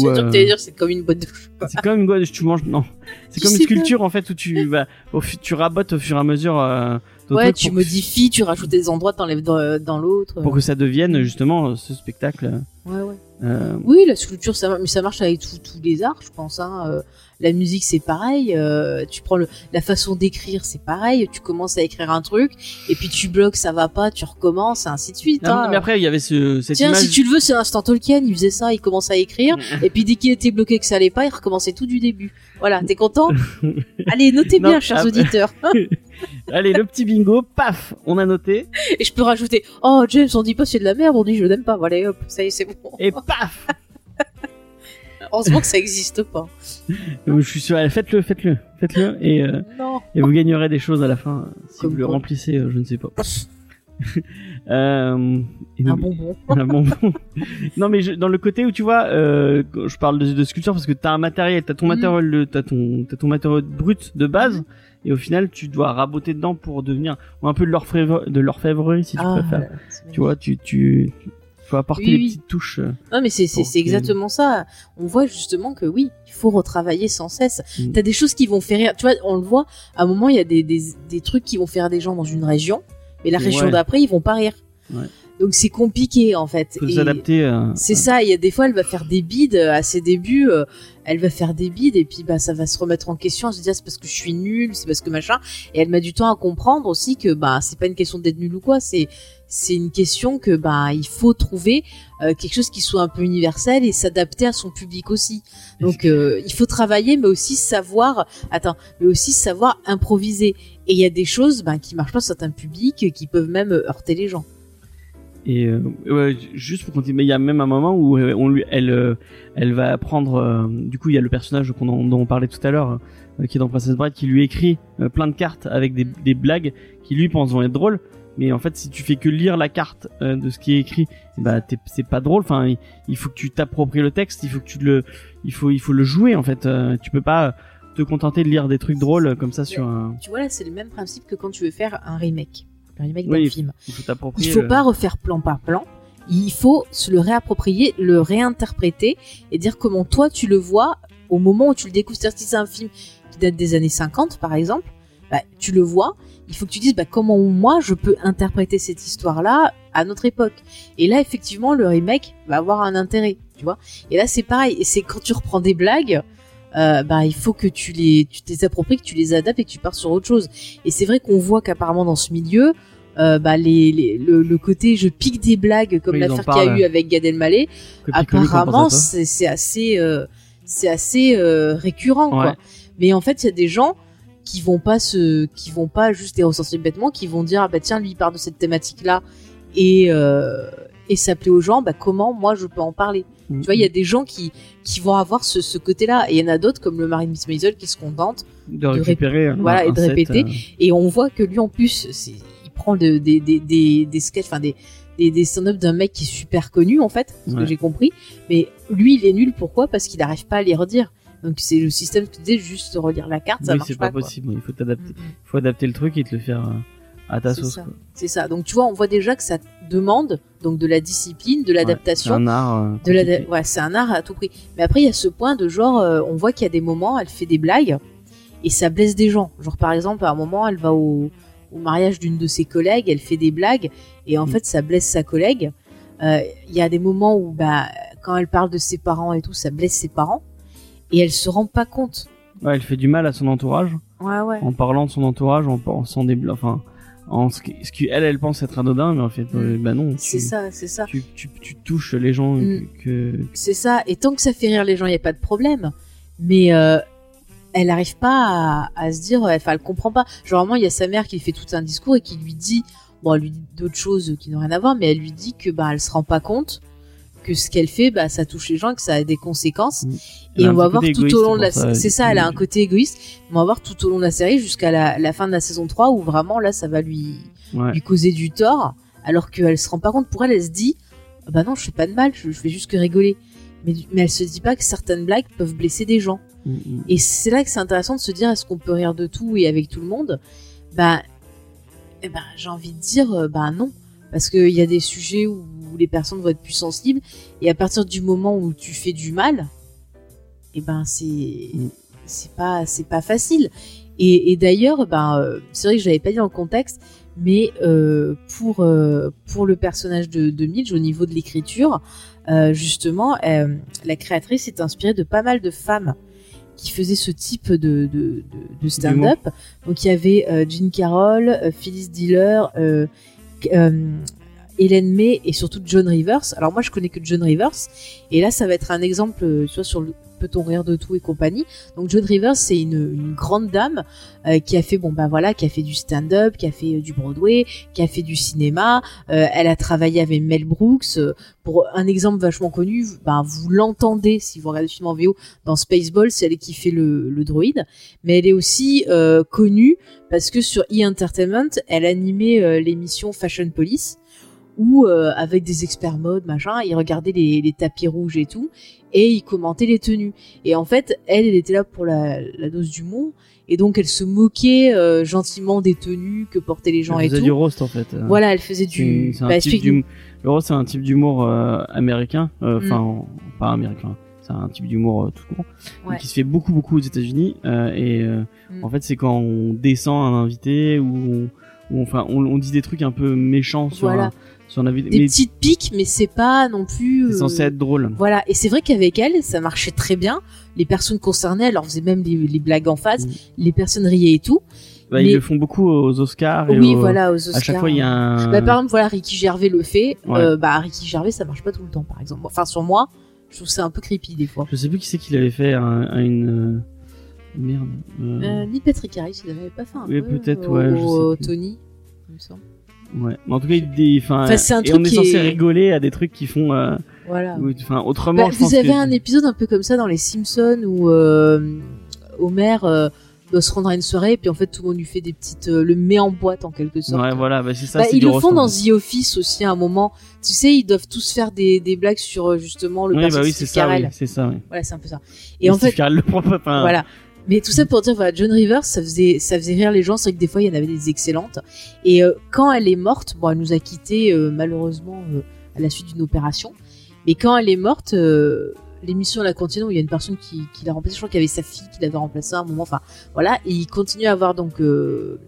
Speaker 1: C'est comme une boîte de
Speaker 2: c'est comme une boîte tu manges non. C'est comme une sculpture en fait où tu vas au tu rabotes au fur et à mesure euh,
Speaker 1: Ouais, tu modifies, tu rajoutes des endroits, t'enlèves dans, dans l'autre.
Speaker 2: pour que ça devienne justement ce spectacle.
Speaker 1: Ouais, ouais.
Speaker 2: Euh,
Speaker 1: Oui, la sculpture, ça, marche avec tous les arts, je pense. Hein. Euh, la musique, c'est pareil. euh, tu prends le, la façon d'écrire, c'est pareil. Tu commences à écrire un truc, et puis tu bloques, ça va pas, tu recommences, et ainsi de suite.
Speaker 2: non,
Speaker 1: hein.
Speaker 2: mais après il y avait ce, cette
Speaker 1: Tiens,
Speaker 2: image.
Speaker 1: si tu le veux, c'est Instant Tolkien, il faisait ça, il commence à écrire, et puis dès qu'il était bloqué que ça allait pas, il recommençait tout du début. Voilà, t'es content Allez, notez
Speaker 2: Non,
Speaker 1: bien, chers
Speaker 2: ah,
Speaker 1: auditeurs.
Speaker 2: Allez, le petit bingo, paf, on a noté.
Speaker 1: et je peux rajouter, oh James, on dit pas c'est de la merde, on dit je l'aime pas. Voilà, hop, ça y est, c'est bon.
Speaker 2: Et paf
Speaker 1: Heureusement que ça existe pas.
Speaker 2: Je suis sûr, faites-le, faites-le, faites-le, et, euh, et vous gagnerez des choses à la fin si
Speaker 1: Comme
Speaker 2: vous le remplissez, euh, je ne sais pas. euh,
Speaker 1: Un bonbon.
Speaker 2: un bonbon. non mais je- dans le côté où tu vois, euh, je parle de, de sculpture parce que t'as un matériel, t'as ton
Speaker 1: Mhm.
Speaker 2: matériel, t'as ton, t'as ton matériel brut de base, et au final tu dois raboter dedans pour devenir ou un peu de l'orfèvre, de l'orfèvrerie si tu
Speaker 1: Ah,
Speaker 2: préfères. Tu vois, tu, tu, faut apporter
Speaker 1: Oui,
Speaker 2: les
Speaker 1: oui.
Speaker 2: petites touches. euh,
Speaker 1: Non, mais c'est c'est- c'est exactement ça. On voit justement que oui, il faut retravailler sans cesse.
Speaker 2: Mm.
Speaker 1: T'as des choses qui vont faire rire. Tu vois, on le voit, à un moment, il y a des, des, des trucs qui vont faire des gens dans une région, mais la région
Speaker 2: Ouais.
Speaker 1: d'après, ils vont pas rire.
Speaker 2: Ouais.
Speaker 1: Donc c'est compliqué, en fait.
Speaker 2: Faut s'adapter. euh,
Speaker 1: C'est ça, il y a des fois, elle va faire des bides euh, à ses débuts, euh, elle va faire des bides, et puis bah ça va se remettre en question, elle se dit, ah, c'est parce que je suis nulle, c'est parce que machin. Et elle met du temps à comprendre aussi que bah c'est pas une question d'être nulle ou quoi, c'est c'est une question que bah il faut trouver euh, quelque chose qui soit un peu universel et s'adapter à son public aussi. Donc euh, il faut travailler, mais aussi savoir, attends, mais aussi savoir improviser. Et il y a des choses bah, qui marchent pas sur certains publics, qui peuvent même euh, heurter les gens.
Speaker 2: Et juste pour continuer, il y a même un moment où elle, elle va apprendre. du coup, il y a le personnage dont on parlait tout à l'heure, qui est dans Princess Bride, qui lui écrit plein de cartes avec des, des blagues qui lui pense vont être drôles. Mais en fait, si tu fais que lire la carte euh, de ce qui est écrit, bah c'est pas drôle. Enfin, il, il faut que tu t'appropries le texte, il faut que tu le, il faut, il faut le jouer en fait. Euh, tu peux pas te contenter de lire des trucs drôles comme ça sur un.
Speaker 1: Tu vois là, c'est le même principe que quand tu veux faire un remake, un remake
Speaker 2: Oui,
Speaker 1: d'un film.
Speaker 2: Il faut.
Speaker 1: Il faut
Speaker 2: le-
Speaker 1: pas refaire plan par plan. Il faut se le réapproprier, le réinterpréter et dire comment toi tu le vois au moment où tu le découvres. Si c'est un film qui date des années 50 par exemple, bah, tu le vois, il faut que tu dises bah, comment moi je peux interpréter cette histoire-là à notre époque. Et là effectivement le remake va avoir un intérêt, tu vois. Et là c'est pareil. Et c'est quand tu reprends des blagues, euh, bah il faut que tu les, tu les appropries, que tu les adaptes et que tu pars sur autre chose. Et c'est vrai qu'on voit qu'apparemment dans ce milieu, euh, bah les, les- le, le côté je pique des blagues comme
Speaker 2: Oui,
Speaker 1: l'affaire qu'il y a eu avec Gad Elmaleh,
Speaker 2: Copie-coller,
Speaker 1: apparemment c'est assez euh, c'est assez récurrent quoi. Mais en fait il y a des gens qui vont pas se qui vont pas juste les ressentir bêtement, qui vont dire ah bah tiens lui il part de cette thématique là et euh, et s'appeler aux gens bah, comment moi je peux en parler?
Speaker 2: Mm.
Speaker 1: Tu vois, il y a des gens qui, qui vont avoir ce, ce côté-là, et il y en a d'autres comme le mari de Miss Maisel qui se contentent
Speaker 2: de récupérer. un-
Speaker 1: voilà, et de répéter.
Speaker 2: euh,
Speaker 1: Et on voit que lui en plus, c'est- il prend de- des des des des sketchs, enfin des des, des stand-up d'un mec qui est super connu en fait, ce que j'ai compris. Mais lui, il est nul. Pourquoi? Parce qu'il n'arrive pas à les redire. Donc c'est le système que tu disais, juste relire la carte, ça
Speaker 2: oui,
Speaker 1: marche
Speaker 2: c'est
Speaker 1: pas.
Speaker 2: pas
Speaker 1: quoi.
Speaker 2: possible. Il faut t'adapter.
Speaker 1: Mm, mm.
Speaker 2: Il faut adapter le truc et te le faire euh, à ta
Speaker 1: C'est
Speaker 2: sauce.
Speaker 1: C'est ça. Donc tu vois, on voit déjà que ça demande donc de la discipline, de
Speaker 2: Ouais,
Speaker 1: l'adaptation.
Speaker 2: c'est un art. euh,
Speaker 1: de la
Speaker 2: compliqué.
Speaker 1: ouais c'est un art à tout prix mais après il y a ce point de genre euh, on voit qu'il y a des moments elle fait des blagues et ça blesse des gens genre par exemple à un moment elle va au, au mariage d'une de ses collègues elle fait des blagues et en
Speaker 2: Mm.
Speaker 1: fait ça blesse sa collègue Euh, il y a des moments où bah quand elle parle de ses parents et tout ça blesse ses parents et elle se rend pas compte
Speaker 2: Ouais, elle fait du mal à son entourage
Speaker 1: ouais ouais
Speaker 2: en parlant de son entourage, en pensant des, enfin, en ce qu'elle, elle pense être anodin, mais en fait, euh, bah non.
Speaker 1: c'est ça c'est ça
Speaker 2: Tu, tu, tu touches les gens
Speaker 1: Mm.
Speaker 2: que.
Speaker 1: c'est ça et tant que ça fait rire les gens il y a pas de problème mais euh, elle arrive pas à, à se dire enfin elle comprend pas genre vraiment il y a sa mère qui fait tout un discours et qui lui dit bon elle lui dit d'autres choses qui n'ont rien à voir mais elle lui dit que bah elle se rend pas compte que ce qu'elle fait bah ça touche les gens que ça a des conséquences.
Speaker 2: Mm. Elle
Speaker 1: et on va voir tout au long de la
Speaker 2: c'est ça,
Speaker 1: c'est ça elle a un côté égoïste. Mais on va voir tout au long de la série jusqu'à la, la fin de la saison 3 où vraiment là ça va lui
Speaker 2: Ouais.
Speaker 1: lui causer du tort. Alors qu'elle se rend pas compte. Pour elle elle se dit Ah bah non je fais pas de mal je, je fais juste que rigoler mais, mais elle se dit pas que certaines blagues peuvent blesser des gens.
Speaker 2: Mm, mm.
Speaker 1: et c'est là que c'est intéressant de se dire est-ce qu'on peut rire de tout et avec tout le monde? Bah eh ben j'ai envie de dire euh, bah non. Parce qu'il y a des sujets où les personnes vont être plus sensibles. Et à partir du moment où tu fais du mal et ben c'est c'est pas c'est pas facile. Et, et d'ailleurs ben euh, c'est vrai que je l'avais pas dit dans le contexte mais euh, pour euh, pour le personnage de, de Midge au niveau de l'écriture euh, justement la créatrice est inspirée de pas mal de femmes qui faisaient ce type de, de, de, de stand-up. Donc il y avait Jean Carroll, Phyllis Diller, Hélène May et surtout John Rivers. Alors moi je connais que John Rivers et là ça va être un exemple, euh, tu vois, sur le peut-on rire de tout et compagnie. Donc John Rivers c'est une, grande dame euh, qui a fait bon bah voilà qui a fait du stand-up, qui a fait euh, du Broadway, qui a fait du cinéma. Elle a travaillé avec Mel Brooks. Pour un exemple vachement connu, bah, vous l'entendez si vous regardez le film en VO dans Spaceball, c'est elle qui fait le, le droïde. Mais elle est aussi connue parce que sur E! Entertainment, elle animait l'émission Fashion Police où euh, avec des experts mode machin, ils regardaient les, les tapis rouges et tout et ils commentaient les tenues. Et en fait, elle, elle était là pour la, la dose d'humour et donc elle se moquait euh, gentiment des tenues que portaient les gens
Speaker 2: Elle
Speaker 1: et
Speaker 2: faisait
Speaker 1: tout.
Speaker 2: du roast en fait. euh.
Speaker 1: Voilà, elle faisait du.
Speaker 2: C'est- c'est un type d'humour- Le roast, c'est un type d'humour euh, américain, euh,
Speaker 1: Mm.
Speaker 2: enfin en- pas américain. C'est un type d'humour euh, tout court,
Speaker 1: Ouais.
Speaker 2: qui se fait beaucoup beaucoup aux États-Unis. euh, et euh,
Speaker 1: Mm.
Speaker 2: en fait, c'est quand on descend un invité ou on, ou enfin on, on dit des trucs un peu méchants sur
Speaker 1: Voilà.
Speaker 2: un,
Speaker 1: Des
Speaker 2: mais
Speaker 1: petites piques, mais c'est pas non plus.
Speaker 2: c'est
Speaker 1: euh,
Speaker 2: censé être drôle.
Speaker 1: Voilà, et c'est vrai qu'avec elle, ça marchait très bien. Les personnes concernées, elle leur faisait même les, les blagues en face.
Speaker 2: Mm.
Speaker 1: Les personnes riaient et tout.
Speaker 2: Bah,
Speaker 1: mais-
Speaker 2: Ils le font beaucoup aux Oscars. et
Speaker 1: Oui,
Speaker 2: aux-
Speaker 1: voilà, aux Oscars.
Speaker 2: À chaque fois, il y a un.
Speaker 1: Bah, par exemple, voilà, Ricky Gervais le fait.
Speaker 2: Ouais.
Speaker 1: Euh, bah, Ricky Gervais, ça marche pas tout le temps, par exemple. Enfin, sur moi, je trouve ça un peu creepy des fois.
Speaker 2: Je sais plus qui c'est qui l'avait fait à, un- à une. euh, Merde. euh,
Speaker 1: Euh, ni Patrick Harris, il avait pas fait un
Speaker 2: Oui,
Speaker 1: peu.
Speaker 2: peut-être, ouais, je sais
Speaker 1: au
Speaker 2: plus.
Speaker 1: Tony, il me semble.
Speaker 2: Ouais. Mais en tout cas, il. Enfin, et on est censé
Speaker 1: est-
Speaker 2: rigoler à des trucs qui font. euh,
Speaker 1: Voilà.
Speaker 2: Enfin, autrement,
Speaker 1: Bah,
Speaker 2: je
Speaker 1: vous
Speaker 2: pense
Speaker 1: avez
Speaker 2: que-
Speaker 1: un épisode un peu comme ça dans les Simpsons où euh, Homer euh, doit se rendre à une soirée et puis en fait tout le monde lui fait des petites le met en boîte en quelque sorte.
Speaker 2: Ouais, voilà, bah, c'est ça.
Speaker 1: Bah, ils le font dans. The Office aussi à un moment. Tu sais, ils doivent tous faire des, des blagues sur justement le
Speaker 2: Oui, bah
Speaker 1: personnage
Speaker 2: oui,
Speaker 1: de
Speaker 2: c'est ça, oui, c'est ça.
Speaker 1: Voilà, c'est un peu ça.
Speaker 2: Et
Speaker 1: Et en
Speaker 2: Steve
Speaker 1: fait,
Speaker 2: le
Speaker 1: voilà. Mais tout ça pour dire, voilà, John Rivers, ça faisait, ça faisait rire les gens. C'est vrai que des fois, il y en avait des excellentes. Et euh, quand elle est morte, bon, elle nous a quittés euh, malheureusement euh, à la suite d'une opération. Mais quand elle est morte, euh, l'émission la continue. où Il y a une personne qui, qui l'a remplacée. Je crois qu'il y avait sa fille qui l'avait remplacée à un moment. Enfin, voilà. Et il continue à avoir donc. Euh...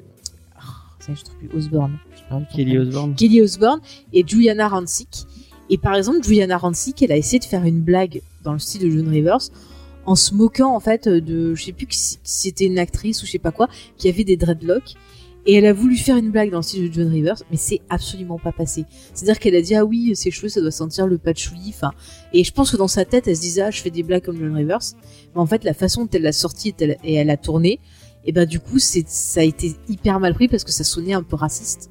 Speaker 1: ah, ça, je trouve plus Osborne. Son
Speaker 2: Kelly
Speaker 1: prénom.
Speaker 2: Osbourne.
Speaker 1: Kelly Osbourne et Juliana Rancic. Et par exemple, Juliana Rancic, elle a essayé de faire une blague dans le style de John Rivers en se moquant en fait de, je sais plus si c'était une actrice ou je sais pas quoi, qui avait des dreadlocks. Et elle a voulu faire une blague dans le style de John Rivers, mais c'est absolument pas passé. C'est-à-dire qu'elle a dit ah oui ses cheveux ça doit sentir le patchouli. Enfin, et je pense que dans sa tête elle se disait ah je fais des blagues comme John Rivers. Mais en fait la façon dont elle l'a sorti et elle, a tourné, et ben du coup c'est ça a été hyper mal pris parce que ça sonnait un peu raciste.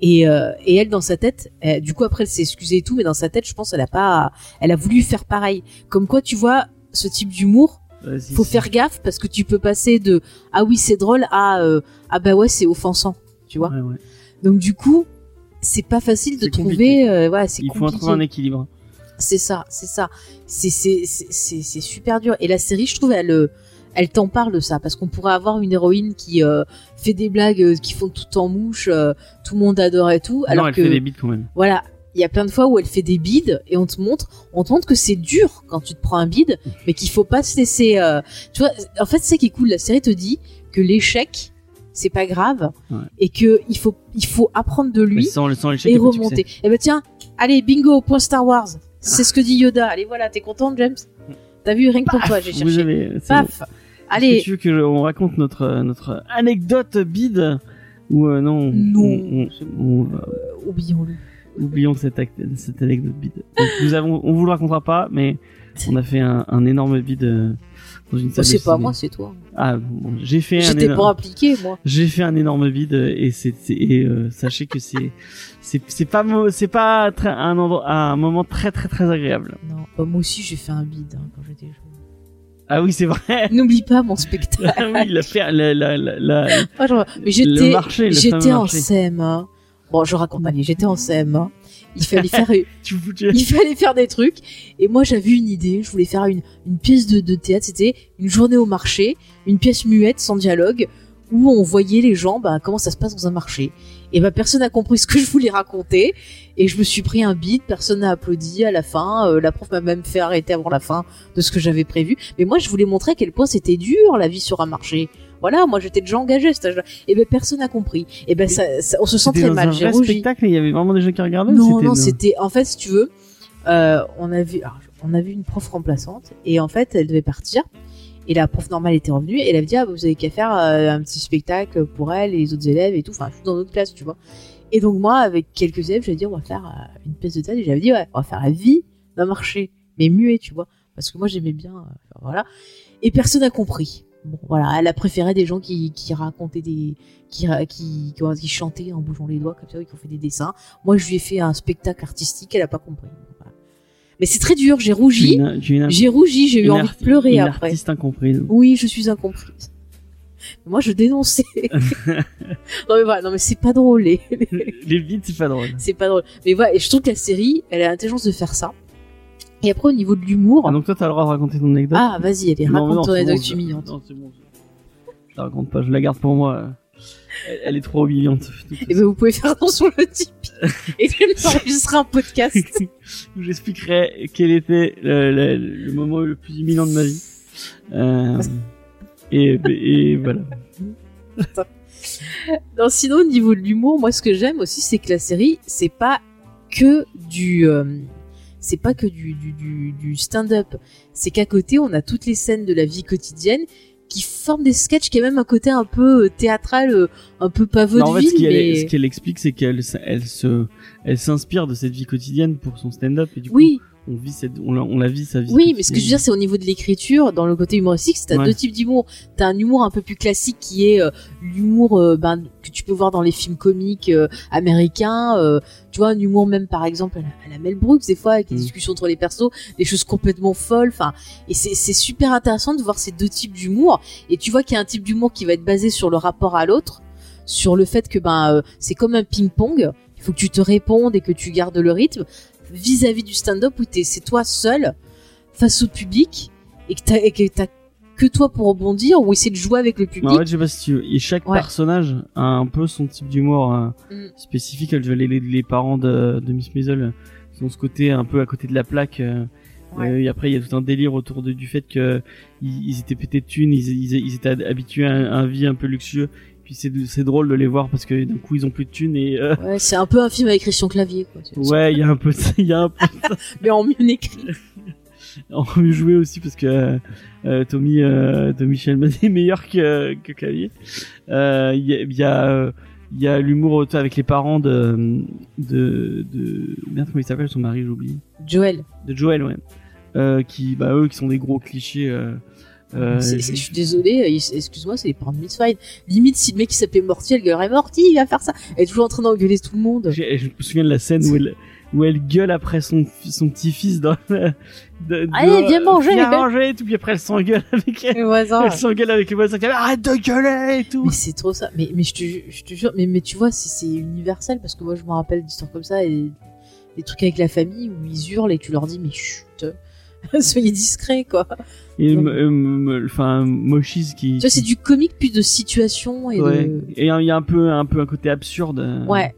Speaker 1: Et, euh, et elle dans sa tête, du coup après elle s'est excusée et tout, mais dans sa tête, je pense elle a pas, elle a voulu faire pareil. Comme quoi, tu vois, ce type d'humour,
Speaker 2: Vas-y,
Speaker 1: faut
Speaker 2: si.
Speaker 1: faire gaffe parce que tu peux passer de ah oui c'est drôle à euh, ah bah ouais c'est offensant, tu vois.
Speaker 2: Ouais, ouais.
Speaker 1: Donc du coup, c'est pas facile de trouver, euh, ouais c'est
Speaker 2: Il faut
Speaker 1: compliqué.
Speaker 2: trouver un équilibre.
Speaker 1: C'est ça, c'est ça. C'est super dur. Et la série, je trouve, elle euh, elle t'en parle de ça parce qu'on pourrait avoir une héroïne qui euh, fait des blagues qui font tout en mouche, euh, tout le monde adore et tout. alors
Speaker 2: non, elle
Speaker 1: que
Speaker 2: fait des bites quand même.
Speaker 1: voilà, il y a plein de fois où elle fait des bides et on te montre, on te montre que c'est dur quand tu te prends un bide, mais qu'il faut pas se laisser. euh, tu vois, en fait, c'est qui est cool. La série te dit que l'échec c'est pas grave
Speaker 2: Ouais.
Speaker 1: et que il faut il faut apprendre de lui
Speaker 2: sans, sans l'échec,
Speaker 1: et remonter.
Speaker 2: succès.
Speaker 1: Et ben tiens, allez bingo point Star Wars.
Speaker 2: Ah.
Speaker 1: C'est ce que dit Yoda. Allez voilà, t'es contente James? T'as vu rien que pour toi, j'ai
Speaker 2: Vous
Speaker 1: cherché.
Speaker 2: avez- c'est
Speaker 1: Paf.
Speaker 2: bon.
Speaker 1: Allez.
Speaker 2: Que tu veux que je- on raconte notre euh, notre anecdote bide ou euh, non
Speaker 1: Non.
Speaker 2: on- on- on va-
Speaker 1: Oublions-le.
Speaker 2: Oublions cette, anecdote bide. Donc, nous avons, on vous le racontera pas, mais on a fait un, un énorme bide euh, dans une
Speaker 1: Bah,
Speaker 2: salle.
Speaker 1: c'est pas moi, c'est toi.
Speaker 2: Ah, bon, j'ai fait un
Speaker 1: J'étais
Speaker 2: énorme-
Speaker 1: pas impliqué, moi.
Speaker 2: J'ai fait un énorme vide et c'est euh, sachez que c'est c'est pas c'est pas très, un endroit un moment très très très agréable.
Speaker 1: Non, bah, moi aussi j'ai fait un bide hein, quand j'étais jeune.
Speaker 2: Ah oui, c'est vrai.
Speaker 1: N'oublie pas mon spectacle.
Speaker 2: Ah oui, la la la, la-
Speaker 1: Ah, genre, mais j'étais j'étais en
Speaker 2: marché.
Speaker 1: CM1. Bon, je raconte pas, j'étais en CM1. Il fallait faire il fallait faire des trucs et moi j'avais une idée, je voulais faire une une pièce de, de théâtre, c'était une journée au marché, une pièce muette sans dialogue où on voyait les gens bah comment ça se passe dans un marché. Et bah personne n'a compris ce que je voulais raconter et je me suis pris un beat, personne n'a applaudi à la fin, euh, la prof m'a même fait arrêter avant la fin de ce que j'avais prévu. Mais moi je voulais montrer à quel point c'était dur la vie sur un marché. Voilà, moi j'étais déjà engagée à cet âge-là. Et ben personne n'a compris. Et ben ça, ça- on se sent très
Speaker 2: dans
Speaker 1: mal. J'ai rougi.
Speaker 2: spectacle il y avait vraiment des gens qui regardaient.
Speaker 1: Non, non, c'était en fait, si tu veux, euh, on a vu, alors, on a vu une prof remplaçante et en fait, elle devait partir. Et la prof normale était revenue et elle avait dit ah, vous avez qu'à faire euh, un petit spectacle pour elle et les autres élèves et tout, enfin tout dans notre classe, tu vois. Et donc moi, avec quelques élèves, j'avais dit on va faire euh, une pièce de théâtre et j'avais dit ouais, on va faire la vie d'un marché, mais muet, tu vois, parce que moi j'aimais bien, euh, voilà. Et personne n'a compris. Bon, voilà, elle a préféré des gens qui, qui racontaient des, qui, qui, qui, chantaient en bougeant les doigts comme ça, qui ont fait des dessins. Moi, je lui ai fait un spectacle artistique, elle a pas compris. Voilà. Mais c'est très dur, j'ai rougi. J'ai rougi, j'ai eu envie de pleurer
Speaker 2: une
Speaker 1: après.
Speaker 2: artiste incomprise.
Speaker 1: Oui, je suis incomprise. Moi, je dénonçais. non mais voilà, non mais c'est pas drôle. les-
Speaker 2: Les vides, c'est pas drôle.
Speaker 1: c'est pas drôle. Mais voilà, et je trouve que la série, elle a l'intelligence de faire ça. Et après, au niveau de l'humour,
Speaker 2: Ah, donc toi, t'as le droit de raconter ton anecdote.
Speaker 1: ah vas-y, allez, raconte
Speaker 2: non,
Speaker 1: ton
Speaker 2: bon,
Speaker 1: anecdote
Speaker 2: je-
Speaker 1: humiliante.
Speaker 2: Non, c'est bon. Je la raconte pas, je la garde pour moi. Elle, elle est trop humiliante.
Speaker 1: Et ben vous pouvez faire attention le type. Et vais enregistrer un podcast.
Speaker 2: où j'expliquerai quel était le, le- le moment le plus humiliant de ma vie. Euh, et, et voilà.
Speaker 1: Non, sinon, au niveau de l'humour, moi, ce que j'aime aussi, c'est que la série, c'est pas que du, euh, c'est pas que du, du, du, du stand-up. C'est qu'à côté, on a toutes les scènes de la vie quotidienne qui forment des sketchs qui a même un côté un peu euh, théâtral, euh, un peu
Speaker 2: Non, en fait, ce
Speaker 1: pavaudeville,
Speaker 2: qu'elle
Speaker 1: mais...
Speaker 2: ce qu'elle explique, c'est qu'elle elle se, elle s'inspire de cette vie quotidienne pour son stand-up et du coup,
Speaker 1: Oui,
Speaker 2: on vit cette, on la, on la vit sa vie.
Speaker 1: oui, mais ce que je veux dire, c'est au niveau de l'écriture, dans le côté humoristique, c'est t'as
Speaker 2: Ouais.
Speaker 1: deux types d'humour. T'as un humour un peu plus classique qui est euh, l'humour euh, ben, que tu peux voir dans les films comiques euh, américains. tu vois, un humour même, par exemple, à la, à la Mel Brooks, des fois, avec les
Speaker 2: Mm.
Speaker 1: discussions entre les persos, des choses complètement folles. Enfin, et c'est super intéressant de voir ces deux types d'humour. Et tu vois qu'il y a un type d'humour qui va être basé sur le rapport à l'autre, sur le fait que ben c'est comme un ping-pong. Il faut que tu te répondes et que tu gardes le rythme vis-à-vis du stand-up où t'es, c'est toi seul face au public et que t'as, et que t'as que toi pour rebondir ou essayer de jouer avec le
Speaker 2: Mais
Speaker 1: public.
Speaker 2: en fait, je sais pas si tu veux. Et chaque
Speaker 1: Ouais.
Speaker 2: personnage a un peu son type d'humour euh,
Speaker 1: Mm.
Speaker 2: spécifique. Les, les, les parents de, de Miss Maisel ils ont ce côté un peu à côté de la plaque. euh,
Speaker 1: Ouais.
Speaker 2: euh, et après, il y a tout un délire autour de, du fait que ils, ils étaient pétés de thunes, ils, ils, ils étaient habitués à un, à un vie un peu luxueux. Puis c'est drôle de les voir parce que d'un coup ils ont plus de thunes et euh,
Speaker 1: Ouais, c'est un peu un film avec Christian Clavier, quoi.
Speaker 2: Ouais, il y a un peu, il y a un peu
Speaker 1: Mais en mieux écrit.
Speaker 2: en mieux joué aussi parce que euh, euh, Tommy euh, Tommy Shelman est meilleur que que Clavier. Il y a il y a, l'humour avec les parents de de de merde comment il s'appelle son mari j'ai oublié
Speaker 1: Joël.
Speaker 2: de Joël ouais qui bah eux qui sont des gros clichés euh, Euh,
Speaker 1: je suis désolée, il- excuse-moi, c'est les parents de. Limite, si le mec qui s'appelait Morty, elle gueulerait Morty, il va faire ça. Elle est toujours en train d'engueuler tout le monde.
Speaker 2: je me souviens de la scène où elle, où elle gueule après son, son petit-fils dans de-
Speaker 1: Allez,
Speaker 2: de-
Speaker 1: viens manger.
Speaker 2: Viens manger et tout. Puis après, elle s'engueule avec elle.
Speaker 1: Les voisins.
Speaker 2: Elle s'engueule avec le voisin qui dit, arrête de gueuler et tout.
Speaker 1: Mais c'est trop ça. Mais, mais je, te, je te jure, mais, mais tu vois, c'est c'est universel parce que moi je me rappelle d'histoires comme ça et des trucs avec la famille où ils hurlent et tu leur dis mais chut, soyez discrets quoi.
Speaker 2: Et, enfin, Moshis qui.
Speaker 1: Tu vois, c'est du comique plus de situation et
Speaker 2: Ouais.
Speaker 1: de.
Speaker 2: Et il y a un peu, un peu un côté absurde.
Speaker 1: Ouais.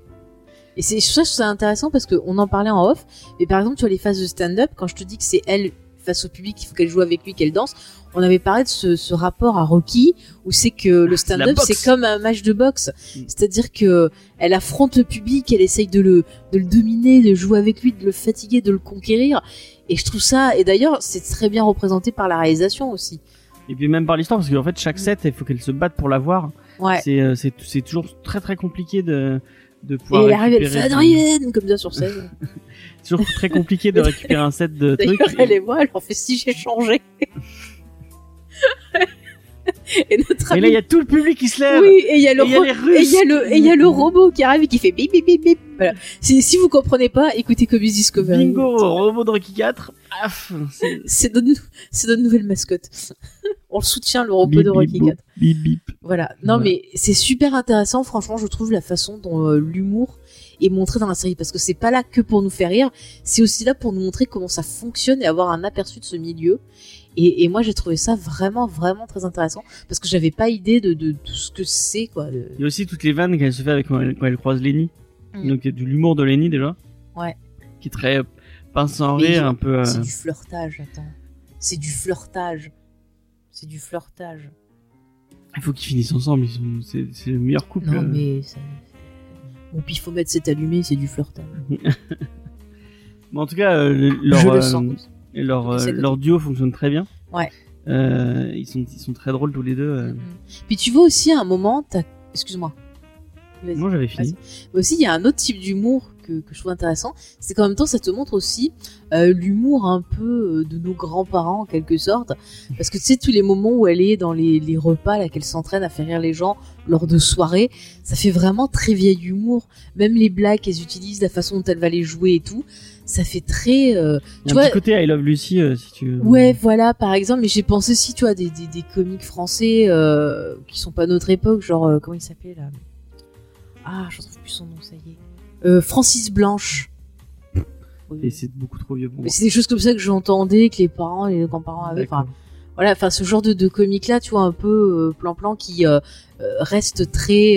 Speaker 1: Et c'est ça, ça intéressant parce qu'on en parlait en off. Mais par exemple, tu vois les phases de stand-up, quand je te dis que c'est elle face au public, il faut qu'elle joue avec lui, qu'elle danse. On avait parlé de ce, ce rapport à Rocky où c'est que le
Speaker 2: Ah, c'est la
Speaker 1: stand-up c'est comme un match de boxe,
Speaker 2: Mm.
Speaker 1: c'est-à-dire que elle affronte le public, elle essaye de le de le dominer, de jouer avec lui, de le fatiguer, de le conquérir. Et je trouve ça. Et d'ailleurs, c'est très bien représenté par la réalisation aussi.
Speaker 2: Et puis même par l'histoire, parce qu'en fait, chaque set, il faut qu'elle se batte pour l'avoir.
Speaker 1: Ouais.
Speaker 2: C'est, euh, c'est, c'est toujours très très compliqué de, de pouvoir
Speaker 1: Et elle arrive, elle fait Adrienne comme ça sur scène.
Speaker 2: C'est toujours très compliqué de récupérer un set de trucs.
Speaker 1: Elle et moi, elle en fait si j'ai changé. et notre
Speaker 2: Et là, il y a tout le public qui se lève.
Speaker 1: Oui, et il y a le
Speaker 2: Et y a
Speaker 1: ro-
Speaker 2: les Russes
Speaker 1: et il y a le
Speaker 2: qui-
Speaker 1: et il y a le robot qui arrive et qui fait bip bip bip bip. Voilà. Si, si vous comprenez pas, écoutez Comics Discovery.
Speaker 2: Bingo, robot de Rocky 4. Paf, c'est-
Speaker 1: notre, c'est notre nouvelle mascotte. On le soutient, le robot
Speaker 2: Bip,
Speaker 1: de
Speaker 2: bip,
Speaker 1: Rocky
Speaker 2: boop,
Speaker 1: 4.
Speaker 2: Bip bip.
Speaker 1: Voilà. Non,
Speaker 2: Voilà.
Speaker 1: mais c'est super intéressant, franchement, je trouve la façon dont euh, l'humour est montré dans la série parce que c'est pas là que pour nous faire rire, c'est aussi là pour nous montrer comment ça fonctionne et avoir un aperçu de ce milieu. Et, et moi, j'ai trouvé ça vraiment, vraiment très intéressant parce que j'avais pas idée de, de tout ce que c'est, quoi.
Speaker 2: Il y a aussi toutes les vannes qu'elle se fait avec quand elle, quand elle croise Lenny.
Speaker 1: Mm.
Speaker 2: Donc il y a de l'humour de Lenny déjà.
Speaker 1: Ouais.
Speaker 2: Qui est très pince sans
Speaker 1: Mais
Speaker 2: rire, un peu. euh,
Speaker 1: C'est du flirtage, attends. C'est du flirtage. C'est du flirtage.
Speaker 2: Il faut qu'ils finissent ensemble. Ils sont... c'est, c'est le meilleur couple.
Speaker 1: Non,
Speaker 2: euh.
Speaker 1: mais. Ça... Bon, puis il faut mettre cet allumé, c'est du flirtage.
Speaker 2: Mais en tout cas, euh, le- leur,
Speaker 1: Je le
Speaker 2: euh,
Speaker 1: sens.
Speaker 2: Et leur, euh, leur duo fonctionne très bien.
Speaker 1: Ouais.
Speaker 2: Euh, ils, sont, ils sont très drôles tous les deux. euh.
Speaker 1: Puis tu vois aussi à un moment, t'as. Excuse-moi. Vas-y.
Speaker 2: Moi j'avais fini.
Speaker 1: Mais aussi, il y a un autre type d'humour que, que je trouve intéressant. C'est qu'en même temps, ça te montre aussi euh, l'humour un peu euh, de nos grands-parents, en quelque sorte. Parce que tu sais, tous les moments où elle est dans les, les repas, là, qu'elle s'entraîne à faire rire les gens lors de soirées, ça fait vraiment très vieil humour. Même les blagues qu'elles utilisent, la façon dont elle va les jouer et tout, ça fait très. euh, tu
Speaker 2: un
Speaker 1: vois,
Speaker 2: petit côté I Love Lucy euh, si tu veux.
Speaker 1: Ouais, voilà, par exemple, mais j'ai pensé aussi, tu vois, des, des, des comiques français euh, qui sont pas de notre époque, genre, euh, comment il s'appelait là? Ah, je retrouve plus son nom, ça y est. Euh, Francis Blanche.
Speaker 2: Et c'est beaucoup trop vieux pour moi.
Speaker 1: c'est des choses comme ça que j'entendais, que les parents et les grands-parents avaient. Enfin, voilà, enfin, ce genre de, de comique-là, tu vois, un peu plan-plan qui reste très,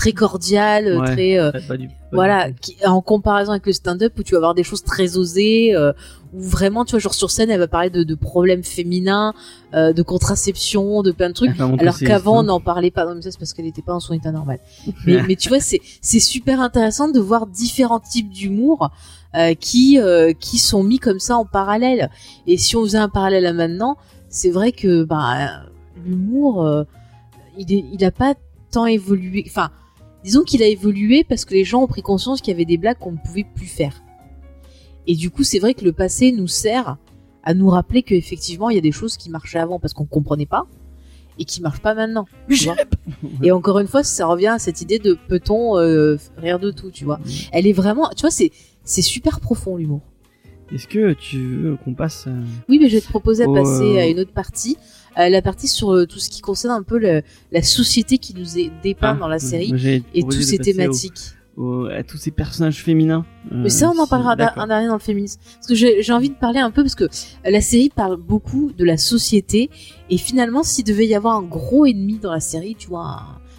Speaker 1: très cordial,
Speaker 2: Ouais,
Speaker 1: très. euh,
Speaker 2: pas du- pas
Speaker 1: voilà, qui, en comparaison avec le stand-up où tu vas avoir des choses très osées, euh, où vraiment, tu vois, genre sur scène, elle va parler de, de problèmes féminins, euh, de contraception, de plein de trucs, alors qu'avant, on n'en parlait pas. Non, mais ça, c'est parce qu'elle n'était pas en son état normal. mais, mais tu vois, c'est c'est super intéressant de voir différents types d'humour euh, qui euh, qui sont mis comme ça en parallèle. Et si on faisait un parallèle à maintenant, c'est vrai que bah l'humour, euh, il est, il a pas tant évolué. Enfin, disons qu'il a évolué parce que les gens ont pris conscience qu'il y avait des blagues qu'on ne pouvait plus faire. Et du coup, c'est vrai que le passé nous sert à nous rappeler qu'effectivement, il y a des choses qui marchaient avant parce qu'on comprenait pas et qui marchent pas maintenant. tu vois. et encore une fois, ça revient à cette idée de peut-on euh, rire de tout, tu vois. Elle est vraiment, tu vois, c'est super profond l'humour.
Speaker 2: Est-ce que tu veux qu'on passe euh,
Speaker 1: Oui, mais je vais te proposer de passer
Speaker 2: euh,
Speaker 1: à une autre partie, Euh, la partie sur euh, tout ce qui concerne un peu le- la société qui nous est dépeinte
Speaker 2: ah,
Speaker 1: dans la série et toutes ces
Speaker 2: au-
Speaker 1: thématiques.
Speaker 2: au- à tous ces personnages féminins. euh,
Speaker 1: Mais ça, on en parlera un dernier dans le féminisme. Parce que j'ai envie de parler un peu parce que euh, la série parle beaucoup de la société et finalement, s'il devait y avoir un gros ennemi dans la série, tu vois,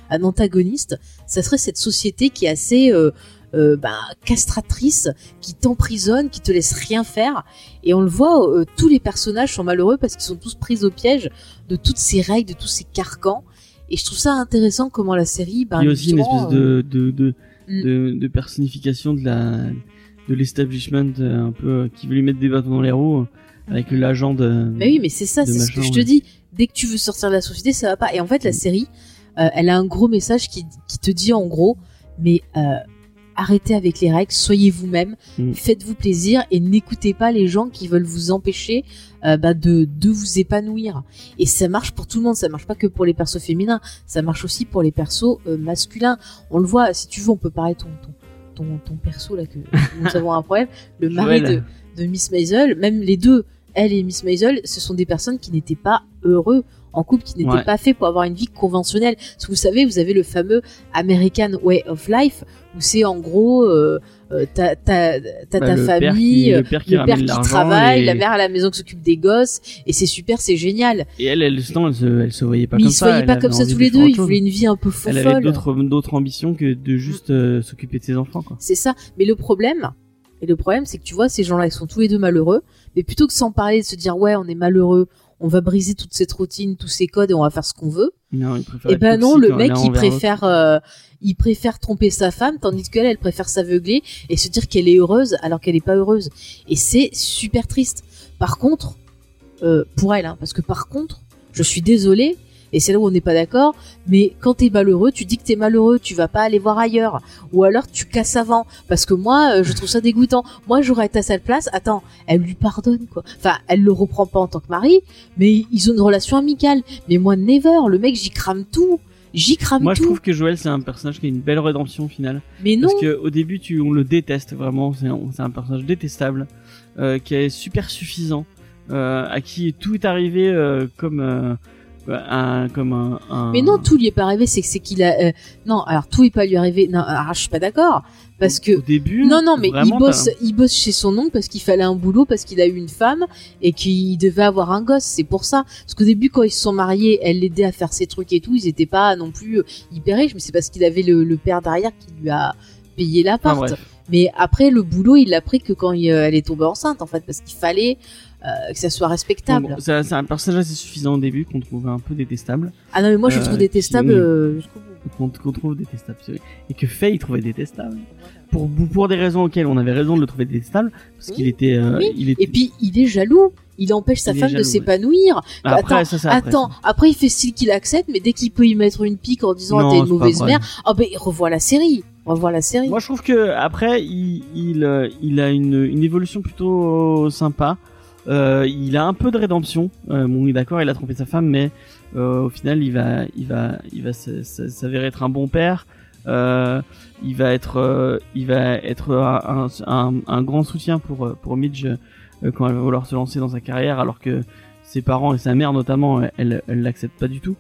Speaker 1: un, un antagoniste, ça serait cette société qui est assez euh, euh, bah, castratrice, qui t'emprisonne, qui te laisse rien faire. Et on le voit, euh, tous les personnages sont malheureux parce qu'ils sont tous pris au piège de toutes ces règles, de tous ces carcans. Et je trouve ça intéressant comment la série, ben,
Speaker 2: Il y a aussi une espèce
Speaker 1: euh,
Speaker 2: de, de, de,
Speaker 1: Mm.
Speaker 2: de, de personnification de la de l'establishment euh, un peu euh, qui veut lui mettre des bâtons dans les roues euh, avec l'agent de.
Speaker 1: Mais oui, mais c'est ça, c'est ce que je te dis. Dès que tu veux sortir de la société, ça va pas. Et en fait, la série, euh, elle a un gros message qui, qui te dit en gros, mais euh, arrêtez avec les règles, soyez vous-même,
Speaker 2: Mm.
Speaker 1: faites-vous plaisir et n'écoutez pas les gens qui veulent vous empêcher euh, bah, de, de vous épanouir. Et ça marche pour tout le monde, ça marche pas que pour les persos féminins, ça marche aussi pour les persos euh, masculins. On le voit, si tu veux, on peut parler ton ton ton, ton perso là que nous avons un problème, le mari de, de Miss Maisel, même les deux, elle et Miss Maisel, ce sont des personnes qui n'étaient pas heureux en couple, qui
Speaker 2: Ouais.
Speaker 1: pas faits pour avoir une vie conventionnelle. Parce que vous savez, vous avez le fameux American Way of Life, où c'est en gros, euh, euh, t'as
Speaker 2: Bah,
Speaker 1: ta
Speaker 2: père
Speaker 1: famille,
Speaker 2: qui-
Speaker 1: euh,
Speaker 2: le père qui l'argent
Speaker 1: travaille,
Speaker 2: et-
Speaker 1: la mère à la maison qui s'occupe des gosses, et c'est super, c'est génial.
Speaker 2: Et elle, elle, non, elle se, elle se voyait pas
Speaker 1: Mais
Speaker 2: comme
Speaker 1: ils se
Speaker 2: ça.
Speaker 1: voyaient
Speaker 2: elle
Speaker 1: pas comme ça tous les deux, ils voulaient une vie un peu
Speaker 2: Elle
Speaker 1: folle.
Speaker 2: avait d'autres, d'autres ambitions que de juste euh, s'occuper de ses enfants, quoi.
Speaker 1: C'est ça. Mais le problème, et le problème, c'est que tu vois, ces gens-là, ils sont tous les deux malheureux. Mais plutôt que s'en parler, de se dire, ouais, on est malheureux, on va briser toute cette routine, tous ces codes et on va faire ce qu'on veut.
Speaker 2: Non, il préfère
Speaker 1: Et
Speaker 2: être
Speaker 1: ben non, le mec, il préfère, euh, il préfère tromper sa femme, tandis qu'elle, elle préfère s'aveugler et se dire qu'elle est heureuse alors qu'elle est pas heureuse. Et c'est super triste. Par contre, euh, pour elle, hein, parce que par contre, je suis désolée, et c'est là où on n'est pas d'accord, mais quand t'es malheureux, tu dis que t'es malheureux, tu vas pas aller voir ailleurs, ou alors tu casses avant, parce que moi, euh, je trouve ça dégoûtant. Moi, j'aurais été à sa place, attends, elle lui pardonne, quoi. Enfin, elle le reprend pas en tant que mari, mais ils ont une relation amicale. Mais moi, never, le mec, j'y crame tout. J'y crame
Speaker 2: Moi,
Speaker 1: tout.
Speaker 2: je trouve que Joël, c'est un personnage qui a une belle rédemption finale.
Speaker 1: Mais non.
Speaker 2: Parce que au début, tu, on le déteste vraiment. C'est un, personnage détestable, euh, qui est super suffisant, euh, à qui tout est arrivé euh, comme un, comme un, un-
Speaker 1: Mais non, tout lui est pas arrivé, c'est c'est qu'il a. euh, Non, alors tout est pas lui arrivé. Non, alors, je suis pas d'accord. Parce que.
Speaker 2: Au début.
Speaker 1: Non, non, mais il bosse, il bosse chez son oncle parce qu'il fallait un boulot, parce qu'il a eu une femme et qu'il devait avoir un gosse. C'est pour ça. Parce qu'au début, quand ils se sont mariés, elle l'aidait à faire ses trucs et tout. Ils étaient pas non plus euh, hyper riches, mais c'est parce qu'il avait le, le père derrière qui lui a payé l'appart.
Speaker 2: Bref.
Speaker 1: mais après, le boulot, il l'a pris que quand il, euh, elle est tombée enceinte, en fait, parce qu'il fallait euh, que ça soit respectable.
Speaker 2: Bon, c'est un personnage assez suffisant au début qu'on trouvait un peu détestable.
Speaker 1: Ah non, mais moi, je le
Speaker 2: Euh,
Speaker 1: trouve détestable euh, jusqu'au bout.
Speaker 2: qu'on trouve détestable, c'est vrai. et que Faye trouvait détestable. Pour pour des raisons auxquelles on avait raison de le trouver détestable, parce qu'il était, euh,
Speaker 1: Oui.
Speaker 2: il était.
Speaker 1: Et puis il est jaloux. Il empêche sa
Speaker 2: Il
Speaker 1: femme de s'épanouir.
Speaker 2: Bah, après,
Speaker 1: attends,
Speaker 2: ça, après,
Speaker 1: attends. Après, il fait style qu'il accepte, mais dès qu'il peut y mettre une pique en disant t'es une mauvaise mère, ah ben revois la série. Revois la série.
Speaker 2: Moi, je trouve que après, il il euh, il a une une évolution plutôt sympa. Euh, il a un peu de rédemption. Euh, bon, oui, d'accord, il a trompé sa femme, mais euh, au final, il va il va il va s'avérer être un bon père. Euh, il va être euh, il va être un, un, un grand soutien pour pour Midge euh, quand elle va vouloir se lancer dans sa carrière, alors que ses parents et sa mère notamment, elle elle l'acceptent pas du tout.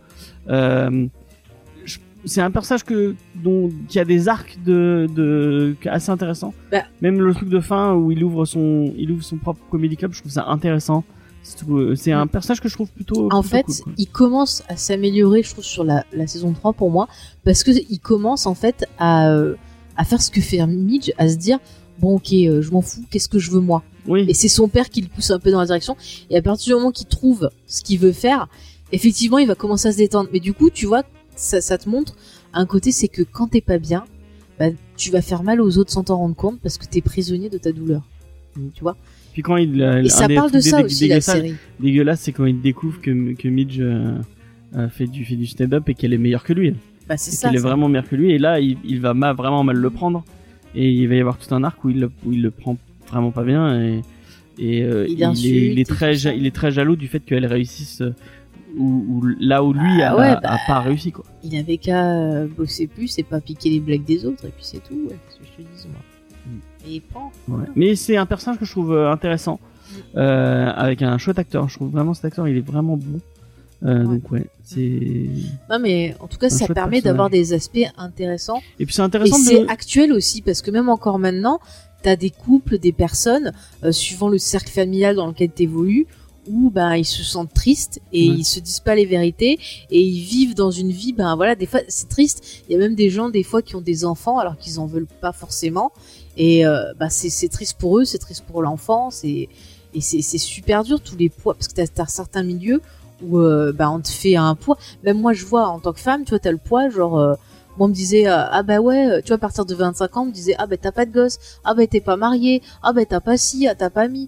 Speaker 2: C'est un personnage que dont qui a des arcs de de assez intéressants.
Speaker 1: Bah.
Speaker 2: Même le truc de fin où il ouvre son il ouvre son propre comedy club, je trouve ça intéressant. C'est euh, un personnage que je trouve plutôt.
Speaker 1: En
Speaker 2: plutôt
Speaker 1: fait,
Speaker 2: cool,
Speaker 1: il commence à s'améliorer, je trouve, sur la, la saison 3 pour moi, parce que il commence en fait à, euh, à faire ce que fait Midge, à se dire bon ok, euh, je m'en fous, qu'est-ce que je veux moi?
Speaker 2: Oui.
Speaker 1: Et c'est son père qui le pousse un peu dans la direction. Et à partir du moment qu'il trouve ce qu'il veut faire, effectivement, il va commencer à se détendre. Mais du coup, tu vois, ça, ça te montre un côté, c'est que quand t'es pas bien, bah, tu vas faire mal aux autres sans t'en rendre compte parce que t'es prisonnier de ta douleur. Tu vois
Speaker 2: Puis quand il euh,
Speaker 1: Et ça parle de ça aussi, la série.
Speaker 2: Dégueulasse, c'est quand il découvre que que Midge euh, euh, fait du fait du stand-up et qu'elle est meilleure que lui.
Speaker 1: Bah, c'est ça,
Speaker 2: qu'elle est vraiment meilleure que lui. Et là, il, il va ma- vraiment mal le prendre. Et il va y avoir tout un arc où il, le- où il le prend vraiment pas bien. Et, et euh,
Speaker 1: Il
Speaker 2: il, est, il, est très, il est très jaloux du fait qu'elle réussisse où, où- là où lui
Speaker 1: Ah
Speaker 2: a,
Speaker 1: ouais,
Speaker 2: a-
Speaker 1: bah,
Speaker 2: a pas réussi. Quoi.
Speaker 1: Il avait qu'à euh, bosser plus et pas piquer les blagues des autres, et puis c'est tout, ouais, qu'est-ce que je te dis, moi. Et il prend.
Speaker 2: Ouais. Mais c'est un personnage que je trouve euh, intéressant. Euh, avec un chouette acteur. Je trouve vraiment cet acteur, il est vraiment bon. Euh, Donc ouais, c'est...
Speaker 1: Non, mais en tout cas,
Speaker 2: Un
Speaker 1: ça permet d'avoir des aspects intéressants.
Speaker 2: Et puis c'est
Speaker 1: Et
Speaker 2: intéressant
Speaker 1: c'est
Speaker 2: de...
Speaker 1: actuel aussi, parce que même encore maintenant, t'as des couples, des personnes, euh, suivant le cercle familial dans lequel t'évolues, où ben ils se sentent tristes et
Speaker 2: Ouais.
Speaker 1: ils se disent pas les vérités et ils vivent dans une vie ben voilà des fois c'est triste. Il y a même des gens des fois qui ont des enfants alors qu'ils en veulent pas forcément et euh, bah, c'est c'est triste pour eux c'est triste pour l'enfant c'est et c'est c'est super dur tous les poids parce que t'as as certains milieux où euh, bah, on te fait un poids. Même moi je vois en tant que femme tu vois t'as le poids genre euh, moi on me disait euh, ah bah ouais tu vois à partir de 25 ans on me disait ah bah t'as pas de gosse ah bah t'es pas marié ah bah t'as pas ci ah t'as pas mis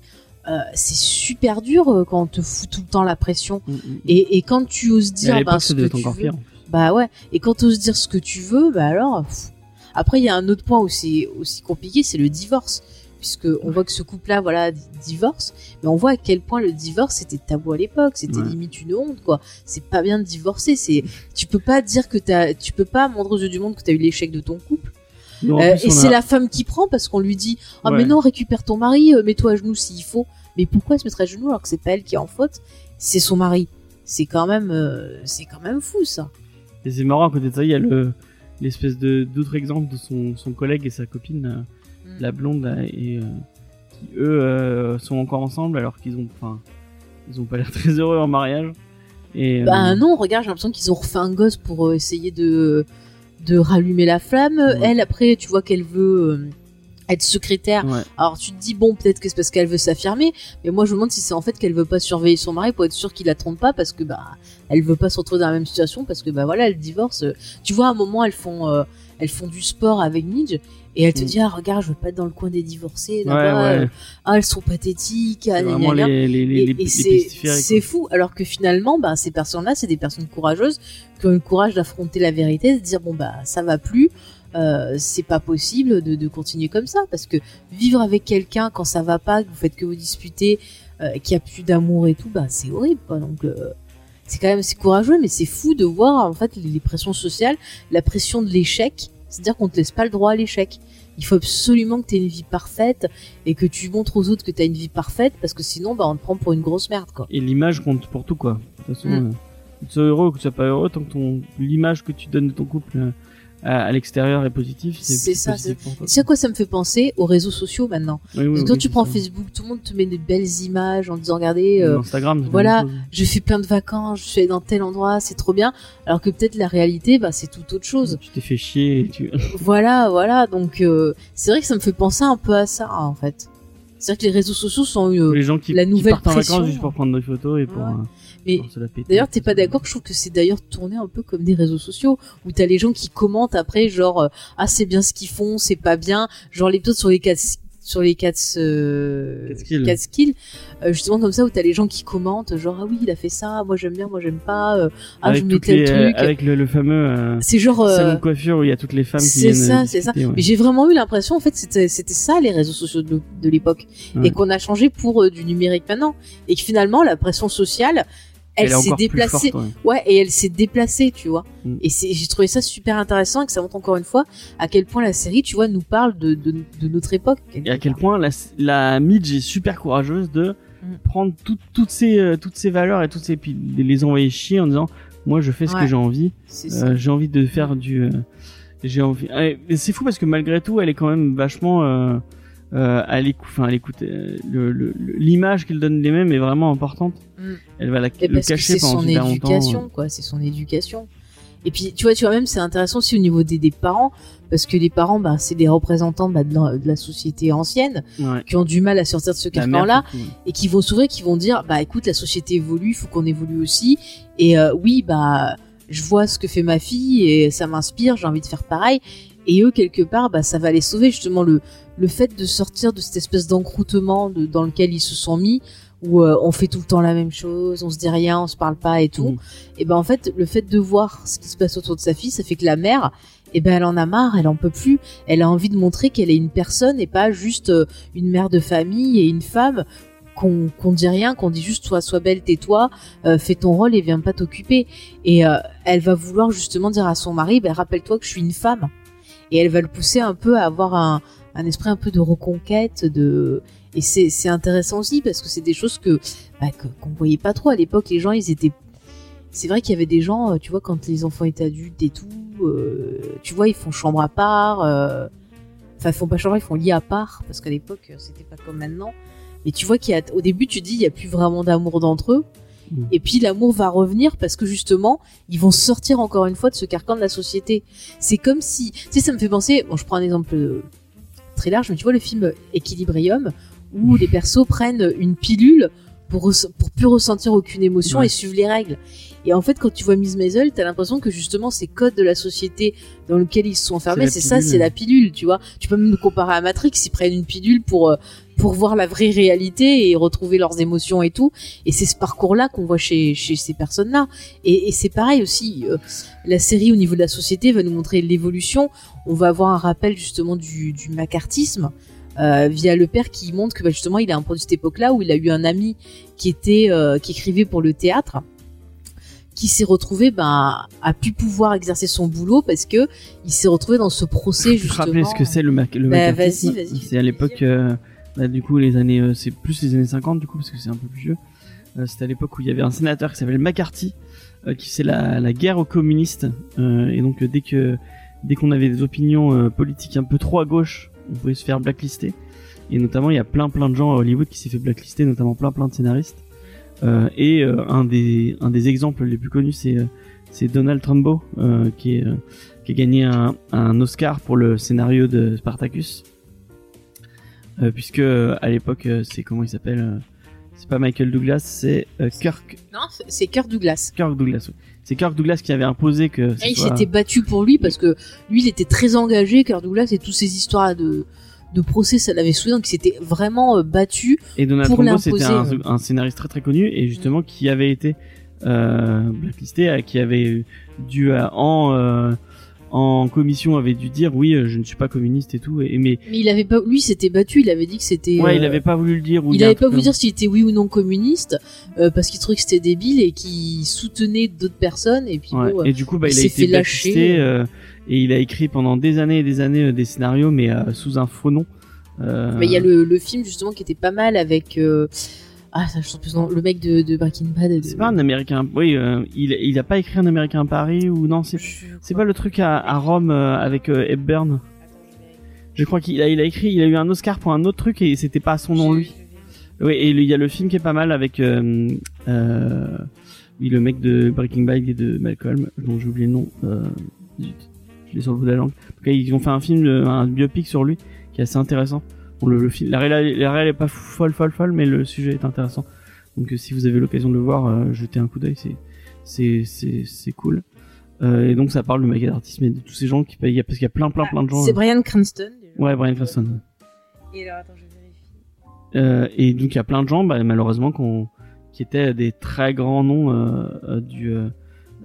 Speaker 1: Euh, c'est super dur euh, quand on te fout tout le temps la pression
Speaker 2: Mm,
Speaker 1: et, et quand tu oses dire bah, ce que tu veux bah ouais et quand tu oses dire ce que tu veux bah alors pff. Après, il y a un autre point où c'est aussi compliqué, c'est le divorce. Puisque on voit que ce couple-là, voilà, divorce, mais on voit à quel point le divorce c'était tabou à l'époque, c'était
Speaker 2: Ouais.
Speaker 1: limite une honte, quoi. C'est pas bien de divorcer, c'est, tu peux pas dire que t'as, tu peux pas montrer aux yeux du monde que t'as eu l'échec de ton couple.
Speaker 2: Non,
Speaker 1: Euh, et c'est
Speaker 2: a-
Speaker 1: la femme qui prend parce qu'on lui dit, ah
Speaker 2: Ouais.
Speaker 1: mais non, récupère ton mari, euh, mets-toi à genoux s'il faut. Mais pourquoi elle se mettrait à genoux alors que c'est pas elle qui est en faute, c'est son mari. C'est quand même, euh, c'est quand même fou ça.
Speaker 2: Et c'est marrant, à côté de ça, il y a le l'espèce de d'autre exemple de son, son collègue et sa copine,
Speaker 1: Mm.
Speaker 2: la blonde, là, et qui eux sont encore ensemble alors qu'ils ont, enfin, ils ont pas l'air très heureux en mariage. Et
Speaker 1: Bah non, regarde, j'ai l'impression qu'ils ont refait un gosse pour essayer de de rallumer la flamme. Elle après, tu vois qu'elle veut euh, être secrétaire.
Speaker 2: ouais.
Speaker 1: Alors tu te dis bon, peut-être que c'est parce qu'elle veut s'affirmer, mais moi je me demande si c'est en fait qu'elle veut pas surveiller son mari pour être sûre qu'il la trompe pas parce que bah elle veut pas se retrouver dans la même situation parce que bah voilà, elle divorce. Tu vois à un moment elles font euh, elles font du sport avec Midge et elle te
Speaker 2: Mm.
Speaker 1: dit ah regarde, je veux pas être dans le coin des divorcés
Speaker 2: Ouais,
Speaker 1: là-bas.
Speaker 2: ouais.
Speaker 1: euh, Ah elles sont pathétiques. ah,
Speaker 2: C'est
Speaker 1: fou alors que finalement bah ces personnes-là c'est des personnes courageuses qui ont le courage d'affronter la vérité de dire bon bah ça va plus euh, c'est pas possible de, de continuer comme ça parce que vivre avec quelqu'un quand ça va pas que vous faites que vous disputer euh, qu'il y a plus d'amour et tout bah c'est horrible quoi donc euh, c'est quand même c'est courageux mais c'est fou de voir en fait les pressions sociales la pression de l'échec c'est-à-dire qu'on te laisse pas le droit à l'échec il faut absolument que tu aies une vie parfaite et que tu montres aux autres que tu as une vie parfaite parce que sinon bah on te prend pour une grosse merde quoi.
Speaker 2: Et l'image compte pour tout, quoi. De toute façon,
Speaker 1: Mm.
Speaker 2: euh, que tu sois heureux ou que tu sois pas heureux, tant que ton l'image que tu donnes de ton couple euh, à, à l'extérieur est positive, c'est
Speaker 1: ça.
Speaker 2: positif
Speaker 1: c'est- à quoi ça me fait penser aux réseaux sociaux maintenant.
Speaker 2: Oui, oui,
Speaker 1: Parce que
Speaker 2: oui,
Speaker 1: quand tu prends
Speaker 2: ça.
Speaker 1: Facebook, tout le monde te met des belles images en disant regardez, euh,
Speaker 2: Instagram,
Speaker 1: voilà, je fais plein de vacances, je suis allé dans tel endroit, c'est trop bien. Alors que peut-être la réalité, bah c'est tout autre chose.
Speaker 2: Tu t'es fait chier et tu...
Speaker 1: voilà, voilà. Donc euh, c'est vrai que ça me fait penser un peu à ça hein, en fait. C'est-à-dire que les réseaux sociaux sont euh,
Speaker 2: les gens qui,
Speaker 1: la
Speaker 2: qui
Speaker 1: nouvelle
Speaker 2: partent en
Speaker 1: pression.
Speaker 2: vacances juste pour prendre des photos et pour,
Speaker 1: Ouais.
Speaker 2: euh,
Speaker 1: Mais. D'ailleurs, t'es pas d'accord je trouve que c'est d'ailleurs tourné un peu comme des réseaux sociaux où t'as les gens qui commentent après genre euh, ah c'est bien ce qu'ils font, c'est pas bien, genre l'épisode sur les quatre sur les quatre euh,
Speaker 2: Catskills.
Speaker 1: Catskills, euh, justement comme ça où t'as les gens qui commentent genre ah oui il a fait ça, moi j'aime bien, moi j'aime pas, euh, ah
Speaker 2: avec
Speaker 1: je mets tel
Speaker 2: les, euh,
Speaker 1: truc.
Speaker 2: avec le, le fameux euh,
Speaker 1: C'est genre, euh,
Speaker 2: salon de coiffure où il y a toutes les femmes
Speaker 1: C'est ça, c'est ça.
Speaker 2: ouais.
Speaker 1: Mais j'ai vraiment eu l'impression, en fait, c'était c'était ça les réseaux sociaux de, de l'époque,
Speaker 2: Ouais.
Speaker 1: et qu'on a changé pour du numérique maintenant, et que finalement la pression sociale, elle,
Speaker 2: Elle est
Speaker 1: s'est déplacée.
Speaker 2: forte,
Speaker 1: ouais. et elle s'est déplacée, tu vois.
Speaker 2: Mm.
Speaker 1: Et j'ai trouvé ça super intéressant, et que ça montre encore une fois à quel point la série, tu vois, nous parle de de, de notre époque.
Speaker 2: Et à quel point la, la Midge est super courageuse de
Speaker 1: Mm.
Speaker 2: prendre tout- toutes ces euh, toutes ces valeurs et toutes ces puis les envoyer chier en disant moi je fais ce
Speaker 1: Ouais.
Speaker 2: que j'ai envie Euh, j'ai envie de faire du euh, j'ai envie c'est fou parce que malgré tout elle est quand même vachement euh, à l'écoute enfin à l'écoute euh, le- l'image qu'elle donne d'elle-même est vraiment importante
Speaker 1: Mm.
Speaker 2: elle va la,
Speaker 1: Et
Speaker 2: le
Speaker 1: parce
Speaker 2: cacher pendant
Speaker 1: son
Speaker 2: longtemps
Speaker 1: éducation, quoi. C'est son éducation. Et puis, tu vois, tu vois même, c'est intéressant aussi au niveau des, des parents, parce que les parents, bah, c'est des représentants bah, de, la, de la société ancienne,
Speaker 2: Ouais.
Speaker 1: qui ont du mal à sortir de ce carcan-là, et qui vont s'ouvrir, qui vont dire, bah, écoute, la société évolue, il faut qu'on évolue aussi. Et euh, oui, bah, je vois ce que fait ma fille et ça m'inspire, j'ai envie de faire pareil. Et eux, quelque part, bah, ça va les sauver justement le le fait de sortir de cette espèce d'encroutement de- dans lequel ils se sont mis, où euh, on fait tout le temps la même chose, on se dit rien, on se parle pas et tout.
Speaker 2: Mhm.
Speaker 1: Et ben en fait, le fait de voir ce qui se passe autour de sa fille, ça fait que la mère, eh ben elle en a marre, elle en peut plus, elle a envie de montrer qu'elle est une personne et pas juste euh, une mère de famille et une femme qu'on qu'on dit rien, qu'on dit juste sois sois belle, tais-toi, euh, fais ton rôle et viens pas t'occuper. Et euh, elle va vouloir justement dire à son mari, ben rappelle-toi que je suis une femme. Et elle va le pousser un peu à avoir un, un esprit un peu de reconquête, de et c'est c'est intéressant aussi parce que c'est des choses que bah, qu'on voyait pas trop à l'époque. Les gens ils étaient c'est vrai qu'il y avait des gens, euh, tu vois, quand les enfants étaient adultes et tout, euh, tu vois, ils font chambre à part. euh, Enfin, ils font pas chambre, ils font lit à part, parce qu'à l'époque, c'était pas comme maintenant. Mais tu vois qu'il y a, au début, tu dis, il y a plus vraiment d'amour d'entre eux.
Speaker 2: Mm.
Speaker 1: Et puis l'amour va revenir parce que justement, ils vont sortir encore une fois de ce carcan de la société. C'est comme si, tu sais, ça me fait penser. Bon, je prends un exemple très large, mais tu vois le film Equilibrium où les persos prennent une pilule pour pour plus ressentir aucune émotion
Speaker 2: Ouais.
Speaker 1: et suivre les règles. Et en fait, quand tu vois Miss Maisel, t'as l'impression que justement ces codes de la société dans lequel ils se sont enfermés, c'est ça, c'est la pilule, tu vois. Tu peux même le comparer à Matrix, ils prennent une pilule pour euh, pour voir la vraie réalité et retrouver leurs émotions et tout. Et c'est ce parcours-là qu'on voit chez chez ces personnes-là. Et, et c'est pareil aussi, euh, la série au niveau de la société va nous montrer l'évolution. On va avoir un rappel justement du, du macartisme. euh, via le père qui montre que bah, justement il a un produit de cette époque-là où il a eu un ami qui était euh, qui écrivait pour le théâtre qui s'est retrouvé ben a pu pouvoir exercer son boulot parce que il s'est retrouvé dans ce procès
Speaker 2: Je
Speaker 1: justement.
Speaker 2: rappeler ce que c'est le, mac le
Speaker 1: Bah,
Speaker 2: macartisme.
Speaker 1: vas-y, vas-y,
Speaker 2: C'est à l'époque, euh, bah, du coup, les années, c'est plus les années 50 du coup, parce que c'est un peu plus vieux. C'était à l'époque où il y avait un sénateur qui s'appelait McCarthy, qui faisait la, la guerre aux communistes. Et donc, dès que dès qu'on avait des opinions euh, politiques un peu trop à gauche, on pouvait se faire blacklister. Et notamment, il y a plein plein de gens à Hollywood qui s'est fait blacklister, notamment plein plein de scénaristes. Euh, et euh, un des exemples les plus connus, c'est Donald Trumbo, qui a gagné un, Oscar pour le scénario de Spartacus. Puisque à l'époque, c'est comment il s'appelle C'est pas Michael Douglas, c'est euh, Kirk
Speaker 1: Non, c'est Kirk Douglas.
Speaker 2: Kirk Douglas. oui. C'est Kirk Douglas qui avait imposé que.
Speaker 1: Et il
Speaker 2: soit-
Speaker 1: s'était battu pour lui parce que lui, il était très engagé, Kirk Douglas, et toutes ces histoires de, de procès, ça l'avait saoulé, donc il s'était vraiment euh, battu
Speaker 2: Et Donald
Speaker 1: pour
Speaker 2: Trumbo, c'était un, un scénariste très très connu et justement qui avait été euh, blacklisté, qui avait dû euh, en en commission avait dû dire oui, euh, je ne suis pas communiste et tout. Et, mais
Speaker 1: Mais il avait pas, lui, s'était battu, il avait dit que c'était.
Speaker 2: ouais,
Speaker 1: euh,
Speaker 2: il avait pas voulu le dire. ou
Speaker 1: Il
Speaker 2: a
Speaker 1: avait pas voulu dire s'il était oui ou non communiste euh, parce qu'il trouvait que c'était débile et qu'il soutenait d'autres personnes et puis
Speaker 2: Ouais,
Speaker 1: bon, euh,
Speaker 2: et du coup, bah, il, a
Speaker 1: s'est
Speaker 2: été
Speaker 1: fait lâcher.
Speaker 2: euh, et il a écrit pendant des années et des années euh, des scénarios, mais euh, sous un faux nom. Euh,
Speaker 1: Mais il y a le, le film justement qui était pas mal avec euh, ah ça je sais plus nom, le mec de, de Breaking Bad. de-
Speaker 2: C'est pas un américain. Oui, euh, il, il a pas écrit un américain à Paris ou non C'est c'est pas le truc à, à Rome euh, avec euh, Hepburn. Je crois qu'il a, il a écrit, il a eu un Oscar pour un autre truc et c'était pas son nom lui. Oui, et il y a le film qui est pas mal avec euh, oui, le mec de Breaking Bad et de Malcolm, dont j'ai oublié le nom. Je l'ai sur le bout de la langue. En tout cas, ils ont fait un film, un biopic sur lui qui est assez intéressant. Bon, le, le film, la réelle, la réelle est pas folle, folle, folle, mais le sujet est intéressant. Donc, euh, si vous avez l'occasion de le voir, euh, jetez un coup d'œil, c'est, c'est, c'est, c'est cool. Euh, et donc, ça parle du macartisme et de tous ces gens qui payent, parce qu'il y a plein, plein, plein de gens.
Speaker 1: C'est
Speaker 2: euh,
Speaker 1: Brian Cranston. déjà.
Speaker 2: Ouais, Brian Cranston.
Speaker 1: Et alors attends je vérifie.
Speaker 2: Euh, et donc il y a plein de gens, bah, malheureusement, qu'on- qui étaient des très grands noms du,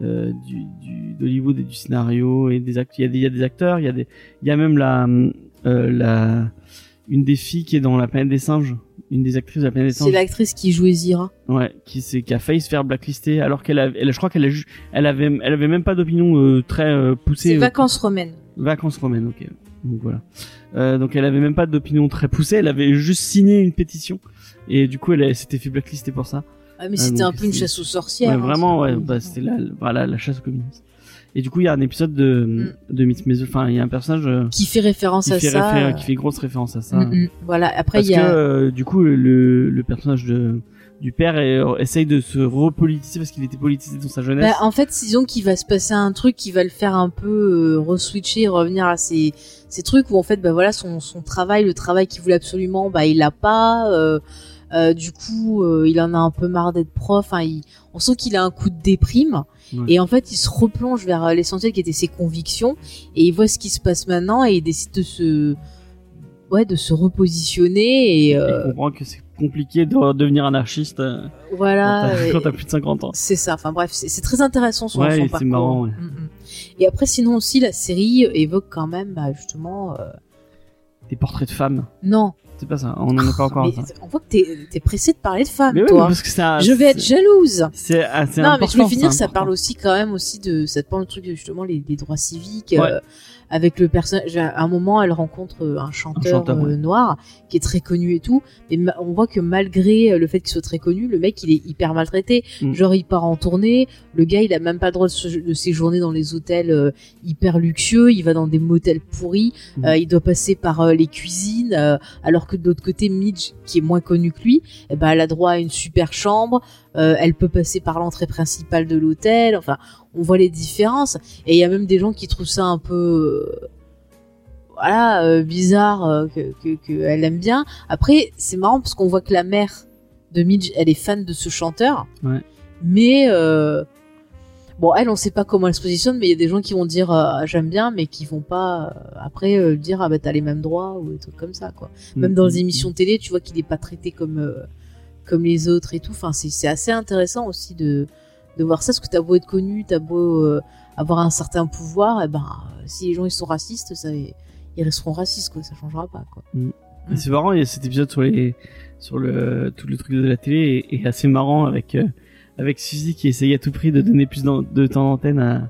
Speaker 2: euh, du, du d'Hollywood et du scénario et des acteurs. Il y a des, il y a des acteurs, il y a des, il y a même la, euh, la, une des filles qui est dans la planète des singes, une des actrices de la planète des
Speaker 1: C'est
Speaker 2: singes.
Speaker 1: l'actrice qui jouait Zira.
Speaker 2: Ouais, qui s'est, qui a failli se faire blacklister alors qu'elle avait, elle, je crois qu'elle a, elle avait, elle avait même pas d'opinion euh, très euh, poussée.
Speaker 1: C'est
Speaker 2: euh,
Speaker 1: Vacances romaines.
Speaker 2: Vacances romaines, ok. Donc voilà. Euh, donc elle avait même pas d'opinion très poussée, elle avait juste signé une pétition et du coup elle, elle s'était fait blacklister pour ça.
Speaker 1: Ah, mais
Speaker 2: Euh,
Speaker 1: c'était un peu une
Speaker 2: c'est-
Speaker 1: chasse aux sorcières.
Speaker 2: Ouais,
Speaker 1: hein,
Speaker 2: vraiment,
Speaker 1: c'est-
Speaker 2: ouais, bah, c'était la, voilà, la chasse aux communistes. Et du coup il y a un épisode de de Miss Maisel, enfin il y a un personnage euh,
Speaker 1: Mm. Qui fait référence
Speaker 2: qui
Speaker 1: à
Speaker 2: fait
Speaker 1: ça.
Speaker 2: réfé- qui fait grosse référence à ça.
Speaker 1: Mm, mm. Voilà. Après il y a.
Speaker 2: que euh, du coup le, le personnage de du père est- essaye de se repolitiser parce qu'il était politisé dans sa jeunesse.
Speaker 1: Bah, en fait, disons qu'il va se passer un truc qui va le faire un peu euh, reswitcher, revenir à ces, ces trucs où en fait, bah voilà, son, son travail, le travail qu'il voulait absolument, bah il l'a pas. euh, euh, du coup, euh, il en a un peu marre d'être prof. Il- on sent qu'il a un coup de déprime.
Speaker 2: Ouais.
Speaker 1: Et en fait, il se replonge vers euh, l'essentiel qui était ses convictions et il voit ce qui se passe maintenant et il décide de se, ouais, de se repositionner et euh,
Speaker 2: Il comprend que c'est compliqué de devenir anarchiste euh,
Speaker 1: voilà.
Speaker 2: quand t'as- plus de 50 ans.
Speaker 1: c'est ça. Enfin bref, c'est très intéressant son,
Speaker 2: Ouais,
Speaker 1: son parcours.
Speaker 2: marrant, ouais.
Speaker 1: Mm, mm. Et après, sinon aussi, la série évoque quand même, bah, justement, euh,
Speaker 2: Des portraits de femmes.
Speaker 1: non.
Speaker 2: C'est pas ça, on en est pas encore à
Speaker 1: Mais
Speaker 2: ça.
Speaker 1: on voit que t'es es pressé de parler de femmes,
Speaker 2: Mais oui,
Speaker 1: toi.
Speaker 2: parce que un-
Speaker 1: Je vais être jalouse.
Speaker 2: C'est ah, c'est
Speaker 1: Non, mais je
Speaker 2: important,
Speaker 1: finir. Ça parle aussi quand même aussi de, ça te parle le truc justement les des droits civiques.
Speaker 2: Ouais.
Speaker 1: euh, avec le personnage, à un moment, elle rencontre euh, un chanteur,
Speaker 2: ouais.
Speaker 1: euh, noir qui est très connu et tout. Mais ma- on voit que malgré euh, le fait qu'il soit très connu, le mec il est hyper maltraité.
Speaker 2: Mm.
Speaker 1: Genre il part en tournée, le gars il a même pas le droit de, se- de séjourner dans les hôtels euh, hyper luxueux. Il va dans des motels pourris.
Speaker 2: Mm.
Speaker 1: Euh, il doit passer par les cuisines, alors que de l'autre côté, Midge, qui est moins connu que lui, eh ben, elle a droit à une super chambre. Euh, elle peut passer par l'entrée principale de l'hôtel. Enfin, on voit les différences. Et il y a même des gens qui trouvent ça un peu, euh, voilà, euh, bizarre, euh, que, que, que elle aime bien. Après, c'est marrant parce qu'on voit que la mère de Midge, elle est fan de ce chanteur.
Speaker 2: Ouais.
Speaker 1: Mais euh, bon, elle, on sait pas comment elle se positionne, mais il y a des gens qui vont dire euh, j'aime bien, mais qui vont pas après dire ah bah t'as les mêmes droits ou des trucs comme ça quoi. Même
Speaker 2: Mm,
Speaker 1: dans
Speaker 2: mm,
Speaker 1: les émissions télé, tu vois qu'il est pas traité comme comme les autres et tout. Enfin, c'est c'est assez intéressant aussi de de voir ça, parce que t'as beau être connu, t'as beau euh, avoir un certain pouvoir, et ben euh, si les gens ils sont racistes, ça, ils resteront racistes quoi, ça changera pas quoi.
Speaker 2: Et C'est marrant, il y a cet épisode sur les sur le tout le truc de la télé est, est assez marrant avec euh, avec Suzy qui essaye à tout prix de donner plus de temps d'antenne à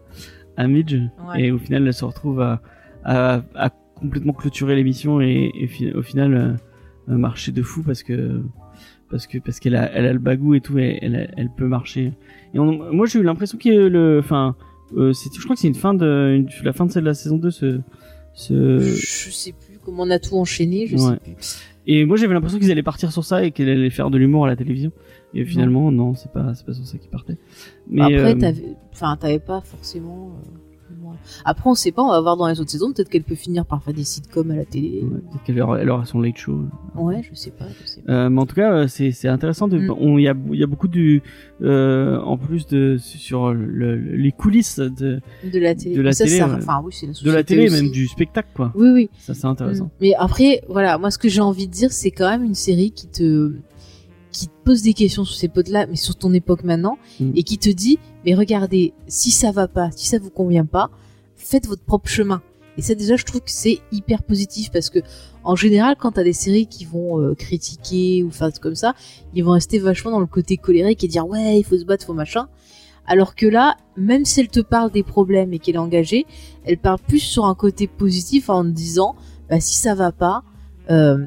Speaker 2: à Midge
Speaker 1: Ouais.
Speaker 2: et au final elle se retrouve à à, à complètement clôturer l'émission et, et fi- au final euh, marcher de fou parce que parce que parce qu'elle a elle a le bagou et tout et elle elle, elle peut marcher et on- moi j'ai eu l'impression que le enfin euh, c'est je crois que c'est une fin de une- la fin de celle de la saison 2 ce ce
Speaker 1: Je sais plus comment on a tout enchaîné, je
Speaker 2: Ouais.
Speaker 1: sais plus.
Speaker 2: et moi j'avais l'impression qu'ils allaient partir sur ça et qu'ils allaient faire de l'humour à la télévision. Et finalement non, c'est pas c'est pas sur ça qu'ils partaient. Mais
Speaker 1: Après,
Speaker 2: euh,
Speaker 1: t'avais, enfin, t'avais pas forcément. euh, Après, on sait pas, on va voir dans les autres saisons. Peut-être qu'elle peut finir par faire des sitcoms à la télé.
Speaker 2: ouais, peut-être qu'elle aura, elle aura son late show.
Speaker 1: Ouais, je sais pas, je sais pas.
Speaker 2: Euh, mais en tout cas, euh, c'est c'est intéressant.
Speaker 1: Mm.
Speaker 2: il y a y a beaucoup du euh, en plus de sur le, le- les coulisses de
Speaker 1: De la télé.
Speaker 2: de la
Speaker 1: Ça,
Speaker 2: télé,
Speaker 1: ça- enfin, oui, c'est la
Speaker 2: de la télé
Speaker 1: aussi.
Speaker 2: même du spectacle quoi.
Speaker 1: Oui, oui.
Speaker 2: Ça c'est intéressant.
Speaker 1: Mm. Mais après, voilà, moi, ce que j'ai envie de dire, c'est quand même une série qui te qui te pose des questions sur ces potes-là, mais sur ton époque maintenant,
Speaker 2: Mm.
Speaker 1: et qui te dit, mais regardez, si ça va pas, si ça vous convient pas, faites votre propre chemin. Et ça, déjà, je trouve que c'est hyper positif parce que, en général, quand t'as des séries qui vont euh, critiquer ou faire des comme ça, ils vont rester vachement dans le côté colérique et dire, ouais, il faut se battre, faut machin. Alors que là, même si elle te parle des problèmes et qu'elle est engagée, elle parle plus sur un côté positif en te disant, bah, si ça va pas, euh,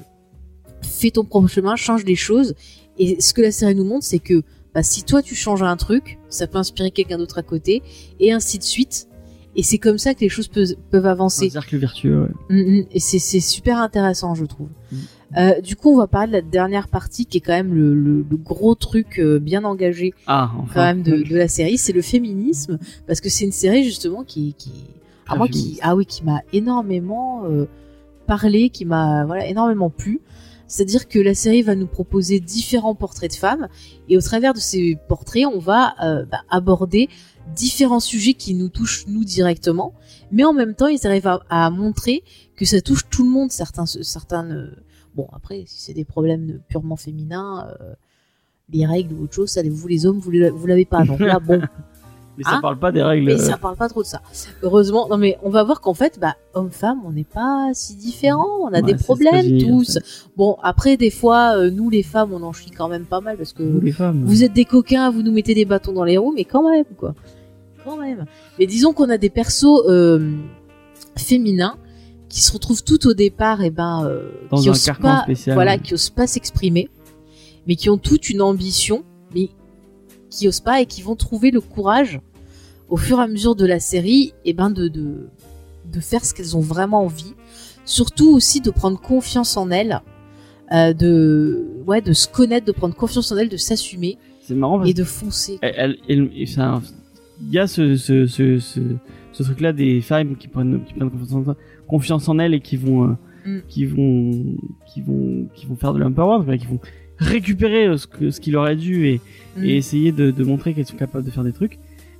Speaker 1: fais ton propre chemin, change les choses. Et ce que la série nous montre, c'est que bah, si toi tu changes un truc, ça peut inspirer quelqu'un d'autre à côté, et ainsi de suite. Et c'est comme ça que les choses peuvent, peuvent
Speaker 2: Un
Speaker 1: avancer.
Speaker 2: cercle vertueux. Ouais.
Speaker 1: Mm, mm. Et c'est super intéressant, je trouve.
Speaker 2: Mm.
Speaker 1: Euh, du coup, on va parler de la dernière partie qui est quand même le, le- le gros truc euh, bien engagé
Speaker 2: Ah enfin.
Speaker 1: quand même de, de la série, c'est le féminisme, parce que c'est une série justement qui, ah, moi, qui, ah oui, qui m'a énormément euh, parlé, qui m'a voilà énormément plu. C'est-à-dire que la série va nous proposer différents portraits de femmes, et au travers de ces portraits, on va euh, bah, aborder différents sujets qui nous touchent nous directement, mais en même temps, ils arrivent à, à montrer que ça touche tout le monde. Certains, certains, ne- bon après, si c'est des problèmes purement féminins. euh, les règles ou autre chose, ça, vous les hommes, vous l'avez pas. Donc là, bon,
Speaker 2: Mais ça
Speaker 1: Hein
Speaker 2: parle pas des règles.
Speaker 1: mais ça parle pas trop de ça. Heureusement, non mais on va voir qu'en fait, bah, homme-femme, on n'est pas si différents, on a
Speaker 2: Ouais,
Speaker 1: des problèmes tous. Bon, après, des fois, euh, nous les femmes, on en chie quand même pas mal parce que
Speaker 2: Nous, les femmes.
Speaker 1: vous êtes des coquins, vous nous mettez des bâtons dans les roues, mais quand même, quoi. Quand même. Mais disons qu'on a des persos euh, féminins qui se retrouvent tout au départ, et ben, euh,
Speaker 2: Dans
Speaker 1: qui
Speaker 2: un
Speaker 1: osent pas,
Speaker 2: spécial.
Speaker 1: voilà, qui osent pas s'exprimer, mais qui ont toute une ambition, qui osent pas et qui vont trouver le courage au fur et à mesure de la série, et ben de de, de faire ce qu'elles ont vraiment envie. Surtout aussi de prendre confiance en elles, euh, de ouais, de se connaître, de prendre confiance en elles, de s'assumer et de foncer.
Speaker 2: il y a ce, ce, ce, truc-là des femmes qui prennent, qui prennent confiance, en, confiance en elles et qui vont, euh,
Speaker 1: Mm.
Speaker 2: qui vont, qui vont, qui vont faire de l'empowerment, qui vont récupérer euh, ce que, ce est dû et,
Speaker 1: Mm.
Speaker 2: et essayer de, de montrer qu'elles sont capables de faire des trucs.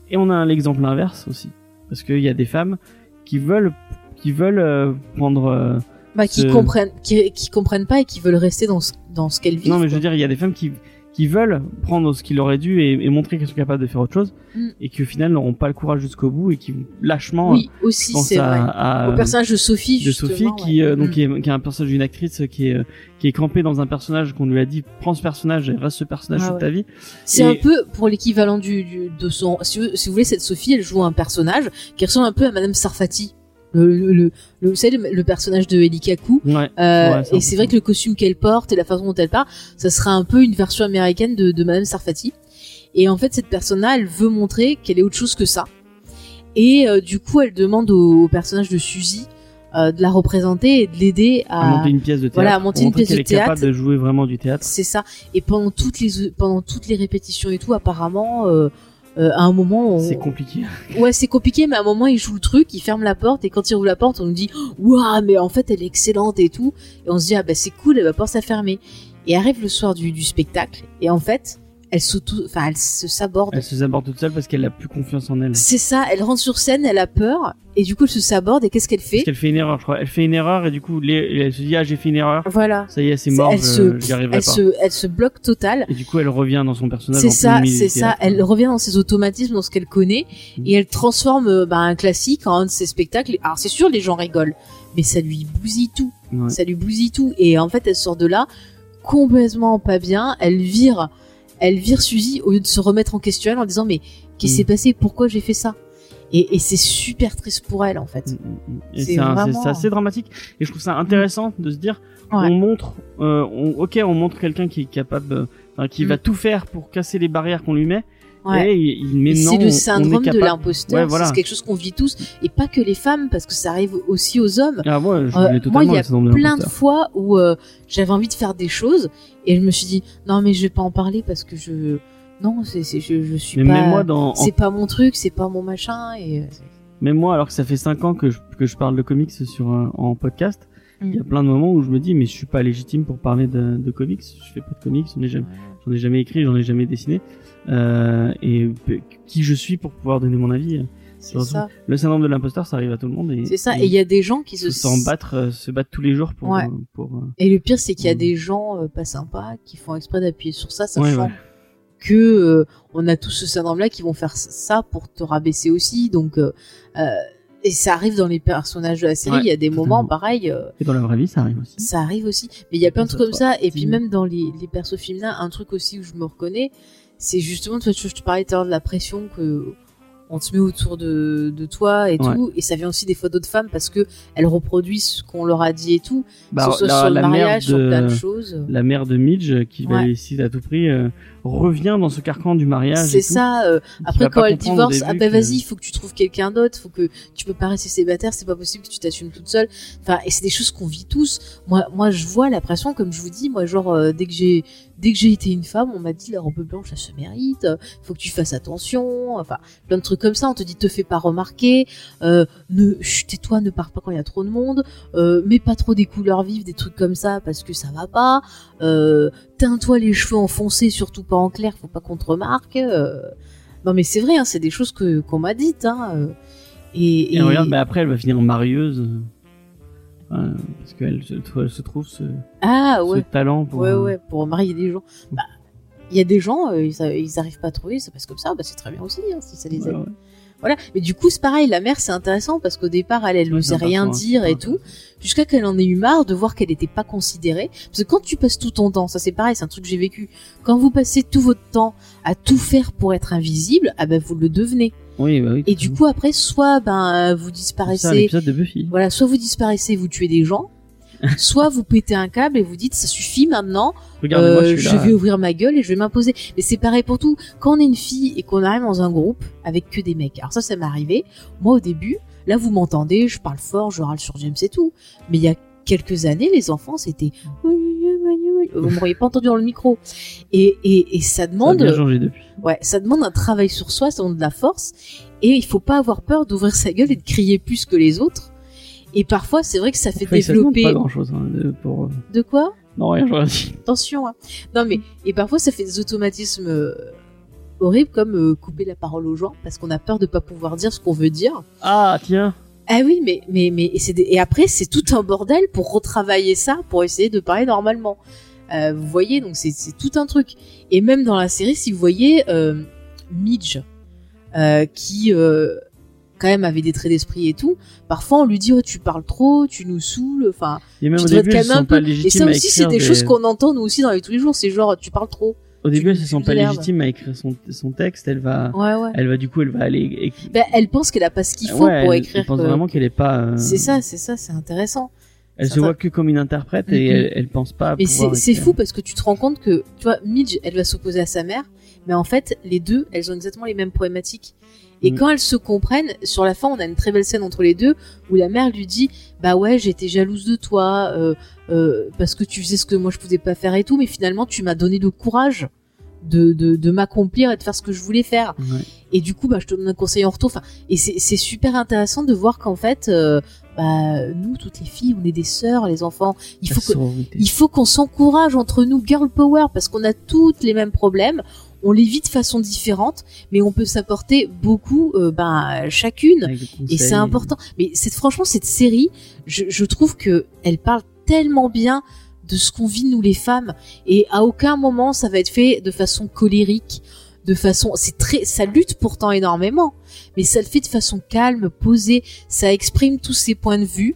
Speaker 2: Et on a l'exemple inverse aussi, parce qu'il y a des femmes qui veulent, qui veulent euh, prendre. euh,
Speaker 1: Bah, qui
Speaker 2: ce-
Speaker 1: comprennent, qui, qui comprennent pas et qui veulent rester dans ce, dans ce qu'elles vivent.
Speaker 2: Non, mais je veux dire, il y a des femmes qui, qui veulent prendre ce qui leur est dû et, et montrer qu'elles sont capables de faire autre chose,
Speaker 1: Mm.
Speaker 2: et qui au final n'auront pas le courage jusqu'au bout et qui lâchement.
Speaker 1: Oui,
Speaker 2: euh,
Speaker 1: aussi, c'est vrai.
Speaker 2: à-
Speaker 1: Au personnage de Sophie,
Speaker 2: de
Speaker 1: justement.
Speaker 2: Sophie
Speaker 1: ouais.
Speaker 2: qui, euh, donc,
Speaker 1: Mm.
Speaker 2: qui, est, qui est un personnage d'une actrice qui est, euh, qui est campée dans un personnage qu'on lui a dit prends ce personnage et reste ce personnage
Speaker 1: Ah
Speaker 2: toute
Speaker 1: ouais.
Speaker 2: ta vie.
Speaker 1: C'est
Speaker 2: Et-
Speaker 1: un peu pour l'équivalent du, du de son. Si vous, si vous voulez, cette Sophie, elle joue un personnage qui ressemble un peu à Madame Sarfati. Le, le, le, savez, le, le personnage de Elikaku.
Speaker 2: Ouais,
Speaker 1: Euh,
Speaker 2: ouais,
Speaker 1: et c'est vrai que le costume qu'elle porte et la façon dont elle part, ça sera un peu une version américaine de, de Madame Sarfati. Et en fait, cette personne-là, elle veut montrer qu'elle est autre chose que ça. Et euh, du coup, elle demande au, au personnage de Suzy euh, de la représenter et de l'aider
Speaker 2: à
Speaker 1: à,
Speaker 2: monter une pièce de théâtre.
Speaker 1: voilà, à monter une pièce de
Speaker 2: est capable de jouer vraiment du théâtre.
Speaker 1: C'est ça. Et pendant toutes les pendant toutes les répétitions et tout, apparemment, euh, euh, à un moment, on...
Speaker 2: C'est compliqué.
Speaker 1: ouais, c'est compliqué, mais à un moment, il joue le truc, il ferme la porte, et quand il ouvre la porte, on nous dit, waouh, mais en fait, elle est excellente et tout, et on se dit, ah bah c'est cool, elle va pas la fermer. Et arrive le soir du, du spectacle, et en fait, elle enfin, elle se saborde.
Speaker 2: Elle se saborde toute seule parce qu'elle a plus confiance en elle.
Speaker 1: C'est ça, elle rentre sur scène, elle a peur, et du coup, elle se saborde, et qu'est-ce qu'elle fait
Speaker 2: Parce qu'elle fait une erreur, je crois. Elle fait une erreur et du coup, elle se dit ah j'ai fait une erreur.
Speaker 1: Voilà.
Speaker 2: Ça y est, c'est mort,
Speaker 1: elle
Speaker 2: je-
Speaker 1: se,
Speaker 2: arriverai
Speaker 1: elle
Speaker 2: pas.
Speaker 1: se, elle se bloque total.
Speaker 2: Et du coup, elle revient dans son personnage.
Speaker 1: C'est ça, c'est ça. Elle revient dans ses automatismes, dans ce qu'elle connaît,
Speaker 2: Mm.
Speaker 1: et elle transforme euh, bah, un classique en un de ses spectacles. Alors c'est sûr, les gens rigolent, mais ça lui bousille tout.
Speaker 2: Ouais.
Speaker 1: Ça lui bousille tout. Et en fait, elle sort de là complètement pas bien. Elle vire, elle vire Suzy au lieu de se remettre en question en disant mais qu'est-ce qui
Speaker 2: Mm.
Speaker 1: s'est passé? Pourquoi j'ai fait ça? Et, et c'est super triste pour elle en fait.
Speaker 2: Et
Speaker 1: C'est
Speaker 2: c'est
Speaker 1: vraiment-
Speaker 2: assez dramatique. Et je trouve ça intéressant de se dire,
Speaker 1: Ouais.
Speaker 2: on montre, euh, on- ok, on montre quelqu'un qui est capable, euh, qui
Speaker 1: Mm.
Speaker 2: va tout faire pour casser les barrières qu'on lui met.
Speaker 1: Ouais.
Speaker 2: Et il, il- mais
Speaker 1: Et
Speaker 2: non,
Speaker 1: c'est le syndrome de l'imposteur.
Speaker 2: Ouais, voilà.
Speaker 1: C'est quelque chose qu'on vit tous, et pas que les femmes, parce que ça arrive aussi aux hommes.
Speaker 2: Ah, je
Speaker 1: Euh, moi, il y a plein de fois où euh, j'avais envie de faire des choses et je me suis dit non mais je vais pas en parler parce que je non c'est je, je suis
Speaker 2: Mais
Speaker 1: pas
Speaker 2: dans-
Speaker 1: c'est pas mon truc c'est pas mon machin et euh,
Speaker 2: Même moi, alors que ça fait 5 ans que je, que je parle de comics sur un- en podcast,
Speaker 1: Mm.
Speaker 2: il y a plein de moments où je me dis mais je suis pas légitime pour parler de, de comics. Je fais pas de comics, j'en ai jamais, j'en ai jamais écrit, j'en ai jamais dessiné. Euh, et qui je suis pour pouvoir donner mon avis. euh,
Speaker 1: ça.
Speaker 2: Le syndrome de l'imposteur, ça arrive à tout le monde.
Speaker 1: c'est ça et il y a des gens qui se
Speaker 2: s'en battre, euh, se battre tous les jours pour.
Speaker 1: Ouais.
Speaker 2: pour
Speaker 1: et le pire c'est qu'il y a
Speaker 2: Mm.
Speaker 1: des gens pas sympas qui font exprès d'appuyer sur ça
Speaker 2: Ouais,
Speaker 1: sachant
Speaker 2: ouais.
Speaker 1: que euh, on a tous ce syndrome là qui vont faire ça pour te rabaisser aussi donc euh, et ça arrive dans les personnages de la série
Speaker 2: Ouais,
Speaker 1: il y a des moments pareils euh,
Speaker 2: Et dans la vraie vie, ça arrive aussi.
Speaker 1: Ça arrive aussi. Mais il y a plein de trucs comme ça. Et puis même dans les, les persos féminins, un truc aussi où je me reconnais, c'est justement, tu vois, je te parlais tout à l'heure de la pression que on te met autour de, de toi et
Speaker 2: Ouais.
Speaker 1: tout. Et ça vient aussi des fois d'autres femmes parce que elles reproduisent ce qu'on leur a dit et tout.
Speaker 2: Bah,
Speaker 1: que ce soit
Speaker 2: la-
Speaker 1: sur le
Speaker 2: la
Speaker 1: mariage,
Speaker 2: mère
Speaker 1: sur
Speaker 2: de-
Speaker 1: plein de choses.
Speaker 2: La mère de Midge, qui va
Speaker 1: Ouais.
Speaker 2: essayer à tout prix, euh, revient dans ce carcan du mariage.
Speaker 1: C'est ça. euh, après, quand elle divorce, ah bah
Speaker 2: que-
Speaker 1: vas-y, il faut que tu trouves quelqu'un d'autre, faut que tu peux pas rester célibataire, c'est pas possible que tu t'assumes toute seule. Enfin, et c'est des choses qu'on vit tous. Moi, moi, je vois la pression, comme je vous dis, moi, genre euh, dès que j'ai, dès que j'ai été une femme, on m'a dit la robe blanche, ça se mérite. euh, Faut que tu fasses attention. Enfin, plein de trucs comme ça. On te dit te fais pas remarquer. Euh, ne, tais-toi, ne pars pas quand il y a trop de monde. Euh, mets pas trop des couleurs vives, des trucs comme ça, parce que ça va pas. Euh, teins-toi les cheveux enfoncés, surtout pas en clair, faut pas qu'on te remarque. euh. Non mais c'est vrai, hein, c'est des choses que qu'on m'a dites. Hein, euh. et,
Speaker 2: Et regarde, mais après, elle va finir marieuse. euh, parce qu'elle se, trouve ce,
Speaker 1: ah
Speaker 2: ce talent pour.
Speaker 1: ouais ouais, pour marier des gens. Bah, il y a des gens, euh, ils, ils arrivent pas à trouver, ça passe comme ça, bah c'est très bien aussi, hein, si ça les
Speaker 2: ouais,
Speaker 1: aide.
Speaker 2: ouais.
Speaker 1: Voilà. Mais du coup, c'est pareil, la mère, c'est intéressant parce qu'au départ, elle, elle n'osait rien dire et tout, jusqu'à qu'elle en ait eu marre de voir qu'elle n'était pas considérée. Parce que quand tu passes tout ton temps, ça c'est pareil, c'est un truc que j'ai vécu. Quand vous passez tout votre temps à tout faire pour être invisible, ah ben vous le devenez.
Speaker 2: Oui, bah oui.
Speaker 1: Et du coup, après, soit ben vous disparaissez,
Speaker 2: l'épisode de Buffy.
Speaker 1: voilà, soit vous disparaissez, vous tuez des gens, soit vous pétez un câble et vous dites ça suffit maintenant, euh,
Speaker 2: je
Speaker 1: je vais ouvrir ma gueule et je vais m'imposer. Mais c'est pareil pour tout. Quand on est une fille et qu'on arrive dans un groupe avec que des mecs. Alors ça, ça m'est arrivé. Moi, au début, là, vous m'entendez, je parle fort, je râle sur James et tout. Mais il y a quelques années, les enfants, c'était... Vous m'auriez pas entendu dans le micro. Et, et, et ça
Speaker 2: Ça a
Speaker 1: demande...
Speaker 2: bien changé depuis.
Speaker 1: Ouais, ça demande un travail sur soi, ça demande de la force. Et il faut pas avoir peur d'ouvrir sa gueule et de crier plus que les autres. Et parfois, c'est vrai que ça fait
Speaker 2: Enfin, ça
Speaker 1: développer...
Speaker 2: pas grand chose pour. euh,
Speaker 1: De quoi?
Speaker 2: Non, rien, dit.
Speaker 1: Attention. Hein. Non mais et parfois ça fait des automatismes euh, horribles comme euh, couper la parole aux gens parce qu'on a peur de pas pouvoir dire ce qu'on veut dire.
Speaker 2: Ah, tiens.
Speaker 1: Ah oui, mais mais mais et, c'est des- et après c'est tout un bordel pour retravailler ça pour essayer de parler normalement. Euh, vous voyez donc c'est tout un truc. Et même dans la série, si vous voyez Midge qui quand même avait des traits d'esprit et tout, parfois on lui dit oh, tu parles trop, tu nous saoules, enfin tu devrais te calmer un peu. Et ça aussi c'est des
Speaker 2: des-
Speaker 1: choses qu'on entend nous aussi dans les tous les jours, c'est genre tu parles trop.
Speaker 2: Au début, elles
Speaker 1: tu
Speaker 2: se sent pas légitimes à écrire son, son texte. Elle va,
Speaker 1: Ouais ouais.
Speaker 2: elle va du coup, elle va aller.
Speaker 1: Ben, elle pense qu'elle a pas ce qu'il faut
Speaker 2: Ouais,
Speaker 1: pour
Speaker 2: elle-
Speaker 1: écrire.
Speaker 2: Elle pense
Speaker 1: que-
Speaker 2: vraiment qu'elle est pas. euh,
Speaker 1: C'est ça, c'est ça, c'est intéressant.
Speaker 2: Elle se voit que comme une interprète et
Speaker 1: Mhm.
Speaker 2: elle, elle pense pas.
Speaker 1: Mais c'est fou parce que tu te rends compte que, tu vois, Midge, elle va s'opposer à sa mère, mais en fait, les deux, elles ont exactement les mêmes problématiques. Et
Speaker 2: Mm.
Speaker 1: quand elles se comprennent, sur la fin, on a une très belle scène entre les deux où la mère lui dit, bah ouais, j'étais jalouse de toi euh, euh, parce que tu faisais ce que moi je pouvais pas faire et tout, mais finalement, tu m'as donné le courage de, de, de m'accomplir et de faire ce que je voulais faire.
Speaker 2: Ouais.
Speaker 1: Et du coup, bah, je te donne un conseil en retour. Enfin, et c'est super intéressant de voir qu'en fait, euh, bah, nous toutes les filles, on est des sœurs, les enfants. Il
Speaker 2: La
Speaker 1: faut que il faut qu'on s'encourage entre nous, girl power, parce qu'on a toutes les mêmes problèmes. On les vit de façon différente, mais on peut s'apporter beaucoup, euh, ben chacune. Et c'est important. Mais c'est franchement cette série, je, je trouve que elle parle tellement bien de ce qu'on vit nous les femmes, et à aucun moment ça va être fait de façon colérique, de façon, c'est très, ça lutte pourtant énormément, mais ça le fait de façon calme, posée, ça exprime tous ses points de vue,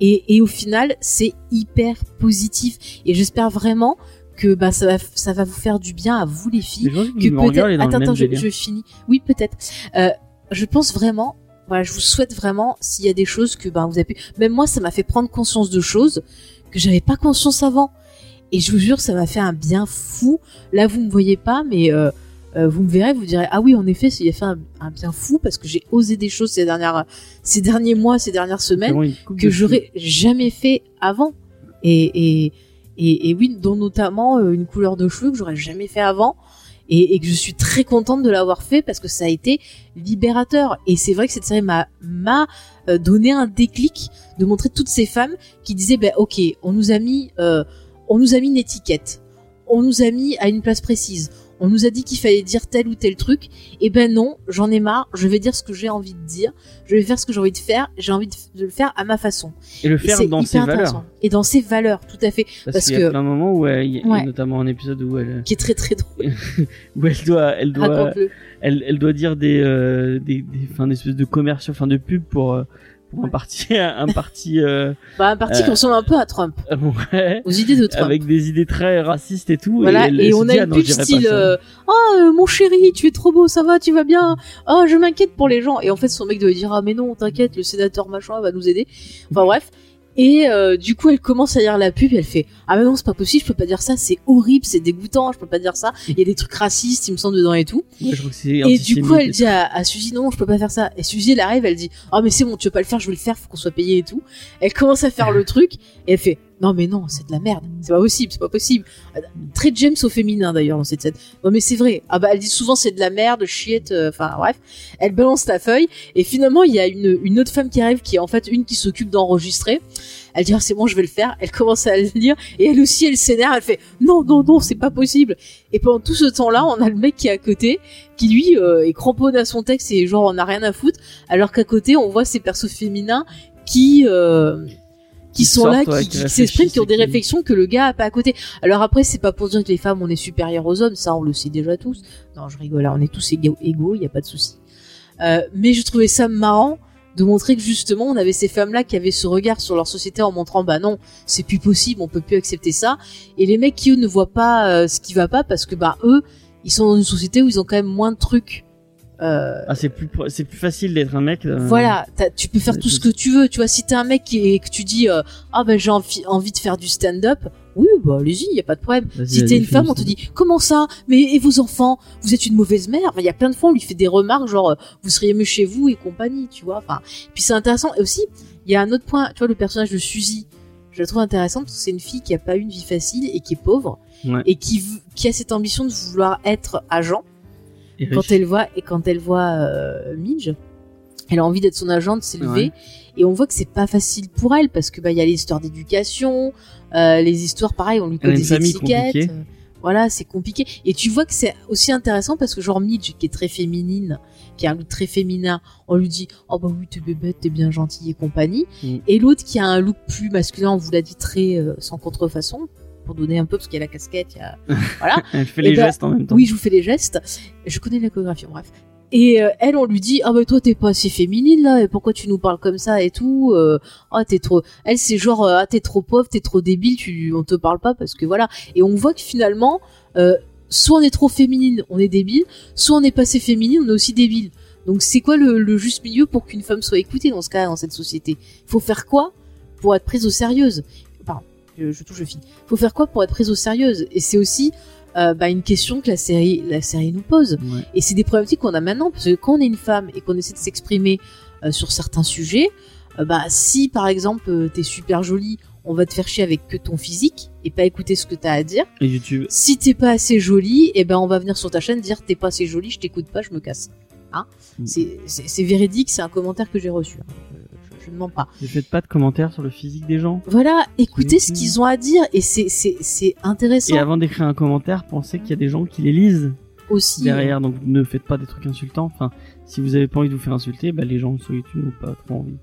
Speaker 1: et, et au final c'est hyper positif. Et j'espère vraiment que bah ça va ça va vous faire du bien à vous les filles
Speaker 2: que
Speaker 1: peut-être attends attends je, finis. Oui peut-être. Euh, je pense vraiment voilà je vous souhaite vraiment s'il y a des choses que ben vous avez pu même moi ça m'a fait prendre conscience de choses que j'avais pas conscience avant. Et je vous jure ça m'a fait un bien fou. Là vous me voyez pas mais euh, euh, vous me verrez, vous direz ah oui en effet, il a fait un, un bien fou parce que j'ai osé des choses ces dernières, ces derniers mois, ces dernières semaines que j'aurais jamais fait avant. Et, et, et, et oui, dont notamment euh, une couleur de cheveux que j'aurais jamais fait avant. Et, et que je suis très contente de l'avoir fait parce que ça a été libérateur. Et c'est vrai que cette série m'a euh, donné un déclic de montrer toutes ces femmes qui disaient ben ok, on nous a mis euh, on nous a mis une étiquette, on nous a mis à une place précise, on nous a dit qu'il fallait dire tel ou tel truc. Et ben non, j'en ai marre. Je vais dire ce que j'ai envie de dire. Je vais faire ce que j'ai envie de faire. J'ai envie de, de le faire à ma façon.
Speaker 2: Et le faire dans ses valeurs.
Speaker 1: Et dans ses valeurs, tout à fait.
Speaker 2: Parce,
Speaker 1: Parce
Speaker 2: qu'il y a
Speaker 1: que-
Speaker 2: plein de moments où elle, y a
Speaker 1: Ouais.
Speaker 2: notamment un épisode où elle,
Speaker 1: Qui est très très drôle.
Speaker 2: où elle doit, elle doit, elle, elle doit dire des, euh, des, des, des espèces de commerciaux, enfin, de pub pour, euh, un parti, un parti, euh,
Speaker 1: Bah, un parti qui
Speaker 2: euh,
Speaker 1: ressemble un peu à Trump.
Speaker 2: ouais,
Speaker 1: Aux idées de Trump.
Speaker 2: avec des idées très racistes et tout.
Speaker 1: Voilà, et, on
Speaker 2: dit,
Speaker 1: a
Speaker 2: ah
Speaker 1: une pub
Speaker 2: pas
Speaker 1: style Oh mon chéri, tu es trop beau, ça va, tu vas bien Oh je m'inquiète pour les gens. Et en fait son mec lui dire Ah mais non, t'inquiète, le sénateur machin va nous aider. Enfin bref. Et euh, du coup elle commence à lire la pub et elle fait Ah mais non c'est pas possible, je peux pas dire ça, c'est horrible, c'est dégoûtant, je peux pas dire ça. Il y a des trucs racistes, il me semble dedans et tout.
Speaker 2: Ouais, je crois que c'est
Speaker 1: Et du coup, elle dit à, à Suzy, non, je peux pas faire ça. Et Suzy, elle arrive, elle dit, oh, mais c'est bon, tu veux pas le faire, je vais le faire, faut qu'on soit payé et tout. Elle commence à faire le truc, et elle fait, non, mais non, c'est de la merde. C'est pas possible, c'est pas possible. Très James au féminin, d'ailleurs, dans cette scène. Non, mais c'est vrai. Ah bah, elle dit souvent, c'est de la merde, shit, euh, enfin, bref. Elle balance la feuille, et finalement, il y a une, une autre femme qui arrive, qui est en fait une qui s'occupe d'enregistrer. Elle dit, ah, c'est bon, je vais le faire. Elle commence à le lire, et elle aussi, elle s'énerve, elle fait, non, non, non, c'est pas possible. Et pendant tout ce temps-là, on a le mec qui est à côté, qui lui euh, est cramponné à son texte et genre on a rien à foutre, alors qu'à côté on voit ces persos féminins qui euh, qui
Speaker 2: Qui
Speaker 1: sont là,
Speaker 2: ouais,
Speaker 1: qui, s'expriment, qui ont des réflexions que le gars a pas à côté. Alors après c'est pas pour dire que les femmes on est supérieures aux hommes, ça on le sait déjà tous. Non je rigole, là, on est tous égaux, égaux, y a pas de souci. Euh, mais je trouvais ça marrant de montrer que justement on avait ces femmes-là qui avaient ce regard sur leur société en montrant bah non c'est plus possible, on peut plus accepter ça. Et les mecs qui eux ne voient pas euh, ce qui va pas parce que bah eux ils sont dans une société où ils ont quand même moins de trucs. Euh,
Speaker 2: Ah, c'est plus, c'est plus facile d'être un mec. euh,
Speaker 1: voilà, tu peux faire tout ce que tu veux. Tu vois, si t'es un mec qui, et que tu dis euh, ah ben j'ai envie, envie de faire du stand-up, oui bah allez-y, y a pas de problème. Si t'es une femme, on te dit comment ça? Mais et vos enfants? Vous êtes une mauvaise mère? Enfin, Il y a plein de fois on lui fait des remarques genre vous seriez mieux chez vous et compagnie, tu vois. Enfin, puis c'est intéressant. Et aussi, il y a un autre point. Tu vois, le personnage de Suzy, je la trouve intéressante parce que c'est une fille qui a pas eu une vie facile et qui est pauvre
Speaker 2: Ouais.
Speaker 1: et qui qui a cette ambition de vouloir être agent quand elle voit et quand elle voit euh, Midge, elle a envie d'être son agent, de s'élever,
Speaker 2: Ouais.
Speaker 1: et on voit que c'est pas facile pour elle parce que bah il y a les histoires d'éducation, euh, les histoires pareil, on lui
Speaker 2: une
Speaker 1: des étiquettes. euh, voilà, c'est compliqué. Et tu vois que c'est aussi intéressant parce que genre Midge qui est très féminine, qui a un look très féminin, on lui dit oh bah oui t'es bébête, t'es bien gentille et compagnie.
Speaker 2: Mm.
Speaker 1: Et l'autre qui a un look plus masculin, on vous l'a dit très sans contrefaçon pour donner un peu parce qu'il y a la casquette, il y a voilà.
Speaker 2: Elle fait
Speaker 1: Et
Speaker 2: les
Speaker 1: bah,
Speaker 2: gestes en même temps.
Speaker 1: Oui, je vous fais les gestes. Je connais la chorégraphie, bref. Et euh, elle, on lui dit ah bah toi t'es pas assez féminine là, et pourquoi tu nous parles comme ça et tout. Euh, ah t'es trop. Elle c'est genre euh, ah t'es trop pauvre, t'es trop débile, tu on te parle pas parce que voilà. Et on voit que finalement, euh, soit on est trop féminine, on est débile, soit on est pas assez féminine, on est aussi débile. Donc c'est quoi le, le juste milieu pour qu'une femme soit écoutée dans ce cas, dans cette société? Faut faire quoi pour être prise au sérieux? Je, touche le fil. Faut faire quoi pour être prise au sérieux? Et c'est aussi euh, bah, une question que la série, la série nous pose.
Speaker 2: Ouais.
Speaker 1: Et c'est des problématiques qu'on a maintenant, parce que quand on est une femme et qu'on essaie de s'exprimer euh, sur certains sujets, euh, bah, si par exemple euh, t'es super jolie, on va te faire chier avec que ton physique et pas écouter ce que t'as à dire.
Speaker 2: Et YouTube.
Speaker 1: Si t'es pas assez jolie, et ben on va venir sur ta chaîne dire t'es pas assez jolie, je t'écoute pas, je me casse. Hein?
Speaker 2: Mm.
Speaker 1: c'est véridique, c'est un commentaire que j'ai reçu. hein. Je, ne mens pas.
Speaker 2: Ne faites pas de commentaires sur le physique des gens.
Speaker 1: Voilà, écoutez ce
Speaker 2: Mhm.
Speaker 1: qu'ils ont à dire et c'est intéressant
Speaker 2: Et avant d'écrire un commentaire, pensez qu'il y a des gens qui les lisent
Speaker 1: aussi.
Speaker 2: derrière. Donc ne faites pas des trucs insultants. Enfin, si vous avez pas envie de vous faire insulter, bah, les gens sur YouTube n'ont pas trop envie.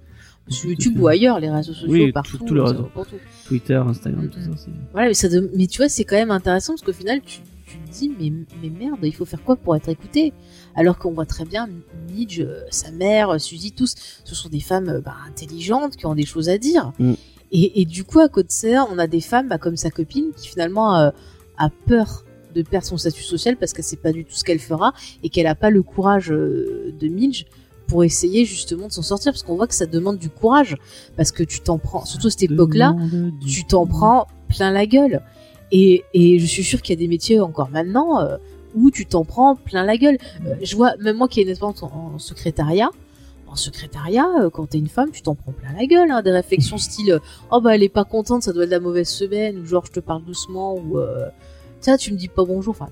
Speaker 1: sur YouTube
Speaker 2: euh,
Speaker 1: ou ailleurs, les réseaux sociaux,
Speaker 2: Oui,
Speaker 1: partout.
Speaker 2: tous- les
Speaker 1: ça
Speaker 2: réseaux.
Speaker 1: partout.
Speaker 2: Twitter, Instagram, tout ça. c'est-
Speaker 1: Voilà, mais, ça de- mais tu vois, c'est quand même intéressant parce qu'au final, tu, tu te dis, mais, mais merde, il faut faire quoi pour être écouté? Alors qu'on voit très bien Midge, euh, sa mère, Suzy, tous, ce sont des femmes euh, bah, intelligentes qui ont des choses à dire.
Speaker 2: Mm.
Speaker 1: Et, et du coup, à côté de ça, on a des femmes bah, comme sa copine qui finalement euh, a peur de perdre son statut social parce qu'elle sait pas du tout ce qu'elle fera et qu'elle a pas le courage euh, de Midge pour essayer justement de s'en sortir parce qu'on voit que ça demande du courage parce que tu t'en prends surtout à cette époque-là tu t'en prends plein la gueule. Et, et je suis sûre qu'il y a des métiers encore maintenant euh, où tu t'en prends plein la gueule. Euh, je vois, même moi qui ai une expérience en, en secrétariat, en secrétariat, euh, quand t'es une femme, tu t'en prends plein la gueule. Hein, des réflexions style Oh bah elle est pas contente, ça doit être la mauvaise semaine, ou genre je te parle doucement, ou euh, ça tu me dis pas bonjour. Enfin,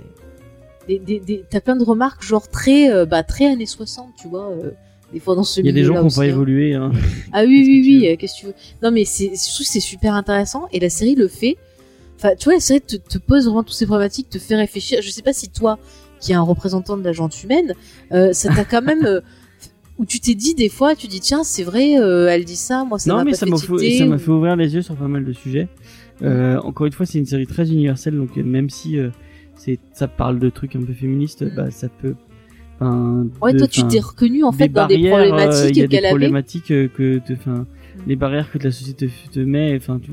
Speaker 1: des, des, des- t'as plein de remarques genre très, euh, bah, très années 60, tu vois. euh, des fois dans ce
Speaker 2: Il y a des gens qui n'ont pas
Speaker 1: hein.
Speaker 2: évolué. Hein.
Speaker 1: Ah oui, oui, oui, qu'est-ce que tu veux? Non, mais c'est, je trouve que c'est super intéressant et la série le fait. Enfin, tu vois, la série te, te pose vraiment toutes ces problématiques, te fait réfléchir. Je sais pas si toi, qui es un représentant de la gente humaine, euh, ça t'a quand même. euh, où tu t'es dit des fois, tu dis tiens, c'est vrai, euh, elle dit ça, moi ça
Speaker 2: non,
Speaker 1: m'a
Speaker 2: mais
Speaker 1: pas
Speaker 2: ça
Speaker 1: fait
Speaker 2: m'a fait,
Speaker 1: tilter,
Speaker 2: ça m'a
Speaker 1: ou-
Speaker 2: fait ouvrir les yeux sur pas mal de sujets. Euh, encore une fois, c'est une série très universelle, donc même si c'est, ça parle de trucs un peu féministes,
Speaker 1: Mm.
Speaker 2: bah ça peut.
Speaker 1: Ouais,
Speaker 2: de-
Speaker 1: toi, tu t'es reconnu en fait
Speaker 2: des
Speaker 1: dans des problématiques
Speaker 2: des
Speaker 1: qu'elle avait.
Speaker 2: problématiques euh, que, enfin, les barrières que la société te met, enfin, tu-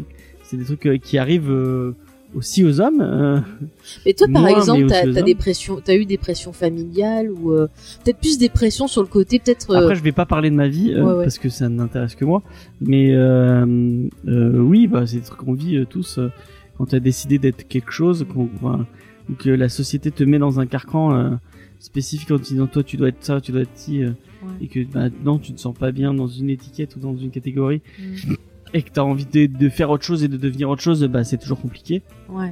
Speaker 2: c'est des trucs euh, qui arrivent euh, aussi aux hommes. euh,
Speaker 1: Mais toi, par exemple, t'as, t'as
Speaker 2: hommes.
Speaker 1: des pressions, t'as eu des pressions familiales ou euh, peut-être plus des pressions sur le côté, peut-être. euh,
Speaker 2: Après, je vais pas parler de ma vie
Speaker 1: Ouais, ouais.
Speaker 2: parce que ça n'intéresse que moi. Mais oui, bah, c'est des trucs qu'on vit tous quand tu as décidé d'être quelque chose, enfin, ou que la société te met dans un carcan spécifique en te disant toi tu dois être ça, tu dois être ci, et que maintenant tu te sens pas bien dans une étiquette ou dans une catégorie.
Speaker 1: Mm.
Speaker 2: Et que tu as envie de, de faire autre chose et de devenir autre chose, bah c'est toujours compliqué.
Speaker 1: Ouais.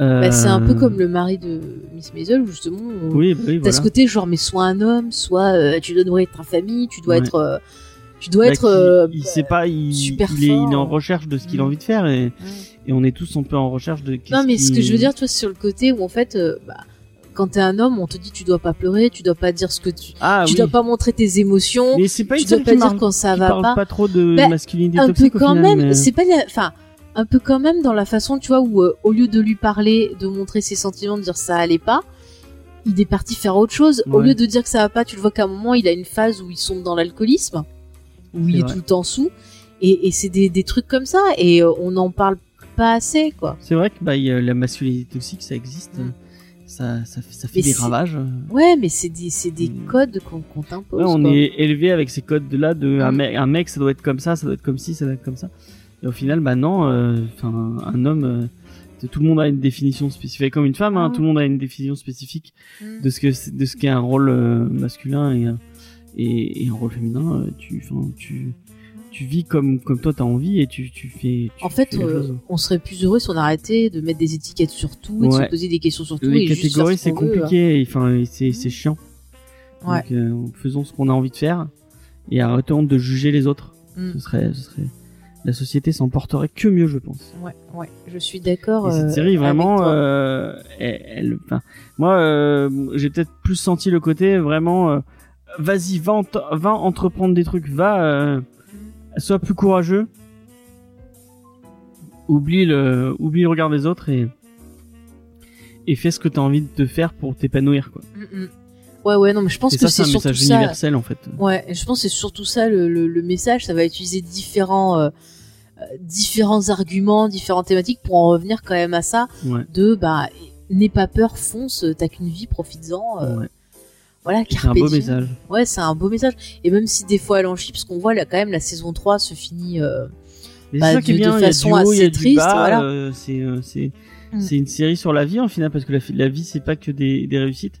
Speaker 2: Euh,
Speaker 1: Bah, c'est un peu comme le mari de Miss Maisel, où justement. on-
Speaker 2: Oui, bah oui,
Speaker 1: T'as
Speaker 2: voilà.
Speaker 1: ce côté genre mais soit un homme, soit euh, tu dois être ta famille, tu dois
Speaker 2: Ouais.
Speaker 1: être, euh, tu dois
Speaker 2: Bah,
Speaker 1: être. euh,
Speaker 2: il sait pas, il,
Speaker 1: super
Speaker 2: il est, il est en recherche de ce qu'il a envie de faire et, et on est tous un peu en recherche de.
Speaker 1: Non mais ce que je veux dire, tu vois, c'est sur le côté où en fait, bah, quand t'es un homme, on te dit tu dois pas pleurer, tu dois pas dire ce que tu,
Speaker 2: Ah
Speaker 1: tu
Speaker 2: oui.
Speaker 1: dois pas montrer tes émotions,
Speaker 2: Mais c'est pas
Speaker 1: tu
Speaker 2: une
Speaker 1: dois pas dire quand ça va
Speaker 2: parle
Speaker 1: pas.
Speaker 2: pas trop de
Speaker 1: Bah,
Speaker 2: masculinité
Speaker 1: un peu quand
Speaker 2: final,
Speaker 1: même,
Speaker 2: mais-
Speaker 1: c'est pas, enfin, un peu quand même dans la façon, tu vois, où euh, au lieu de lui parler, de montrer ses sentiments, de dire ça allait pas, il est parti faire autre chose. Au lieu de dire que ça va pas, tu le vois qu'à un moment, il a une phase où il sombre dans l'alcoolisme, où il est
Speaker 2: vrai.
Speaker 1: tout le temps sous, et, et c'est des, des trucs comme ça, et euh, on n'en parle pas assez, quoi.
Speaker 2: C'est vrai que bah, il y a la masculinité toxique, ça existe. Ça, ça, fait- ça fait
Speaker 1: Mais
Speaker 2: des ravages.
Speaker 1: Ouais, mais c'est des, des codes qu'on qu'on t'impose.
Speaker 2: Ouais, on
Speaker 1: quoi.
Speaker 2: est élevé avec ces codes là de un,
Speaker 1: Mm.
Speaker 2: mec, un mec, ça doit être comme ça, ça doit être comme ci, ça doit être comme ça. Et au final, bah non, euh, enfin, un homme, euh, tout le monde a une définition spécifique, comme une femme, hein,
Speaker 1: Mm.
Speaker 2: tout le monde a une définition spécifique
Speaker 1: Mm.
Speaker 2: de ce que de ce qu'est un rôle euh, masculin et, un- et, et un rôle féminin. euh, Tu, tu, tu vis comme comme toi t'as envie et tu, tu fais. Tu
Speaker 1: En fait,
Speaker 2: fais
Speaker 1: euh, on serait plus heureux si on arrêtait de mettre des étiquettes sur tout et de se poser des questions sur tout
Speaker 2: les
Speaker 1: et juste faire
Speaker 2: catégories
Speaker 1: ce
Speaker 2: c'est
Speaker 1: hein.
Speaker 2: compliqué, et, enfin et c'est c'est chiant.
Speaker 1: Ouais.
Speaker 2: Donc euh, faisons ce qu'on a envie de faire et arrêtons de juger les autres.
Speaker 1: Mm.
Speaker 2: Ce serait, ce serait la société s'en porterait que mieux, je pense.
Speaker 1: Ouais, ouais, je suis d'accord.
Speaker 2: Et cette
Speaker 1: euh,
Speaker 2: série vraiment, euh, elle, elle- enfin, moi, euh, j'ai peut-être plus senti le côté vraiment, euh, vas-y, va, va entreprendre des trucs, va, euh, sois plus courageux, oublie le, oublie le regard des autres et et fais ce que t'as envie de faire pour t'épanouir, quoi.
Speaker 1: Mm, mm. Ouais, ouais, non, mais je pense
Speaker 2: Et
Speaker 1: que
Speaker 2: ça, c'est un
Speaker 1: surtout
Speaker 2: message
Speaker 1: ça.
Speaker 2: universel, en fait.
Speaker 1: Ouais, et je pense que c'est surtout ça le, le, le message. Ça va utiliser différents, euh, euh, différents arguments, différentes thématiques pour en revenir quand même à ça.
Speaker 2: Ouais.
Speaker 1: De bah, n'aie pas peur, fonce, t'as qu'une vie, profites-en. euh,
Speaker 2: Ouais.
Speaker 1: Voilà,
Speaker 2: C'est un
Speaker 1: carpe
Speaker 2: beau
Speaker 1: diem.
Speaker 2: message.
Speaker 1: Ouais, c'est un beau message. Et même si des fois elle en chie, parce qu'on voit là quand même la saison 3 se finit euh,
Speaker 2: Mais
Speaker 1: bah,
Speaker 2: ça
Speaker 1: de,
Speaker 2: qui est bien,
Speaker 1: de
Speaker 2: il y a
Speaker 1: façon
Speaker 2: haut,
Speaker 1: assez triste. voilà.
Speaker 2: euh, c'est euh,
Speaker 1: Mm.
Speaker 2: c'est une série sur la vie en final parce que la, la vie c'est pas que des, des réussites.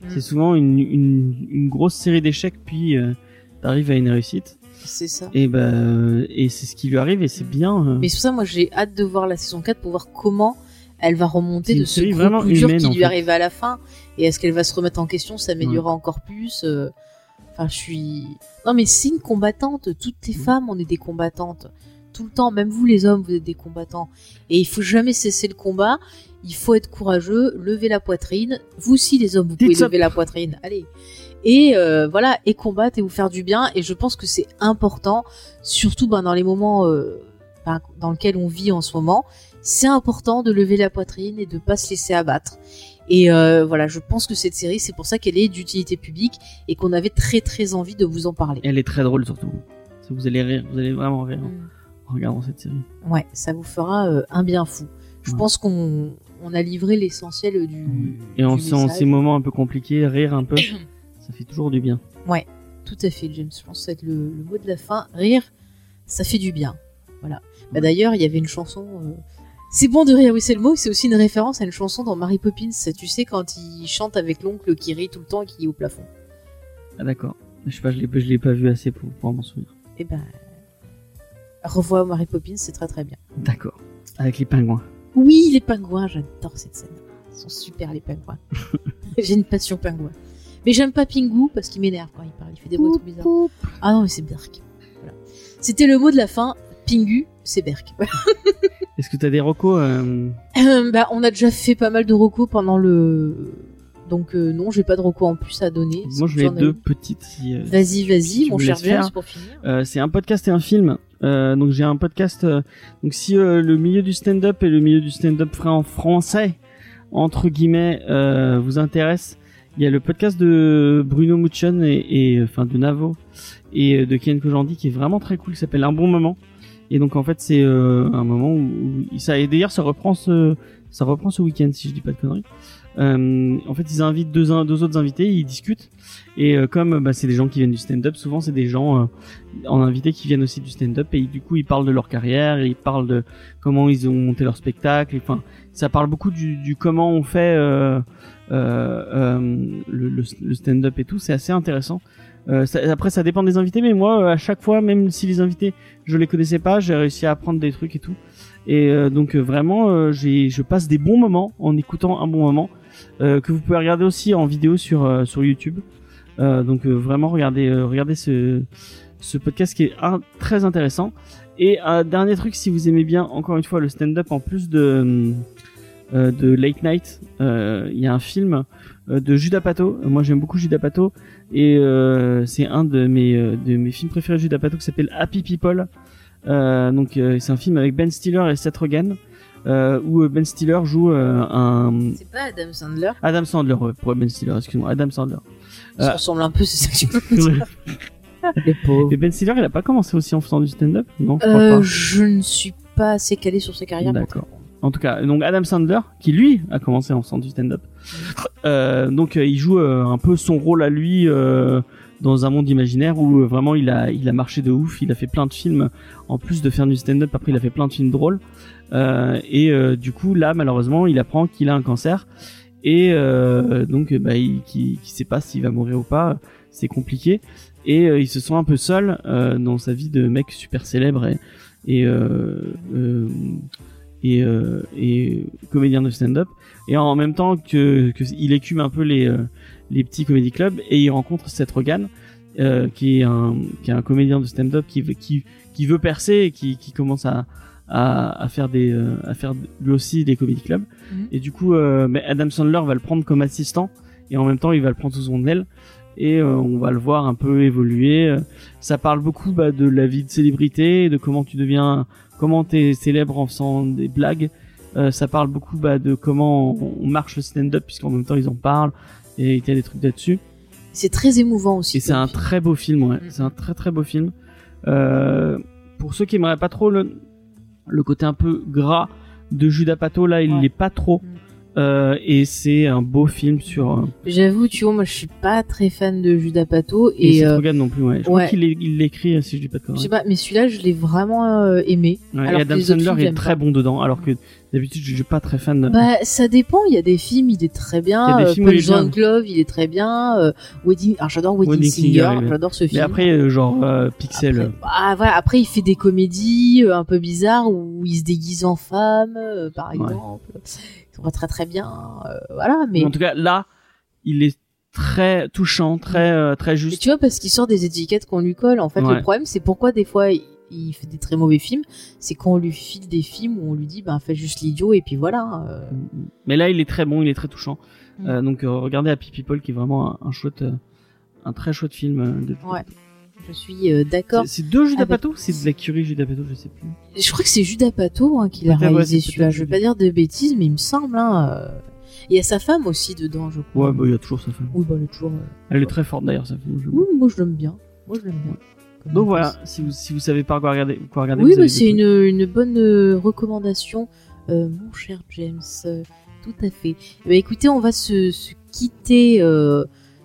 Speaker 1: Mm.
Speaker 2: C'est souvent une, une, une grosse série d'échecs puis euh, t'arrives à une réussite.
Speaker 1: C'est ça.
Speaker 2: Et bah euh, et c'est ce qui lui arrive et c'est bien. euh.
Speaker 1: Mais c'est pour ça, moi, j'ai hâte de voir la saison 4 pour voir comment elle va remonter de ce coup dur qui lui
Speaker 2: fait.
Speaker 1: arrive à la fin. Et est-ce qu'elle va se remettre en question, s'améliorer encore plus euh, Enfin, je suis. Non, mais c'est une combattante. Toutes les femmes, on est des combattantes. Tout le temps, même vous les hommes, vous êtes des combattants. Et il faut jamais cesser le combat. Il faut être courageux, lever la poitrine. Vous aussi, les hommes, vous pouvez lever la poitrine. Allez. Et euh, voilà, et combattre et vous faire du bien. Et je pense que c'est important, surtout ben, dans les moments euh, ben, dans lesquels on vit en ce moment. C'est important de lever la poitrine et de pas se laisser abattre. Et euh, voilà, je pense que cette série, c'est pour ça qu'elle est d'utilité publique et qu'on avait très très envie de vous en parler.
Speaker 2: Elle est très drôle surtout. Vous allez rire, vous allez vraiment rire en regardant cette série.
Speaker 1: Ouais, ça vous fera euh, un bien fou. Je
Speaker 2: Ouais.
Speaker 1: pense qu'on on a livré l'essentiel du.
Speaker 2: Et en,
Speaker 1: du
Speaker 2: ces- en
Speaker 1: message.
Speaker 2: ces moments un peu compliqués, rire un peu, ça fait toujours du bien.
Speaker 1: Ouais, tout à fait, James. Je pense que ça va être le, le mot de la fin. Rire, ça fait du bien. Voilà. Bah, D'ailleurs, il y avait une chanson. euh, C'est bon de rire, oui, c'est le mot. C'est aussi une référence à une chanson dans Mary Poppins. Tu sais, quand il chante avec l'oncle qui rit tout le temps et qui est au plafond.
Speaker 2: Ah d'accord. Je sais pas, je l'ai, pas vu assez pour, pour m'en souvenir.
Speaker 1: Et ben. Revois Mary Poppins, c'est très très bien.
Speaker 2: D'accord. Avec les pingouins.
Speaker 1: Oui, les pingouins, j'adore cette scène. Ils sont super, les pingouins. J'ai une passion pingouin. Mais j'aime pas Pingu parce qu'il m'énerve quand il parle. Il fait des bruits trop bizarres. Ah non, mais c'est Berk. Voilà. C'était le mot de la fin. Pingu, c'est Berk.
Speaker 2: Est-ce que t'as des recos euh,
Speaker 1: Euh, bah, on a déjà fait pas mal de recos pendant le. Donc, euh, non, j'ai pas de recos en plus à donner.
Speaker 2: Moi, je
Speaker 1: ai
Speaker 2: deux petites. Si, euh,
Speaker 1: Vas-y,
Speaker 2: si
Speaker 1: vas-y, mon cher James, pour finir.
Speaker 2: C'est un podcast et un film. Donc j'ai un podcast. donc si le milieu du stand-up et le milieu du stand-up frais en français entre guillemets vous intéresse, il y a le podcast de Bruno Muccion et, et enfin de Navo et de Ken Kojandi qui est vraiment très cool. qui s'appelle Un bon moment. Et donc en fait c'est euh, un moment où, où ça et d'ailleurs ça reprend ce ça reprend ce week-end si je dis pas de conneries. Euh, en fait, ils invitent deux, deux autres invités, ils discutent. Et euh, comme bah, c'est des gens qui viennent du stand-up, souvent c'est des gens euh, en invité qui viennent aussi du stand-up et du coup ils parlent de leur carrière, ils parlent de comment ils ont monté leur spectacle. Enfin, ça parle beaucoup du, du comment on fait euh, euh, le, le- le stand-up et tout. C'est assez intéressant. Euh, ça- après, ça dépend des invités, mais moi, euh, à chaque fois, même si les invités, je les connaissais pas, j'ai réussi à apprendre des trucs et tout. Et euh, donc euh, vraiment, euh, j'ai, je passe des bons moments en écoutant un bon moment euh, que vous pouvez regarder aussi en vidéo sur sur YouTube. Donc vraiment regardez regardez ce ce podcast qui est un, très intéressant. Et un dernier truc, si vous aimez bien, encore une fois, le stand-up en plus de de Late Night, il y a un film de Judas Pato. Euh, Moi, j'aime beaucoup Judas Pato et euh, c'est un de mes euh, de mes films préférés de Judas Pato qui s'appelle Happy People. Euh, donc euh, c'est un film avec Ben Stiller et Seth Rogen euh, où euh, Ben Stiller joue euh, un
Speaker 1: C'est pas Adam Sandler.
Speaker 2: Adam Sandler ouais, pour Ben Stiller excuse-moi Adam Sandler Euh,
Speaker 1: ressemblent un peu, c'est ça que tu peux dire. Les pauvres.
Speaker 2: et Ben Stiller il a pas commencé aussi en faisant du stand-up? Non je crois
Speaker 1: Euh,
Speaker 2: pas
Speaker 1: je ne suis pas assez calé sur sa carrière. pour
Speaker 2: D'accord. En tout cas, donc Adam Sandler, qui lui a commencé en faisant du stand-up, euh, donc euh, il joue euh, un peu son rôle à lui euh, dans un monde imaginaire où vraiment il a il a marché de ouf, il a fait plein de films en plus de faire du stand-up. Après, il a fait plein de films drôles. Et du coup là, malheureusement, il apprend qu'il a un cancer. Et euh, donc bah, il qui qui sait pas s'il va mourir ou pas, c'est compliqué. Et euh, il se sent un peu seul euh, dans sa vie de mec super célèbre et et et, euh, et comédien de stand-up. Et en même temps que, que il écume un peu les euh, les petits comédie clubs et il rencontre Seth Rogen euh, qui est un qui est un comédien de stand-up qui veut qui qui veut percer et qui qui commence à à, à faire des euh, à faire lui aussi des comédie clubs.
Speaker 1: Mhm.
Speaker 2: et du coup euh, mais Adam Sandler va le prendre comme assistant et en même temps il va le prendre sous son aile et euh, on va le voir un peu évoluer ça parle beaucoup bah, de la vie de célébrité de comment tu deviens comment t'es célèbre en faisant des blagues Euh, ça parle beaucoup bah, de comment on, marche le stand-up puisqu'en même temps ils en parlent et il y a des trucs là-dessus
Speaker 1: C'est très émouvant aussi.
Speaker 2: et c'est un très beau film, ouais. C'est un très très beau film. Euh, pour ceux qui aimeraient pas trop le, le côté un peu gras de Judas Pato, là, il l'est pas trop. Euh, et c'est un beau film sur. euh,
Speaker 1: J'avoue, tu vois, moi je suis pas très fan de Judas Pato
Speaker 2: et,
Speaker 1: et, euh,
Speaker 2: non plus, ouais. Je crois qu'il l'écrit, euh, si je dis pas de
Speaker 1: je
Speaker 2: conneries.
Speaker 1: sais pas, mais celui-là je l'ai vraiment aimé.
Speaker 2: Ouais,
Speaker 1: alors
Speaker 2: et Adam Sandler est très
Speaker 1: pas.
Speaker 2: bon dedans, alors que d'habitude je suis pas très fan. De...
Speaker 1: Bah, ça dépend. Il y a des films, il est très bien.
Speaker 2: Il y a des films où il est
Speaker 1: Punch
Speaker 2: bien.
Speaker 1: Drunk Love, il est très bien. Wedding, alors j'adore Wedding,
Speaker 2: Wedding
Speaker 1: Singer, j'adore ce film.
Speaker 2: Mais après, genre Pixel.
Speaker 1: Ah voilà, après il fait des comédies un peu bizarres où il se déguise en femme, par exemple. Très très bien, euh, voilà. Mais
Speaker 2: En tout cas, là, il est très touchant, très euh, très
Speaker 1: Et
Speaker 2: juste.
Speaker 1: tu vois, parce qu'il sort des étiquettes qu'on lui colle. En fait,
Speaker 2: Ouais.
Speaker 1: le problème, c'est pourquoi des fois il, fait des très mauvais films. C'est quand on lui file des films où on lui dit, ben fais juste l'idiot et puis voilà. euh.
Speaker 2: Mais là, il est très bon, il est très touchant.
Speaker 1: Mm.
Speaker 2: Euh, donc euh, regardez Happy People qui est vraiment un, un chouette, un très chouette film. de-
Speaker 1: Ouais. Je suis euh, d'accord.
Speaker 2: C'est deux Judas
Speaker 1: Avec-
Speaker 2: Pato, c'est de la curie Judas Pato, je sais plus.
Speaker 1: Je crois que c'est Judas Pato hein, qui l'a
Speaker 2: ouais,
Speaker 1: réalisé celui-là. Je vais pas dire de bêtises, mais il me semble. Hein, euh, Il y a sa femme aussi dedans, je crois.
Speaker 2: Ouais, bah il y a toujours sa femme.
Speaker 1: Oui, bah elle est toujours. euh,
Speaker 2: Elle est très forte d'ailleurs, sa femme.
Speaker 1: Oui, moi je l'aime bien. Moi je l'aime bien.
Speaker 2: Donc voilà, si vous si vous savez pas quoi regarder, quoi regarder,
Speaker 1: Oui, bah, c'est une, une bonne euh, recommandation, euh, mon cher James. Euh, tout à fait. Ben, écoutez, on va se, se quitter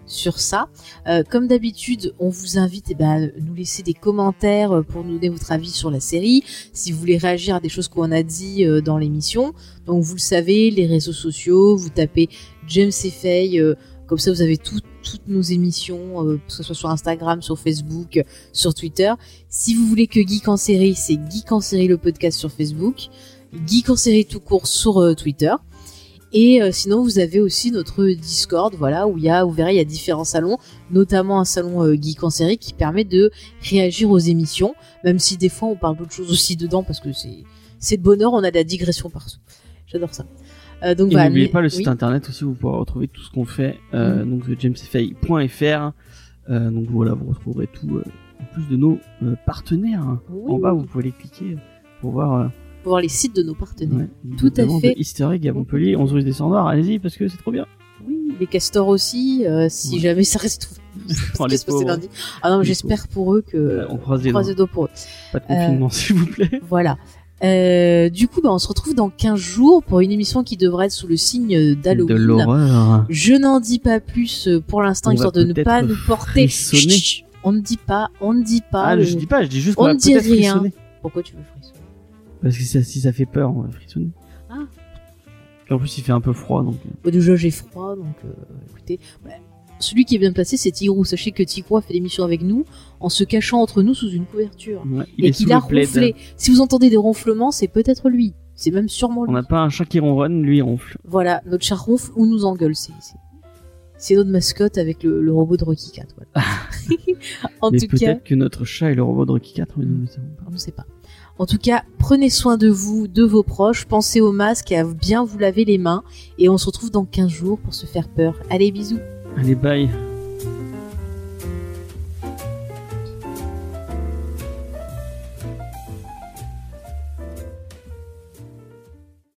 Speaker 1: sur ça. Euh, comme d'habitude, on vous invite eh ben, à nous laisser des commentaires euh, pour nous donner votre avis sur la série. Si vous voulez réagir à des choses qu'on a dit euh, dans l'émission. Donc vous le savez, les réseaux sociaux, vous tapez James et euh, comme ça, vous avez tout- toutes nos émissions, euh, que ce soit sur Instagram, sur Facebook, sur Twitter. Si vous voulez que Geek en série, c'est Geek en série le podcast sur Facebook, Geek en série tout court sur euh, Twitter. Et euh, sinon, vous avez aussi notre Discord, voilà, où il y a, vous verrez, il y a différents salons, notamment un salon euh, Geek en série qui permet de réagir aux émissions, même si des fois on parle d'autres choses aussi dedans parce que c'est c'est le bonheur, on a de la digression partout. J'adore ça. Euh, donc voilà,
Speaker 2: n'oubliez
Speaker 1: mais-
Speaker 2: pas le
Speaker 1: oui.
Speaker 2: site internet aussi, vous pourrez retrouver tout ce qu'on fait, euh, donc jamesfay.fr. Euh, donc voilà, vous retrouverez tout, en plus de nos partenaires.
Speaker 1: Oui,
Speaker 2: en bas, vous pouvez les cliquer pour voir. Euh,
Speaker 1: pour voir les sites de nos partenaires.
Speaker 2: ouais,
Speaker 1: Tout à fait.
Speaker 2: egg à Montpellier, 11 rue des Cendres. Allez-y parce que c'est trop bien.
Speaker 1: Oui, les castors aussi, euh, si
Speaker 2: Ouais.
Speaker 1: jamais ça reste lundi. Ah non, j'espère pour eux que
Speaker 2: Euh, on croise les doigts.
Speaker 1: pour eux.
Speaker 2: Pas de confinement, s'il vous plaît.
Speaker 1: Voilà. Euh, du coup, bah, on se retrouve dans 15 jours pour une émission qui devrait être sous le signe d'Halloween.
Speaker 2: De l'horreur.
Speaker 1: Je n'en dis pas plus euh, pour l'instant, histoire de ne pas nous porter.
Speaker 2: frissonner.
Speaker 1: Chut, chut, on ne dit pas, on ne dit pas.
Speaker 2: Ah,
Speaker 1: le-
Speaker 2: je dis pas, je dis juste qu'on
Speaker 1: on ne dit rien.
Speaker 2: frissonner.
Speaker 1: Pourquoi tu veux
Speaker 2: Parce que ça- si ça fait peur, on va frissonner.
Speaker 1: Ah.
Speaker 2: Et en plus, il fait un peu froid, donc. euh,
Speaker 1: déjà j'ai froid, donc euh, écoutez. bah, celui qui est bien placé, c'est Tigrou. Sachez que Tigrou a fait l'émission avec nous en se cachant entre nous sous une couverture.
Speaker 2: ouais, il
Speaker 1: et qu'il a ronflé. Si vous entendez des ronflements, c'est peut-être lui. C'est même sûrement
Speaker 2: On
Speaker 1: lui.
Speaker 2: n'a pas un chat qui ronronne, lui il ronfle.
Speaker 1: Voilà, notre chat ronfle ou nous engueule. C'est, c'est, c'est notre mascotte avec le, le robot de Rocky 4. Voilà. en
Speaker 2: Mais
Speaker 1: tout cas,
Speaker 2: peut-être que notre chat est le robot de Rocky 4, mais nous ne savons pas.
Speaker 1: on ne sait pas. En tout cas, prenez soin de vous, de vos proches, pensez au masque et à bien vous laver les mains. Et on se retrouve dans 15 jours pour se faire peur. Allez, bisous
Speaker 2: Allez, bye.